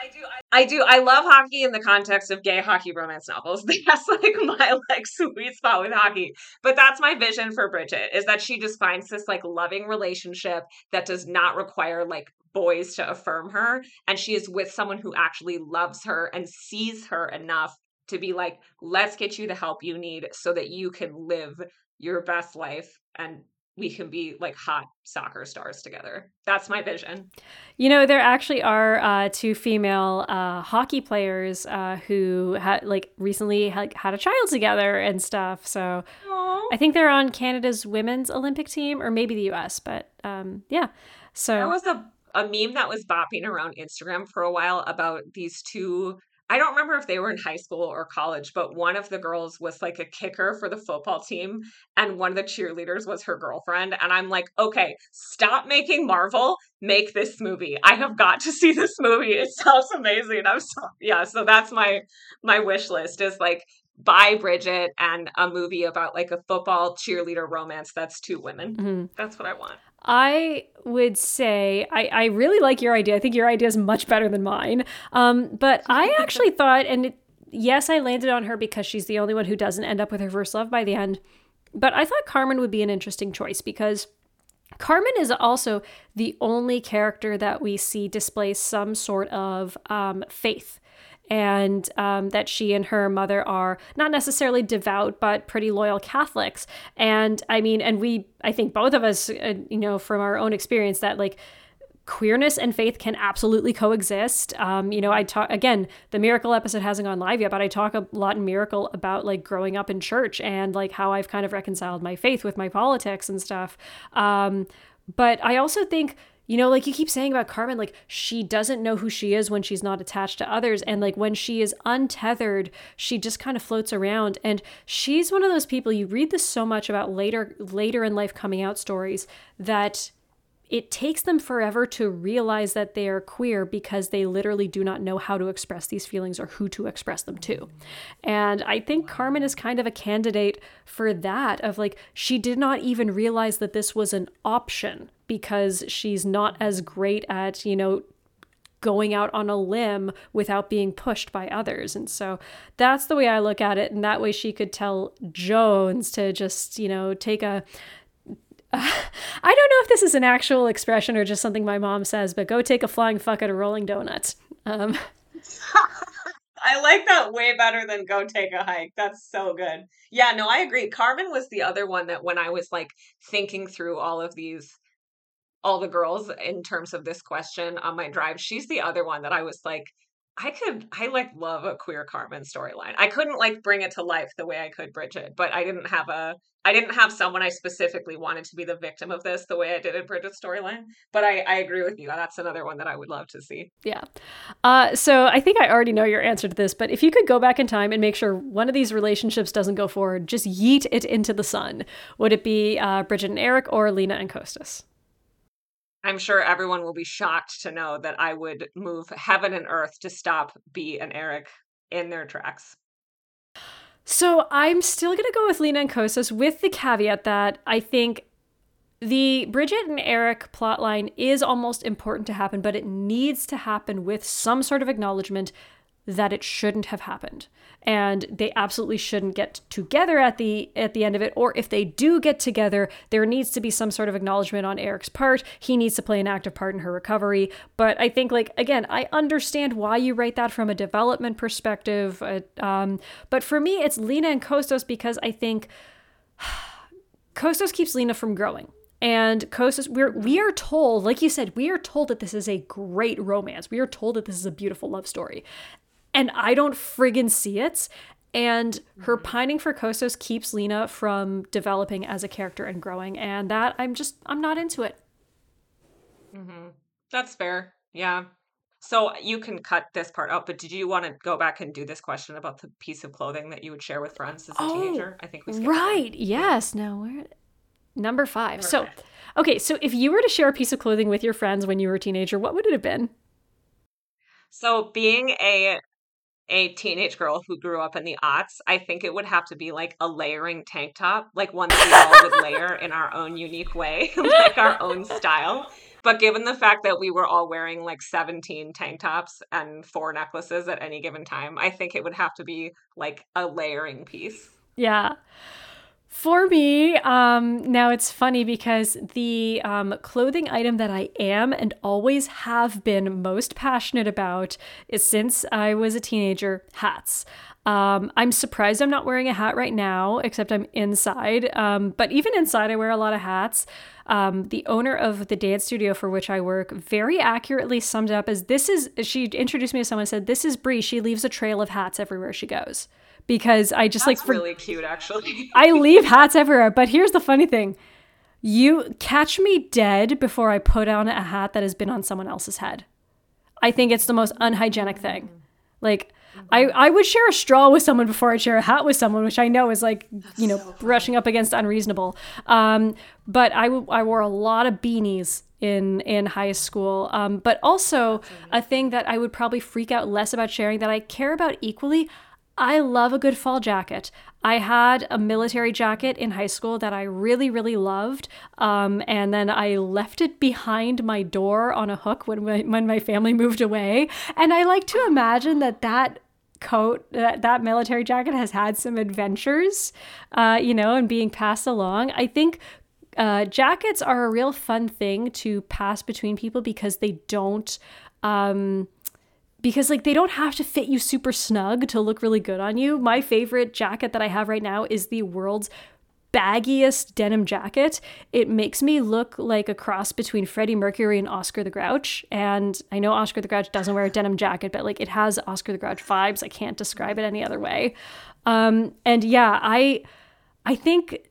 I do. I, I do. I love hockey in the context of gay hockey romance novels. [LAUGHS] That's like my like sweet spot with hockey. But that's my vision for Bridget is that she just finds this like loving relationship that does not require like boys to affirm her and she is with someone who actually loves her and sees her enough to be like let's get you the help you need so that you can live your best life and we can be like hot soccer stars together. That's my vision. You know, there actually are uh, two female uh, hockey players uh, who had like recently had, had a child together and stuff. So Aww. I think they're on Canada's women's Olympic team or maybe the U.S. But um, yeah, so There was a, a meme that was bopping around Instagram for a while about these two. I don't remember if they were in high school or college, but one of the girls was like a kicker for the football team, and one of the cheerleaders was her girlfriend. And I'm like, okay, stop making Marvel, make this movie. I have got to see this movie. It sounds amazing. I'm so yeah. So that's my my wish list is like buy Bridget and a movie about like a football cheerleader romance that's two women. mhm. That's what I want. I would say I, I really like your idea. I think your idea is much better than mine. Um, but I [LAUGHS] actually thought, and it, yes, I landed on her because she's the only one who doesn't end up with her first love by the end. But I thought Carmen would be an interesting choice because Carmen is also the only character that we see display some sort of um, faith. And um, that she and her mother are not necessarily devout, but pretty loyal Catholics. And I mean, and we, I think both of us, uh, you know, from our own experience, that like queerness and faith can absolutely coexist. Um, you know, I talk again, the miracle episode hasn't gone live yet, but I talk a lot in miracle about like growing up in church and like how I've kind of reconciled my faith with my politics and stuff. Um, but I also think you know, like you keep saying about Carmen, like she doesn't know who she is when she's not attached to others. And like when she is untethered, she just kind of floats around. And she's one of those people you read this so much about later later in life coming out stories that it takes them forever to realize that they are queer because they literally do not know how to express these feelings or who to express them to. And I think Carmen is kind of a candidate for that of like she did not even realize that this was an option because she's not as great at, you know, going out on a limb without being pushed by others. And so that's the way I look at it. And that way she could tell Jones to just, you know, take a [LAUGHS] I don't know if this is an actual expression or just something my mom says, but go take a flying fuck at a rolling donut. Um, [LAUGHS] I like that way better than go take a hike. That's so good. Yeah, no, I agree. Carmen was the other one that when I was like thinking through all of these, all the girls in terms of this question on my drive, she's the other one that I was like, I could I like love a queer Carmen storyline. I couldn't like bring it to life the way I could Bridget, but I didn't have a I didn't have someone I specifically wanted to be the victim of this the way I did in Bridget's storyline. But I, I agree with you. That's another one that I would love to see. Yeah. Uh, so I think I already know your answer to this, but if you could go back in time and make sure one of these relationships doesn't go forward, just yeet it into the sun. Would it be uh, Bridget and Eric or Lena and Kostos? I'm sure everyone will be shocked to know that I would move heaven and earth to stop B and Eric in their tracks. So I'm still going to go with Lena and Kostos with the caveat that I think the Bridget and Eric plotline is almost important to happen, but it needs to happen with some sort of acknowledgement that it shouldn't have happened. And they absolutely shouldn't get together at the at the end of it or if they do get together there needs to be some sort of acknowledgement on Eric's part. He needs to play an active part in her recovery. But I think like again I understand why you write that from a development perspective uh, um, but for me it's Lena and Kostos because I think [SIGHS] Kostos keeps Lena from growing. And Kostos, we're we are told, like you said, we are told that this is a great romance. We are told that this is a beautiful love story and I don't friggin' see it. And her mm-hmm. pining for Kostos keeps Lena from developing as a character and growing. And that I'm just, I'm not into it. Mm-hmm. That's fair. Yeah. So you can cut this part out, but did you want to go back and do this question about the piece of clothing that you would share with friends as a oh, teenager? I think we right. Yes. Now we're number five. Number so, five. okay. So if you were to share a piece of clothing with your friends when you were a teenager, what would it have been? So being a a teenage girl who grew up in the aughts, I think it would have to be like a layering tank top, like one that we all would layer in our own unique way, [LAUGHS] like our own style. But given the fact that we were all wearing like 17 tank tops and four necklaces at any given time, I think it would have to be like a layering piece. Yeah. For me, um, now it's funny because the um, clothing item that I am and always have been most passionate about is since I was a teenager hats. Um, I'm surprised I'm not wearing a hat right now, except I'm inside. Um, but even inside, I wear a lot of hats. Um, the owner of the dance studio for which I work very accurately summed up as this is, she introduced me to someone said, This is Bree. She leaves a trail of hats everywhere she goes because I just That's like for, really cute actually. [LAUGHS] I leave hats everywhere, but here's the funny thing. You catch me dead before I put on a hat that has been on someone else's head. I think it's the most unhygienic thing. Like I, I would share a straw with someone before I'd share a hat with someone, which I know is like, That's you know, so brushing up against unreasonable. Um, but I, w- I wore a lot of beanies in in high school. Um, but also a thing that I would probably freak out less about sharing that I care about equally. I love a good fall jacket. I had a military jacket in high school that I really, really loved. Um, and then I left it behind my door on a hook when my, when my family moved away. And I like to imagine that that coat, that, that military jacket has had some adventures, uh, you know, and being passed along. I think uh, jackets are a real fun thing to pass between people because they don't. Um, because like they don't have to fit you super snug to look really good on you. My favorite jacket that I have right now is the world's baggiest denim jacket. It makes me look like a cross between Freddie Mercury and Oscar the Grouch. And I know Oscar the Grouch doesn't wear a denim jacket, but like it has Oscar the Grouch vibes. I can't describe it any other way. Um, and yeah, I I think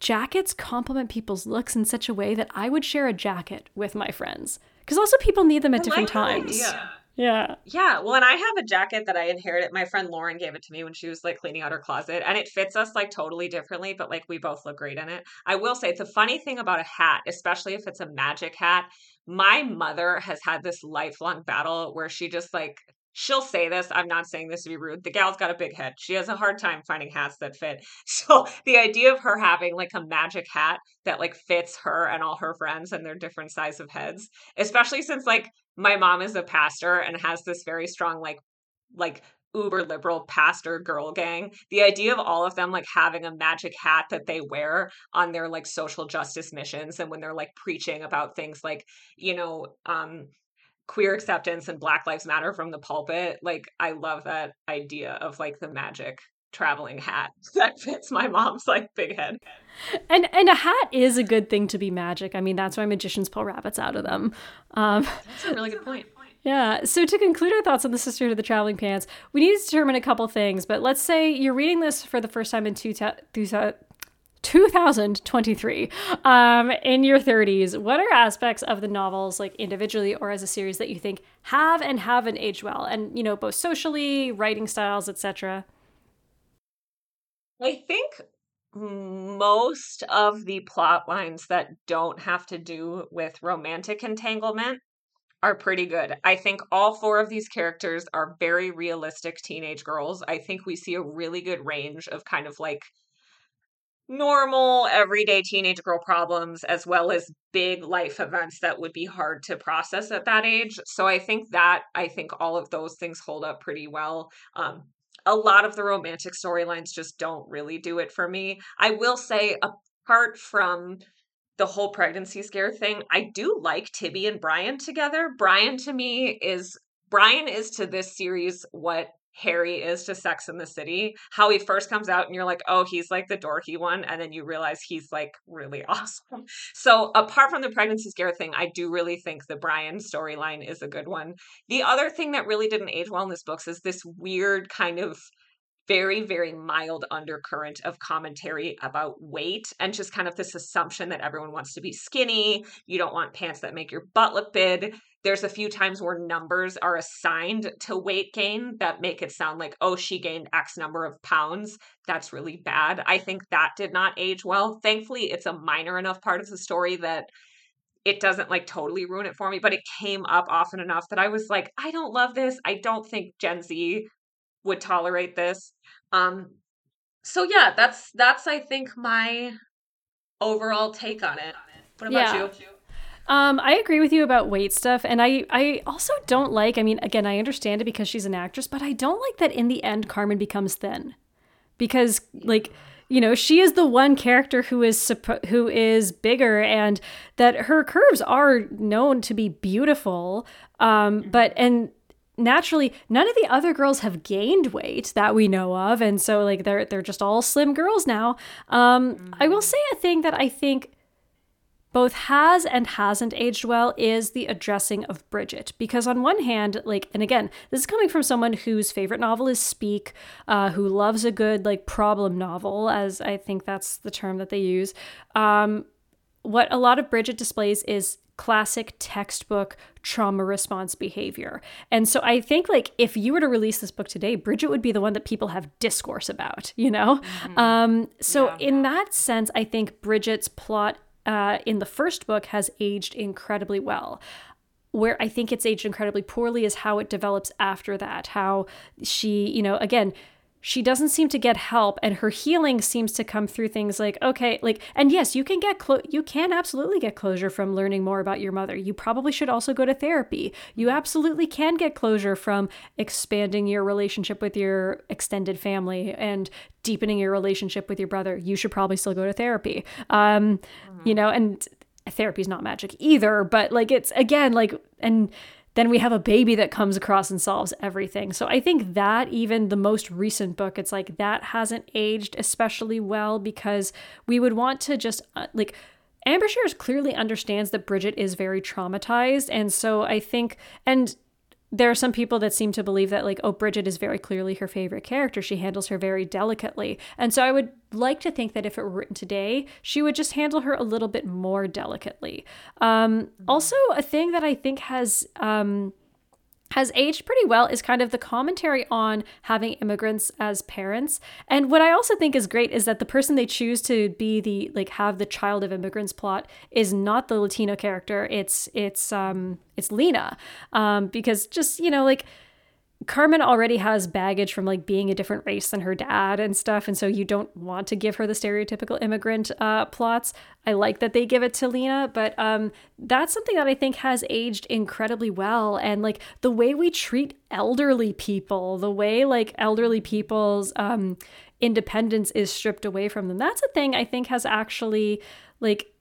jackets complement people's looks in such a way that I would share a jacket with my friends. Because also people need them at different times. Yeah. Yeah. Yeah. Well, and I have a jacket that I inherited. My friend Lauren gave it to me when she was like cleaning out her closet, and it fits us like totally differently, but like we both look great in it. I will say the funny thing about a hat, especially if it's a magic hat. My mother has had this lifelong battle where she just like she'll say this. I'm not saying this to be rude. The gal's got a big head. She has a hard time finding hats that fit. [LAUGHS] So the idea of her having like a magic hat that like fits her and all her friends and their different size of heads, especially since like my mom is a pastor and has this very strong like like uber liberal pastor girl gang. The idea of all of them like having a magic hat that they wear on their like social justice missions and when they're like preaching about things like you know um queer acceptance and black lives matter from the pulpit like i love that idea of like the magic traveling hat [LAUGHS] that fits my mom's like big head. And and a hat is a good thing to be magic. I mean that's why magicians pull rabbits out of them. Um [LAUGHS] that's a really good point. Yeah. So to conclude our thoughts on the Sisterhood of the Traveling Pants, we need to determine a couple things. But let's say you're reading this for the first time in two, 2023 um, in your 30s what are aspects of the novels like individually or as a series that you think have and haven't aged well? And you know both socially writing styles etc i think most of the plot lines that don't have to do with romantic entanglement are pretty good. I think all four of these characters are very realistic teenage girls. I think we see a really good range of kind of like normal everyday teenage girl problems as well as big life events that would be hard to process at that age so i think that i think all of those things hold up pretty well um, a lot of the romantic storylines just don't really do it for me. I will say apart from the whole pregnancy scare thing i do like tibby and brian together. Brian to me is brian is to this series what Harry is to Sex in the City. How he first comes out and you're like, oh, he's like the dorky one. And then you realize he's like really [LAUGHS] awesome. So, apart from the pregnancy scare thing, I do really think the Brian storyline is a good one. The other thing that really didn't age well in this book is this weird kind of very, very mild undercurrent of commentary about weight and just kind of this assumption that everyone wants to be skinny. You don't want pants that make your butt look big. There's a few times where numbers are assigned to weight gain that make it sound like, oh, she gained X number of pounds. That's really bad. I think that did not age well. Thankfully, it's a minor enough part of the story that it doesn't like totally ruin it for me, but it came up often enough that I was like, I don't love this. I don't think Gen Z would tolerate this. Um so yeah, that's that's I think my overall take on it. What about yeah. you? Um, I agree with you about weight stuff, and I I also don't like. I mean, again, I understand it because she's an actress, but I don't like that in the end Carmen becomes thin, because like you know she is the one character who is who is bigger, and that her curves are known to be beautiful. Um, but and naturally none of the other girls have gained weight that we know of and so like they're they're just all slim girls now um mm-hmm. i will mm-hmm. say a thing that i think both has and hasn't aged well is the addressing of Bridget. Because, on one hand, like, and again, this is coming from someone whose favorite novel is Speak, uh, who loves a good, like, problem novel, as I think that's the term that they use. Um, what a lot of Bridget displays is classic textbook trauma response behavior. And so I think like if you were to release this book today, Bridget would be the one that people have discourse about, you know? Mm-hmm. Um, so yeah. in that sense, I think Bridget's plot uh, in the first book has aged incredibly well where I think it's aged incredibly poorly is how it develops after that. How she, you know, again, she doesn't seem to get help and her healing seems to come through things like okay like and yes you can get clo- you can absolutely get closure from learning more about your mother. You probably should also go to therapy. You absolutely can get closure from expanding your relationship with your extended family and deepening your relationship with your brother. You should probably still go to therapy. Um mm-hmm. you know and therapy is not magic either but like it's again like and then we have a baby that comes across and solves everything. So I think that even the most recent book, it's like that hasn't aged especially well because we would want to just uh, like Ann Brashares clearly understands that Bridget is very traumatized. And so I think, and there are some people that seem to believe that, like, oh, Bridget is very clearly her favorite character. She handles her very delicately. And so I would like to think that if it were written today, she would just handle her a little bit more delicately. Um, also, a thing that I think has. Um, has aged pretty well is kind of the commentary on having immigrants as parents. And what I also think is great is that the person they choose to be the like have the child of immigrants plot is not the Latino character. It's it's um it's Lena. Um because just, you know, like Carmen already has baggage from like being a different race than her dad and stuff, and so you don't want to give her the stereotypical immigrant uh, plots. I like that they give it to Lena, but um, that's something that I think has aged incredibly well. And like the way we treat elderly people, the way like elderly people's um, independence is stripped away from them, that's a thing I think has actually like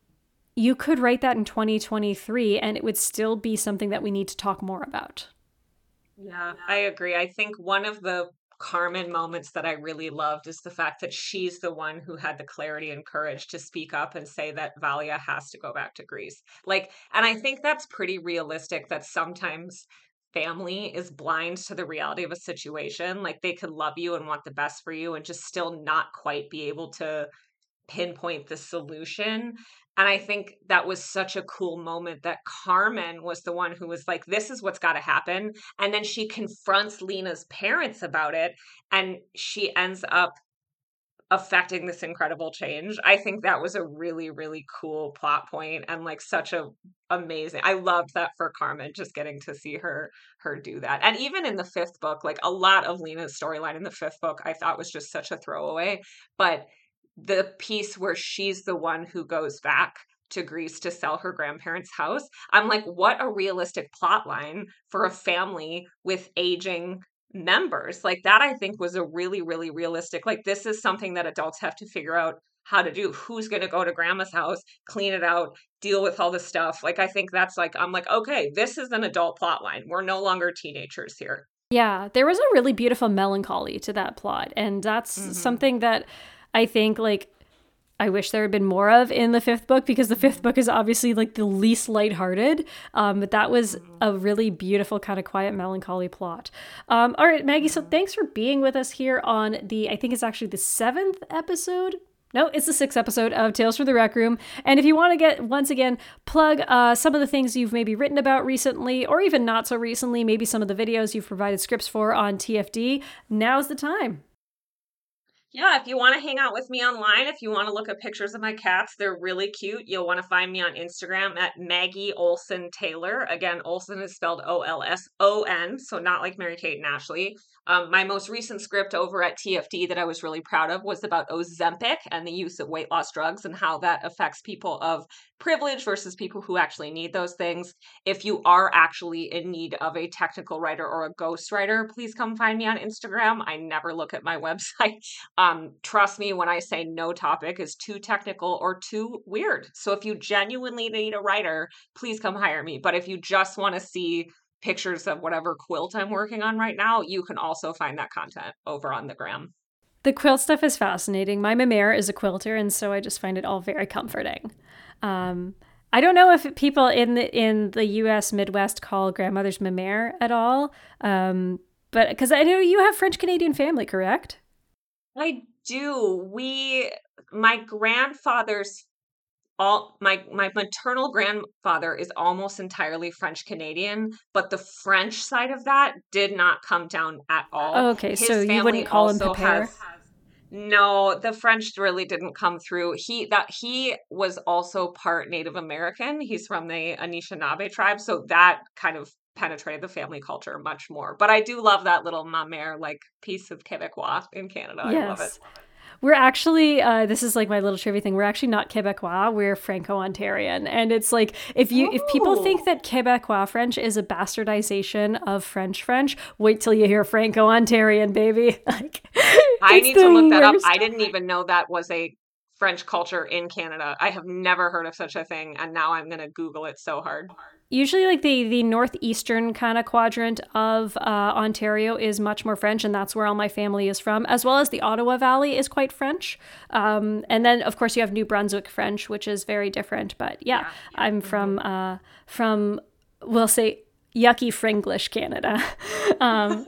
you could write that in 2023 and it would still be something that we need to talk more about. Yeah, I agree. I think one of the Carmen moments that I really loved is the fact that she's the one who had the clarity and courage to speak up and say that Valia has to go back to Greece. Like, and I think that's pretty realistic that sometimes family is blind to the reality of a situation. Like, they could love you and want the best for you and just still not quite be able to pinpoint the solution. And I think that was such a cool moment that Carmen was the one who was like, this is what's got to happen. And then she confronts Lena's parents about it and she ends up affecting this incredible change. I think that was a really, really cool plot point and like such a amazing. I loved that for Carmen, just getting to see her her do that. And even in the fifth book, like a lot of Lena's storyline in the fifth book, I thought was just such a throwaway. But the piece where she's the one who goes back to Greece to sell her grandparents' house. I'm like, what a realistic plot line for a family with aging members. Like that I think was a really really realistic. Like this is something that adults have to figure out how to do. Who's going to go to grandma's house, clean it out, deal with all the stuff. Like I think that's like I'm like, okay, this is an adult plot line. We're no longer teenagers here. Yeah, there was a really beautiful melancholy to that plot and that's mm-hmm. something that I think like I wish there had been more of in the fifth book because the fifth book is obviously like the least lighthearted. Um, but that was a really beautiful kind of quiet melancholy plot. Um, all right, Maggie. So thanks for being with us here on the I think it's actually the seventh episode. No, it's the sixth episode of Tales from the Rec Room. And if you want to get once again plug uh, some of the things you've maybe written about recently, or even not so recently, maybe some of the videos you've provided scripts for on TFD, now's the time yeah, if you want to hang out with me online, if you want to look at pictures of my cats, they're really cute. You'll want to find me on Instagram at Maggie Olson Taylor. Again, Olson is spelled O L S O N, so not like Mary Kate and Ashley. Um, my most recent script over at TFD that I was really proud of was about Ozempic and the use of weight loss drugs and how that affects people of privilege versus people who actually need those things. If you are actually in need of a technical writer or a ghostwriter, please come find me on Instagram. I never look at my [LAUGHS] website. Um, trust me when I say no topic is too technical or too weird. So if you genuinely need a writer, please come hire me. But if you just want to see pictures of whatever quilt I'm working on right now, you can also find that content over on the gram. The quilt stuff is fascinating. My mamere is a quilter, and so I just find it all very comforting. Um, I don't know if people in the in the U.S. Midwest call grandmother's mamere at all, um, but because I know you have French Canadian family, correct? I do. We, my grandfather's all my my maternal grandfather is almost entirely French Canadian, but the French side of that did not come down at all. Oh, okay, His so you wouldn't call him Pepper? No, the French really didn't come through. He that he was also part Native American. He's from the Anishinaabe tribe, so that kind of penetrated the family culture much more. But I do love that little mamere like piece of Quebecois in Canada. Yes. I love it. We're actually, uh, this is like my little trivia thing. We're actually not Quebecois. We're Franco-Ontarian, and it's like if you if people think that Quebecois French is a bastardization of French French, wait till you hear Franco-Ontarian, baby. [LAUGHS] like, I need to look that up. I didn't even know that was a French culture in Canada. I have never heard of such a thing, and now I'm going to Google it so hard. Usually like the the northeastern kind of quadrant of uh, ontario is much more french and that's where all my family is from as well as the ottawa valley is quite french um, and then of course you have new brunswick french which is very different but yeah, yeah. i'm from uh, from we'll say yucky fringlish canada [LAUGHS] um,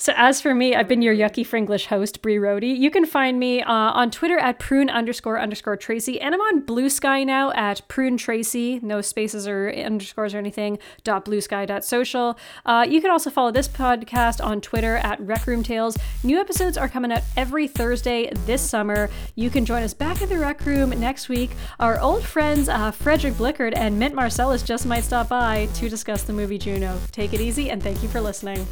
so as for me, I've been your yucky fringlish host, Bree Rody. You can find me uh, on Twitter at prune underscore underscore Tracy, and I'm on Blue Sky now at prune Tracy, no spaces or underscores or anything. Dot bluesky dot social. Uh, you can also follow this podcast on Twitter at Rec Room Tales. New episodes are coming out every Thursday this summer. You can join us back in the Rec Room next week. Our old friends uh, Frederick Blickard and Mint Marcellus just might stop by to discuss the movie Juno. Take it easy, and thank you for listening.